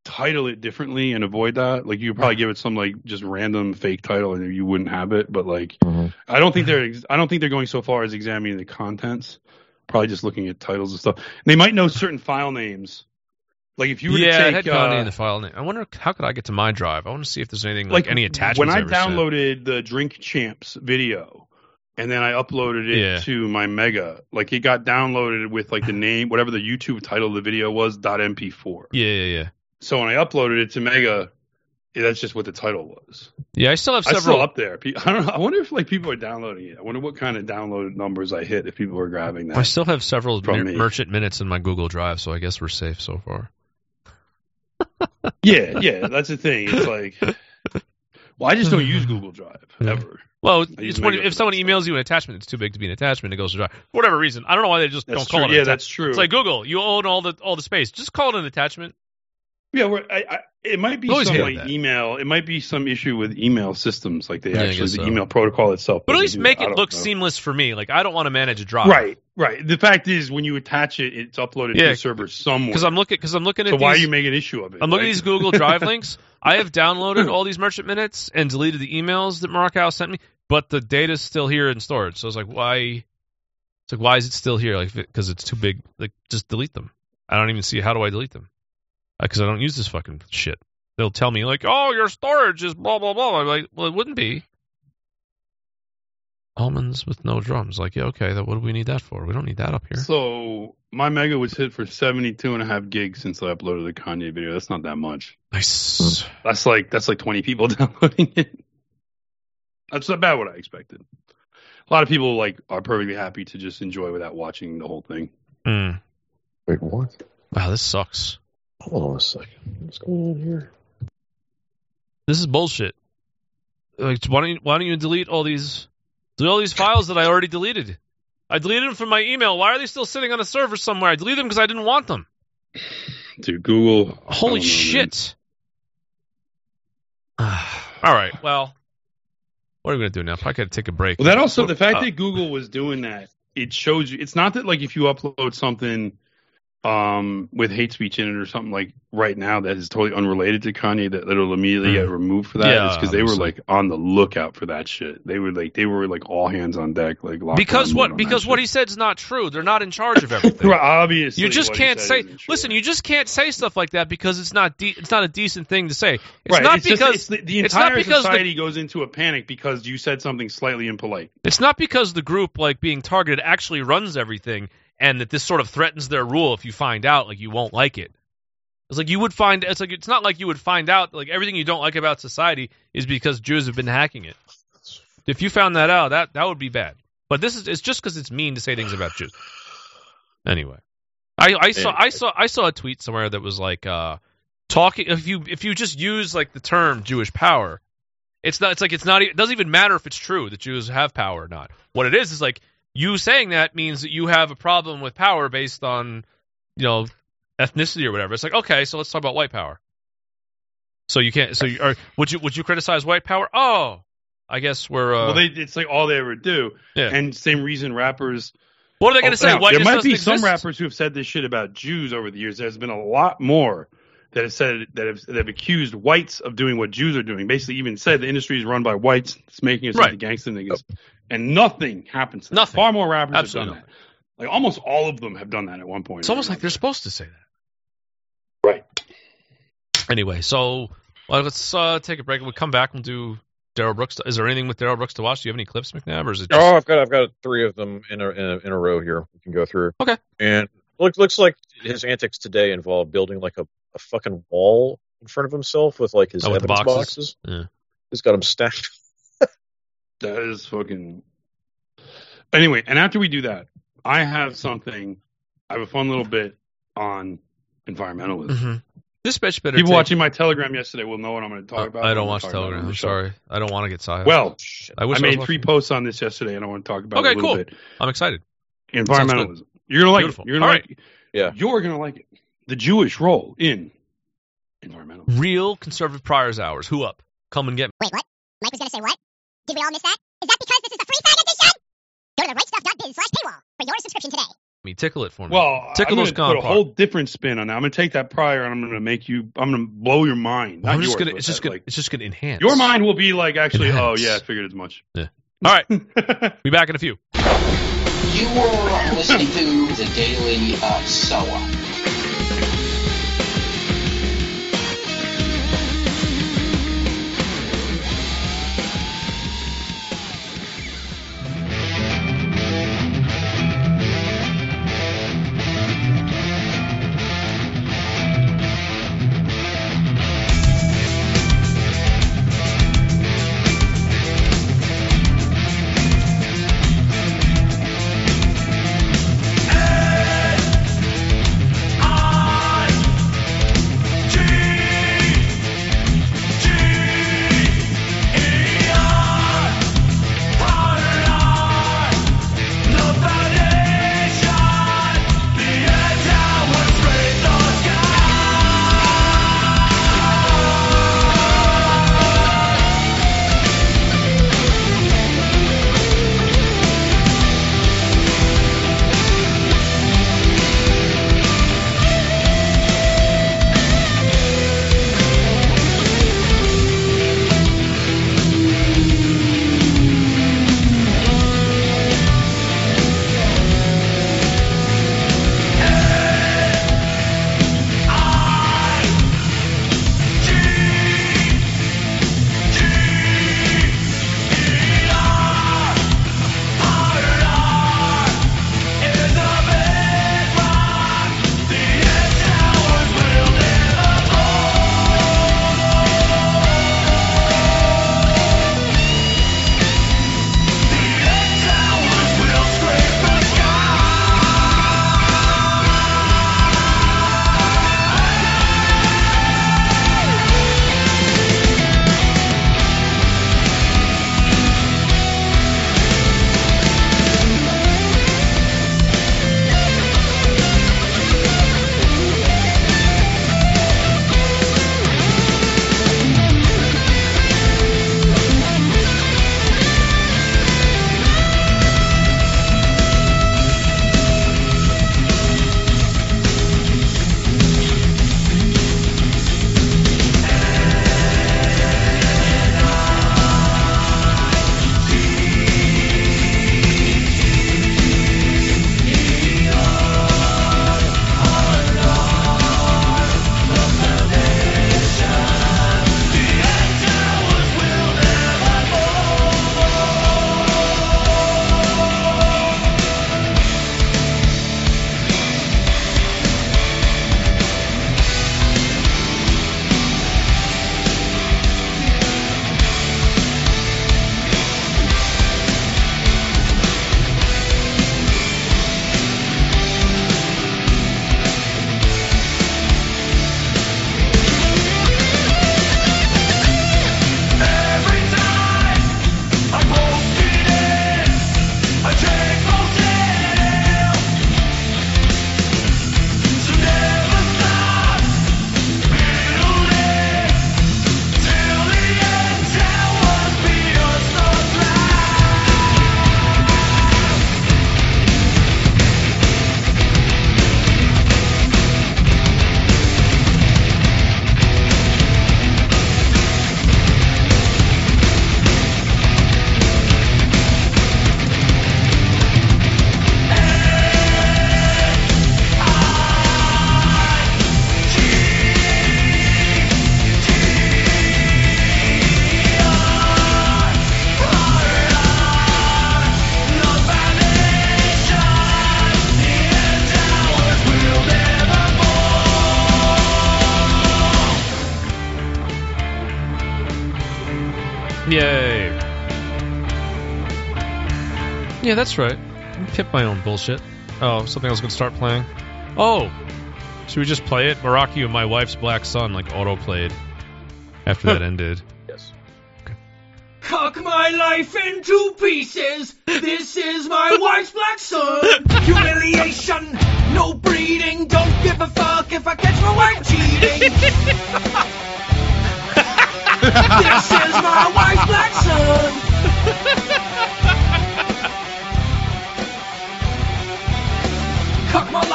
Speaker 3: title it differently and avoid that. Like you could probably give it some like just random fake title and you wouldn't have it. But like mm-hmm. I don't think they're ex- I don't think they're going so far as examining the contents. Probably just looking at titles and stuff. They might know certain file names. Like if you were
Speaker 2: yeah,
Speaker 3: to
Speaker 2: it had
Speaker 3: take
Speaker 2: Kanye
Speaker 3: uh,
Speaker 2: in the file name. I wonder how could I get to my drive? I want to see if there's anything like, any attachments.
Speaker 3: When I
Speaker 2: ever sent.
Speaker 3: downloaded the Drink Champs video and then I uploaded it
Speaker 2: Yeah.
Speaker 3: to my Mega, like it got downloaded with like the [laughs] name, whatever the YouTube title of the video was, .mp4.
Speaker 2: Yeah, yeah, yeah.
Speaker 3: So when I uploaded it to Mega, that's just what the title was.
Speaker 2: Yeah, I still have
Speaker 3: I still
Speaker 2: several.
Speaker 3: up there. [laughs] I don't know. I wonder if like people are downloading it. I wonder what kind of download numbers I hit if people are grabbing that.
Speaker 2: I still have several mer-
Speaker 3: me.
Speaker 2: merchant minutes in my Google Drive, so I guess we're safe so far.
Speaker 3: Yeah, yeah, that's the thing. It's like, well, I just don't use Google Drive ever.
Speaker 2: Well, it's when, if someone
Speaker 3: stuff.
Speaker 2: emails you an attachment, it's too big to be an attachment. It goes to drive for whatever reason. I don't know why they just
Speaker 3: That's
Speaker 2: don't call
Speaker 3: true.
Speaker 2: it. An
Speaker 3: Yeah,
Speaker 2: atta-
Speaker 3: that's true.
Speaker 2: It's like Google. You own all the all the space. Just call it an attachment.
Speaker 3: Yeah, we're, I, I, it might be
Speaker 2: always
Speaker 3: some like
Speaker 2: that.
Speaker 3: email. It might be some issue with email systems, like they
Speaker 2: Yeah, I
Speaker 3: actually
Speaker 2: guess
Speaker 3: the
Speaker 2: so.
Speaker 3: email protocol itself.
Speaker 2: But at
Speaker 3: doesn't
Speaker 2: least
Speaker 3: do
Speaker 2: make.
Speaker 3: I
Speaker 2: it
Speaker 3: don't
Speaker 2: look
Speaker 3: know.
Speaker 2: seamless for me. Like I don't want to manage a drive.
Speaker 3: Right, right. The fact is, when you attach it, it's uploaded to
Speaker 2: Yeah,
Speaker 3: the server somewhere.
Speaker 2: Because I'm looking. Because I'm looking at.
Speaker 3: so why
Speaker 2: these,
Speaker 3: you make an issue of it?
Speaker 2: I'm looking
Speaker 3: right?
Speaker 2: at these Google Drive [laughs] links. I have downloaded all these merchant minutes and deleted the emails that Markow sent me, but the data's still here in storage. So it's like, why? It's like, why is it still here? Like, because it's too big. Like, just delete them. I don't even see how do I delete them? Because I don't use this fucking shit. They'll tell me like, oh, your storage is blah blah blah. I'm like, well, it wouldn't be. Almonds with no drums. Like, yeah, okay. That, what do we need that for? We don't need that up here.
Speaker 3: So my mega was hit for 72 and a half gigs since I uploaded the Kanye video. That's not that much.
Speaker 2: Nice.
Speaker 3: That's like that's like 20 people [laughs] downloading it. That's about what I expected. A lot of people like are perfectly happy to just enjoy without watching the whole thing.
Speaker 2: Mm.
Speaker 4: Wait, what?
Speaker 2: Wow, this sucks.
Speaker 4: Hold on a second. What's going on here?
Speaker 2: This is bullshit. Like, why don't you, why don't you delete all these delete all these files that I already deleted? I deleted them from my email. Why are they still sitting on a server somewhere? I deleted them because I didn't want them.
Speaker 3: Dude, Google.
Speaker 2: Holy
Speaker 3: don't know, man.
Speaker 2: shit! [sighs] all right, well, what are we gonna do now? Probably gotta take a break.
Speaker 3: Well, that also the fact
Speaker 2: Uh,
Speaker 3: that Google was doing that, it shows you. It's not that like if you upload something um, with hate speech in it or something like right now that is totally unrelated to Kanye that it'll immediately
Speaker 2: Mm.
Speaker 3: get removed for that.
Speaker 2: Yeah,
Speaker 3: it's because they were like on the lookout for that shit. They were like they were like all hands on deck, like
Speaker 2: because what? Because what
Speaker 3: shit.
Speaker 2: he said is not true. They're not in charge of everything. [laughs]
Speaker 3: Obviously
Speaker 2: You just can't say. Listen, you just can't say stuff like that because it's not. De- it's not a decent thing to say. It's
Speaker 3: right,
Speaker 2: not
Speaker 3: it's just-
Speaker 2: because
Speaker 3: it's the, the
Speaker 2: it's
Speaker 3: entire
Speaker 2: the-
Speaker 3: society goes into a panic because you said something slightly impolite.
Speaker 2: It's not because the group like being targeted actually runs everything and that this sort of threatens their rule if you find out like you won't like it. It's like you would find it's like it's not like you would find out like everything you don't like about society is because Jews have been hacking it. If you found that out, that that would be bad. But this is it's just because it's mean to say things about Jews. Anyway, I, I saw I saw I saw a tweet somewhere that was like uh, talking if you if you just use like the term Jewish power, it's not it's like it's not it doesn't even matter if it's true that Jews have power or not. What it is is like you saying that means that you have a problem with power based on you know ethnicity or whatever. It's like okay, so let's talk about white power. So you can't. So you, or would you would you criticize white power? Oh, I guess we're. Uh,
Speaker 3: well, they it's like all they ever do,
Speaker 2: Yeah.
Speaker 3: and same reason rappers.
Speaker 2: what are they going to
Speaker 3: Oh,
Speaker 2: say?
Speaker 3: now,
Speaker 2: White
Speaker 3: there might
Speaker 2: doesn't
Speaker 3: be some rappers who have said this shit about Jews over the years. There's been a lot more that have said that have, that have accused whites of doing what Jews are doing. Basically, even said the industry is run by whites. It's making us
Speaker 2: Right.
Speaker 3: into gangster niggas, and nothing happens. To.
Speaker 2: Nothing.
Speaker 3: Far more rappers
Speaker 2: Absolutely
Speaker 3: have done that. Like almost all of them have done that at one point.
Speaker 2: It's almost like they're supposed to say that.
Speaker 3: right.
Speaker 2: Anyway, so well, let's uh, take a break. We'll come back and do Darrell Brooks. Is there anything with Darrell Brooks to watch? Do you have any clips, McNabb, or is it just
Speaker 4: Oh, I've got I've got three of them in a in a, in a row here. We can go through.
Speaker 2: Okay.
Speaker 4: And looks looks like his antics today involve building like a, a fucking wall in front of himself with like his
Speaker 2: Oh, with
Speaker 4: evidence
Speaker 2: boxes?
Speaker 4: boxes.
Speaker 2: Yeah.
Speaker 4: He's got them stacked. [laughs]
Speaker 3: That is fucking. Anyway, and after we do that, I have something. I have a fun little bit on environmentalism.
Speaker 2: Mhm. this bitch better?
Speaker 3: People
Speaker 2: take-
Speaker 3: watching my Telegram yesterday will know what I'm going to talk
Speaker 2: Uh,
Speaker 3: about.
Speaker 2: I don't watch
Speaker 3: talk about it
Speaker 2: Telegram. I'm sorry. I don't want to get sidetracked.
Speaker 3: Well,
Speaker 2: I
Speaker 3: I
Speaker 2: wish I,
Speaker 3: made
Speaker 2: was
Speaker 3: three posts on this yesterday, and I want to talk about
Speaker 2: Okay,
Speaker 3: it a little
Speaker 2: cool.
Speaker 3: bit.
Speaker 2: I'm excited.
Speaker 3: Environmentalism. You're gonna like
Speaker 2: Beautiful.
Speaker 3: it. You're gonna
Speaker 2: All
Speaker 3: like it.
Speaker 4: Yeah.
Speaker 3: You're gonna like it. The Jewish role in environmental.
Speaker 2: Real conservative priors hours. Who up? Come and get me.
Speaker 5: Wait, what? Mike was gonna say what? Did we all miss that? Is that because this is a free fag edition? Go to the rightstuff.biz slash paywall for your subscription today.
Speaker 2: Let me tickle it for me.
Speaker 3: Well,
Speaker 2: Tickle
Speaker 3: I'm
Speaker 2: those
Speaker 3: gonna put a
Speaker 2: gone
Speaker 3: whole different spin on that. I'm gonna take that prior and I'm gonna make you. I'm gonna blow your mind.
Speaker 2: Well,
Speaker 3: Not
Speaker 2: I'm just gonna. It's just gonna.
Speaker 3: like,
Speaker 2: it's just gonna enhance.
Speaker 3: your mind will be like actually. Oh yeah, I figured as much. Yeah.
Speaker 2: All right. [laughs] Be back in a few.
Speaker 6: You were listening to the Daily uh,
Speaker 2: Shoah. That's right. I tip my own bullshit. Oh, something else going to start playing. Oh, should we just play it? Morrakiu and my wife's black son like auto played after that [laughs] ended.
Speaker 4: Yes.
Speaker 7: Cock my life into pieces. This is my [laughs] wife's black son. Humiliation, no breeding. Don't give a fuck if I catch my wife cheating. [laughs] this is my wife's black son.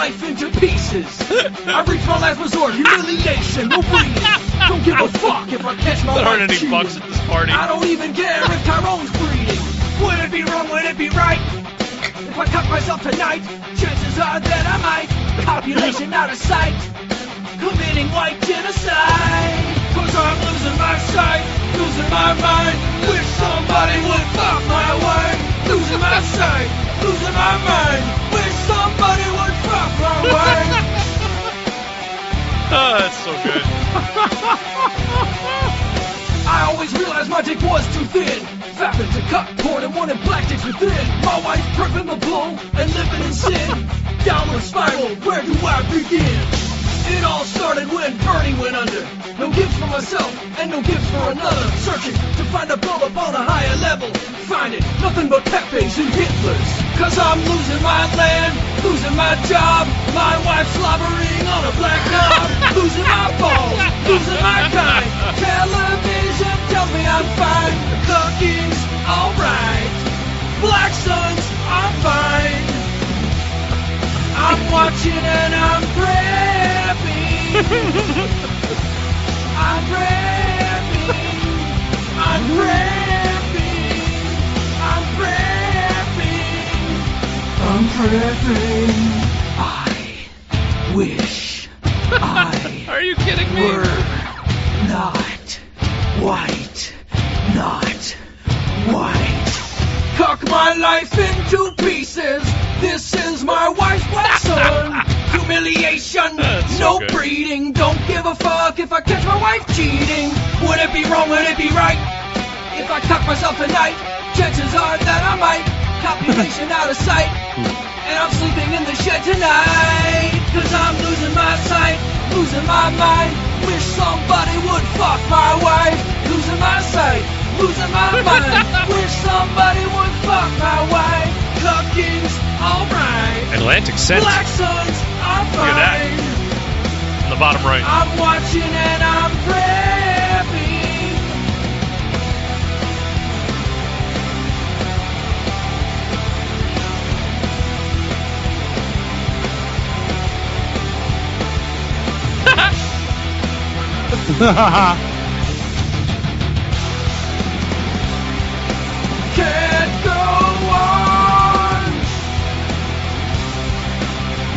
Speaker 7: Life into pieces. [laughs] I reach my last resort. Humiliation, no breeding. Don't give a fuck if I catch my
Speaker 2: There aren't
Speaker 7: wife
Speaker 2: any
Speaker 7: cheating.
Speaker 2: bucks at this party.
Speaker 7: I don't even care if Tyrone's breeding. Would it be wrong? Would it be right? If I cut myself tonight, chances are that I might. Population out of sight. Committing white genocide. Cause I'm losing my sight. Losing my mind. Wish somebody would fuck my wife. Losing my sight. Losing my mind. [laughs] I always realized my dick was too thin. Fapping to cut cord and wanted black dicks within. My wife prepping the bull and living in sin. [laughs] Downward spiral, where do I begin? It all started when Bernie went under. No gifts for myself and no gifts for another. Searching to find a blow up on a higher level. Find it, nothing but Pepe's and Hitler's. Cause I'm losing my land, losing my job. My wife's slobbering on a black knob. losing my balls, losing my kind. Television tells me I'm fine. Cooking's alright. Black sons, I'm fine. I'm watching and I'm prepping. I'm prepping. I'm prepping. I'm prepping. I'm prepping. I wish I [laughs]
Speaker 2: Are you kidding me?
Speaker 7: were not white, not white. Cock my life into pieces. This is my wife's black son. [laughs] Humiliation,
Speaker 2: That's so
Speaker 7: no
Speaker 2: good.
Speaker 7: breeding. Don't give a fuck if I catch my wife cheating. Would it be wrong? Would it be right? If I cock myself tonight, chances are that I might. Population out of sight. And I'm sleeping in the shed tonight. Cause I'm losing my sight, losing my mind. Wish somebody would fuck my wife. Losing my sight, losing my [laughs] mind. Wish somebody would fuck my wife. Cooking's alright.
Speaker 2: Atlantic Scent
Speaker 7: Black sons, I'm
Speaker 2: Look at that.
Speaker 7: fine.
Speaker 2: on the bottom right.
Speaker 7: I'm watching and I'm prepping. Can't go on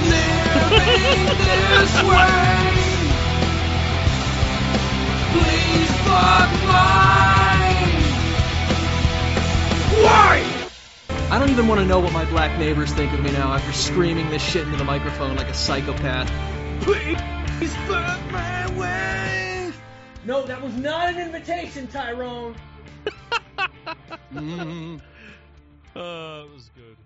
Speaker 7: living this way. Please fuck mine. Why?
Speaker 8: I don't even want to know what my black neighbors think of me now after screaming this shit into the microphone like a psychopath. Please fuck my wife. No, that was not an invitation, Tyrone. [laughs] [laughs]
Speaker 2: Uh, it was good.